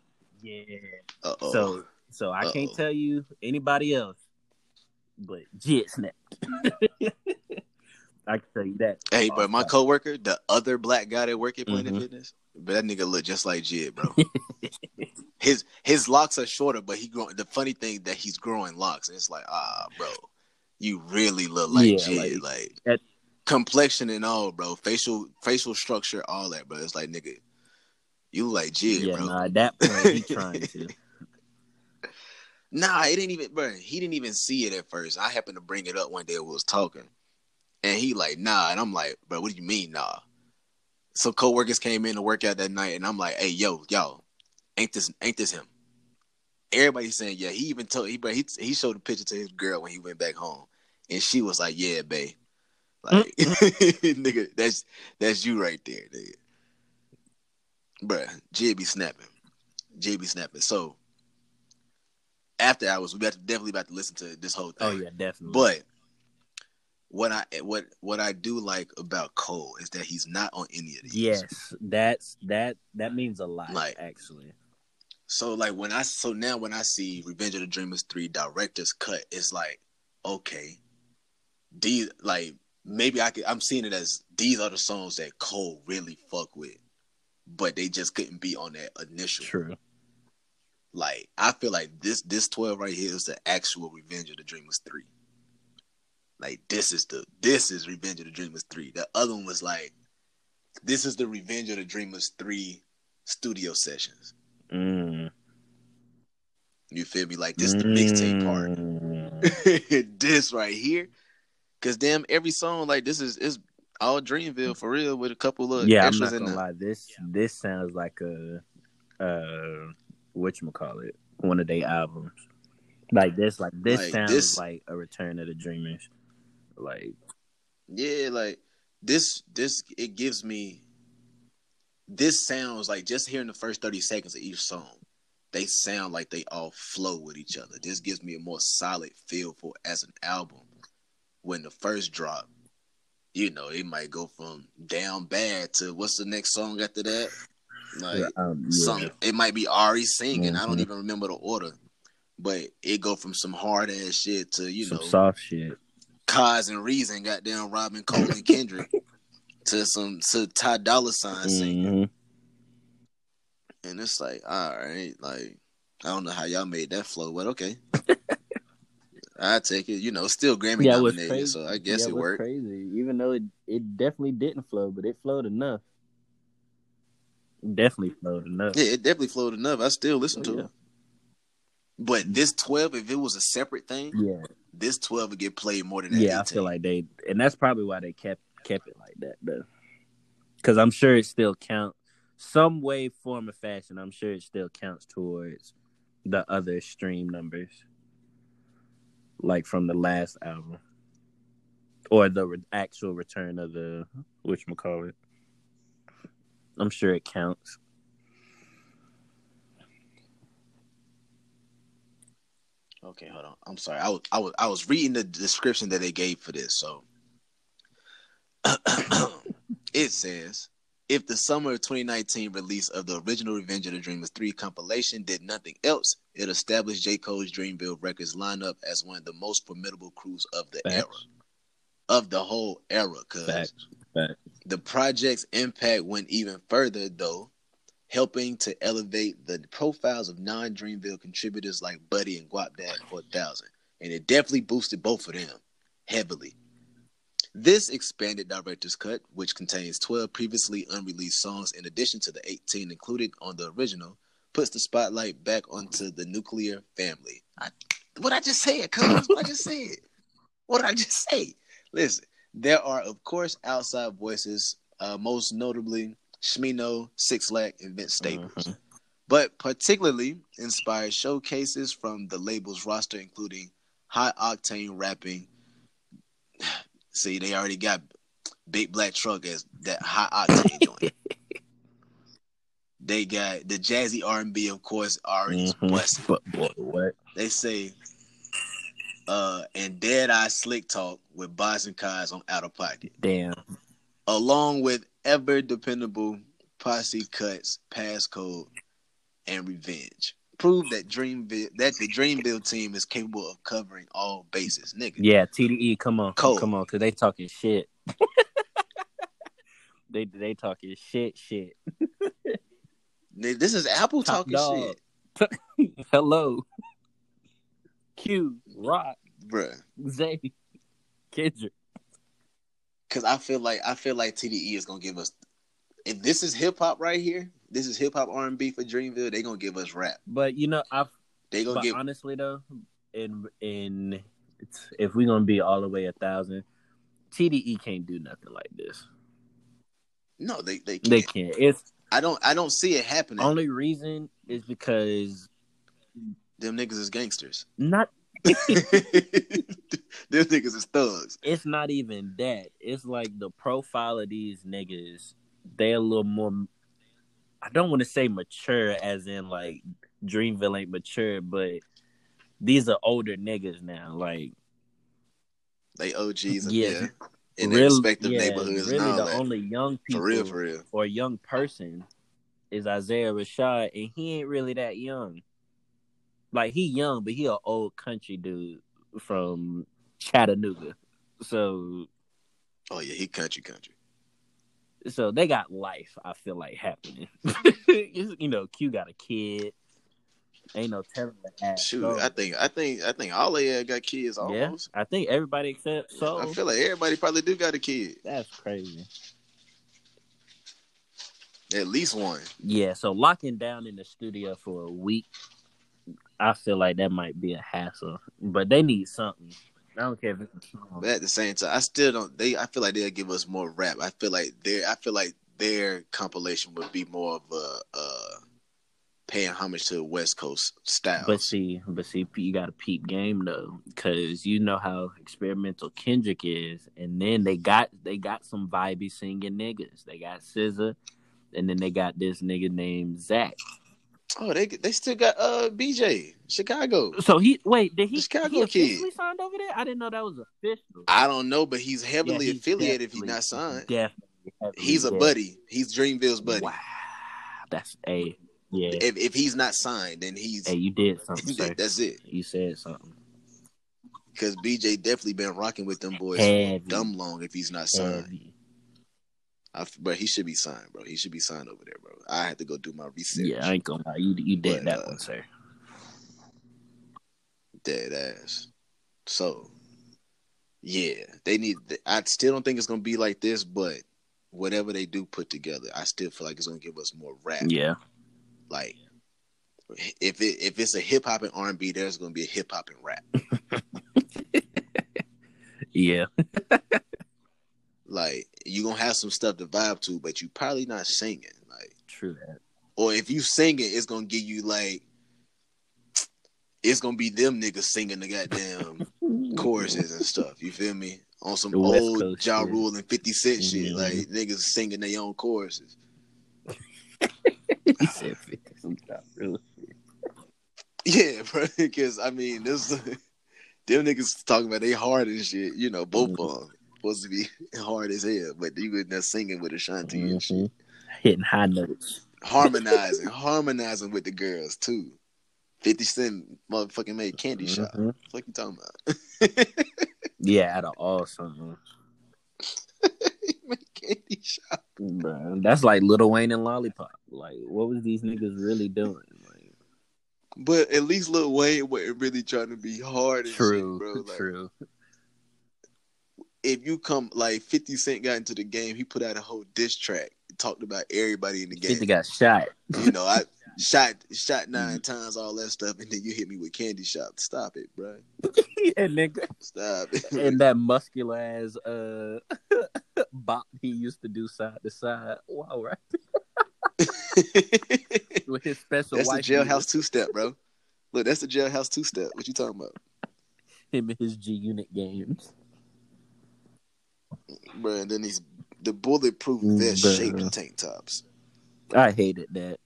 B: yeah."
A: Uh-oh.
B: So so I can't tell you anybody else, but Jit snapped. I can tell you that.
A: Hey, but my
B: Off
A: coworker, the other black guy that work at Planet
B: Mhm.
A: Fitness, but that nigga look just like Jid, bro. his his locks are shorter, but he growing. The funny thing that he's growing locks, and it's like, ah, bro, you really look like
B: Yeah,
A: Jid, like,
B: like, that-
A: complexion and all, bro. Facial facial structure, all that, bro. It's like, nigga, you look like Jid,
B: yeah,
A: bro.
B: nah, at that point he trying to.
A: Nah, it didn't even, bro. He didn't even see it at first. I happened to bring it up one day we was talking, and he like, nah, and I'm like, bro, what do you mean, nah? So coworkers came in to work out that night, and I'm like, hey, yo, y'all, ain't this ain't this him? Everybody's saying, yeah. He even told he, he he showed a picture to his girl when he went back home, and she was like, yeah, babe, hmm. like, nigga, that's that's you right there, nigga. Bruh, J be snapping. J be snapping. So after hours, we to definitely about to listen to this whole oh, thing.
B: Oh yeah, definitely.
A: But what I what what I do like about Cole is that he's not on any of these.
B: yes, that's that that means a lot,
A: Like-
B: actually.
A: So like when I so now when I see Revenge of the Dreamers three director's cut, it's like okay, these like maybe I could I'm seeing it as these are the songs that Cole really fuck with, but they just couldn't be on that initial.
B: True.
A: Like I feel like this this twelve right here is the actual Revenge of the Dreamers three. Like this is the this is Revenge of the Dreamers three. The other one was like this is the Revenge of the Dreamers three studio sessions.
B: Mm.
A: You feel me? Like this is the mixtape part.
B: Mm.
A: this right here, cause damn every song like this is is all Dreamville for real with a couple of
B: yeah, I'm not gonna lie. This this sounds like a uh what you call it, one of their albums. Like this, like this
A: Like,
B: sounds
A: this-
B: like a Return of the Dreamers. Like
A: Yeah, like this this it gives me this sounds like just hearing the first 30 seconds of each song, they sound like they all flow with each other. This gives me a more solid feel for as an album when the first drop, you know, it might go from down bad to what's the next song after that? Like
B: Um, yeah.
A: some it might be Ari singing. I don't
B: Mhm.
A: even remember the order. But it go from some hard ass shit to, you
B: some
A: know,
B: soft shit.
A: Cause and Reason, goddamn Robin Cole and Kendrick to some to Ty Dolla Sign singing.
B: Mhm.
A: And it's like, all right, like I don't know how y'all made that flow, but okay. I take it. You know, still Grammy
B: Yeah,
A: nominated,
B: crazy.
A: so I guess
B: Yeah,
A: it
B: was
A: worked.
B: Crazy, even though it it definitely didn't flow, but it flowed enough. Definitely flowed enough.
A: Yeah, it definitely flowed enough. I still listen
B: Oh,
A: to
B: yeah.
A: it. But this twelve, if it was a separate thing,
B: Yeah,
A: this twelve would get played more than that.
B: yeah. I feel like they, and that's probably why they kept kept it like that, though. Because I'm sure it still counts some way, form, or fashion. I'm sure it still counts towards the other stream numbers, like from the last album, or the re- actual return of the which call it. I'm sure it counts.
A: Okay, hold on. I'm sorry. I was I was I was reading the description that they gave for this. So it says if the summer of 2019 release of the original Revenge of the Dreamers 3 compilation did nothing else, it established J. Cole's Dreamville Records lineup as one of the most formidable crews of the era. Of the whole era, cuz
B: Facts. Facts.
A: the project's impact went even further, though, helping to elevate the profiles of non Dreamville contributors like Buddy and Guapdad 4000. And it definitely boosted both of them heavily. This expanded director's cut, which contains 12 previously unreleased songs in addition to the 18 included on the original, puts the spotlight back onto the nuclear family. I, what I just said, cuz, what I just said. What did I just say? Listen, there are, of course, outside voices, uh, most notably Smino, Six Lack, and Vince Staples.
B: Mhm.
A: But particularly inspired showcases from the label's roster, including high octane rapping. See, they already got Big Black Truck as that high octane joint. They got the jazzy R and B, of course, already
B: Mhm.
A: busting.
B: But boy, what?
A: They say, uh, and Dead Eye Slick Talk with Bas and Cozz on Out of Pocket
B: Damn.
A: Along with ever dependable posse cuts, passcode, and revenge. Prove that Dreamville that the Dreamville team is capable of covering all bases, nigga.
B: Yeah, TDE, come on,
A: Cole.
B: come on, because they talking shit. they they talking shit, shit.
A: This is Apple
B: Top
A: talking
B: dog.
A: shit,
B: Hello, Q, Rock,
A: bruh.
B: Zay, Kendrick.
A: Because I feel like I feel like TDE is gonna give us. If this is hip hop right here, this is hip hop R and B for Dreamville. They gonna give us rap.
B: But you know, I
A: They gonna give.
B: honestly though, in in it's, if we're gonna be all the way a thousand, TDE can't do nothing like this.
A: No, they they
B: They
A: can't.
B: can't. It's
A: I don't I don't see it happening.
B: only reason is because
A: Them niggas is gangsters.
B: not
A: Them niggas is thugs.
B: it's not even that. It's like the profile of these niggas, they're a little more I don't want to say mature as in like Dreamville ain't mature, but these are older niggas now. Like
A: They OGs,
B: Yeah.
A: yeah, in their respective
B: yeah,
A: neighborhoods
B: Really
A: and all
B: the
A: that.
B: only young people
A: for real, for real.
B: or young person is Isaiah Rashad, and he ain't really that young. Like he young, but he an old country dude from Chattanooga. So
A: Oh yeah, he country, country.
B: so they got life. I feel like happening. you know, Q got a kid. Ain't no telling.
A: Shoot,
B: go.
A: I think, I think, I think all they got kids
B: yeah,
A: almost.
B: I think everybody except Soul.
A: I feel like everybody probably do got a kid,
B: That's crazy.
A: at least one.
B: Yeah, so locking down in the studio for a week, I feel like that might be a hassle. But they need something. I don't care if it's a.
A: But at the same time, I still don't. They, I feel like they'll give us more rap. I feel like their, I feel like their compilation would be more of a, uh, paying homage to the West Coast styles.
B: But see, but see, you got a peep game though, because you know how experimental Kendrick is, and then they got they got some vibey singing niggas. They got SZA, and then they got this nigga named Zach.
A: Oh, they they still got uh BJ Chicago.
B: So he wait, did he,
A: Chicago
B: he
A: kid.
B: signed over there? I didn't know that was official.
A: I don't know, but he's heavily
B: Yeah, he's
A: affiliated if he's not signed.
B: Definitely.
A: He's a buddy. He's Dreamville's buddy.
B: Wow, that's a yeah.
A: If if he's not signed, then he's
B: Hey, you did something,
A: that's it.
B: You said something.
A: Because BJ definitely been rocking with them boys
B: Heavy.
A: dumb long if he's not signed.
B: Heavy.
A: I, but he should be signed, bro. He should be signed over there, bro. I had to go do my research.
B: Yeah, I ain't gonna lie. You you did
A: But,
B: that
A: uh,
B: one, sir.
A: dead ass. So, yeah, they need. I still don't think it's gonna be like this, but whatever they do put together, I still feel like it's gonna give us more rap.
B: Yeah.
A: Like, if it if it's a hip hop and R and B, there's gonna be a hip hop and rap.
B: Yeah.
A: Like, you gonna have some stuff to vibe to, but you probably not singing. Like,
B: True that.
A: or if you sing it, it's gonna give you like. It's gonna be them niggas singing the goddamn choruses and stuff. You feel me? On some old
B: Coast
A: Ja
B: shit.
A: Rule and Fifty Cent shit,
B: Mhm.
A: like niggas singing their own choruses.
B: he said 50 some.
A: Yeah, bro. Because I mean, this them niggas talking about they hard and shit. You know, both
B: Mhm.
A: of them supposed to be hard as hell, but you in there singing with Ashanti and shit.
B: Hitting high notes.
A: harmonizing, harmonizing with the girls too. Fifty Cent motherfucking made Candy Shop.
B: Mhm.
A: What you talking about?
B: Yeah, out of all songs.
A: he made Candy Shop.
B: Bruh, that's like Lil Wayne and Lollipop. Like, what was these niggas really doing? Like,
A: But at least Lil Wayne wasn't really trying to be hard and
B: true,
A: shit, bro. Like,
B: true.
A: If you come like Fifty Cent got into the game, he put out a whole diss track, talked about everybody in the game.
B: Fifty got shot.
A: you know, I shot shot
B: Mm-hmm.
A: nine times, all that stuff, and then you hit me with Candy Shop. Stop it, bro.
B: and nigga,
A: Stop it.
B: and that muscular ass uh bop he used to do side to side. Wow, right? With his special
A: that's the jailhouse two step, bro. Look, that's the jailhouse two step. What you talking about,
B: him and his G Unit games.
A: Bro? And then these the bulletproof
B: Mm,
A: vest
B: bruh.
A: shaped tank tops.
B: I hated that.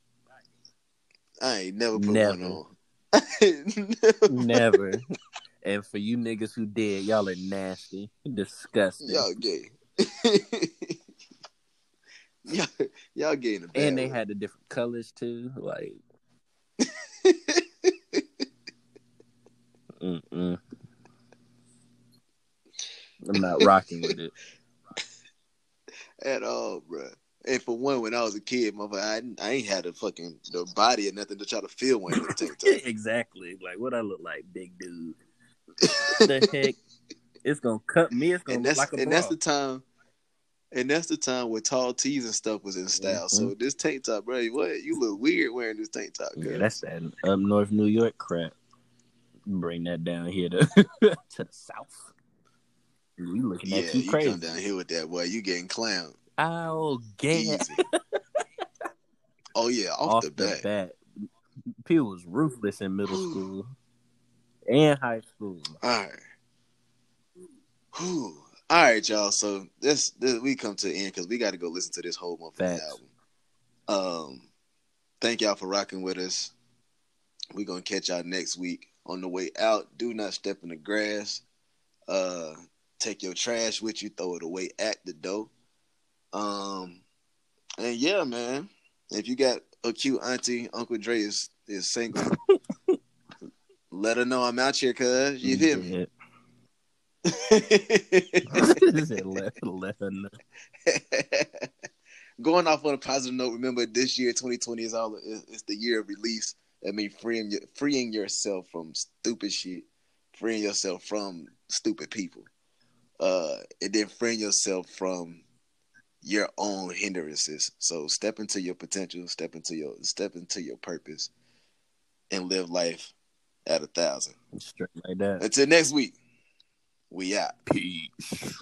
A: I ain't never put
B: Never.
A: one on. Never.
B: Never. and for you niggas who did, y'all are nasty, disgusting.
A: Y'all gay. y'all, y'all gay in the
B: and they had the different colors too. Like, mm-mm. I'm not rocking with it.
A: at all, bro. And for one, when I was a kid, motherfucker, I, I ain't had a fucking the body or nothing to try to feel one in the tank
B: exactly. Like, what I look like, big dude. the heck? It's gonna cut me. It's gonna
A: and that's
B: like
A: and
B: bra.
A: that's the time. And that's the time where tall tees and stuff was in style.
B: Mm-hmm.
A: So this tank top, bro, what you look weird wearing this tank top.
B: Yeah, that's that up north New York crap. Bring that down here to to the south. We looking
A: yeah,
B: at you
A: you
B: crazy.
A: come down here with that boy, you getting clowned
B: Oh, get
A: oh yeah, off,
B: off
A: the,
B: the
A: bat.
B: bat. People was ruthless in middle school and high school.
A: All right. Whew. All right, y'all. So this, this we come to the end because we got to go listen to this whole motherfucking album. Um, thank y'all for rocking with us. We're gonna catch y'all next week. On the way out, do not step in the grass. Uh, take your trash with you. Throw it away at the door. Um, and yeah, man. If you got a cute auntie, Uncle Dre is is single. let her know I'm out here, cuz you hear me.
B: let, let her know.
A: Going off on a positive note, remember this year, 2020 is all is- it's the year of release. I mean, freeing freeing yourself from stupid shit, freeing yourself from stupid people, uh, and then freeing yourself from your own hindrances. So step into your potential, step into your step into your purpose, and live life at a thousand.
B: Straight like that.
A: Until next week, we out.
B: Peace.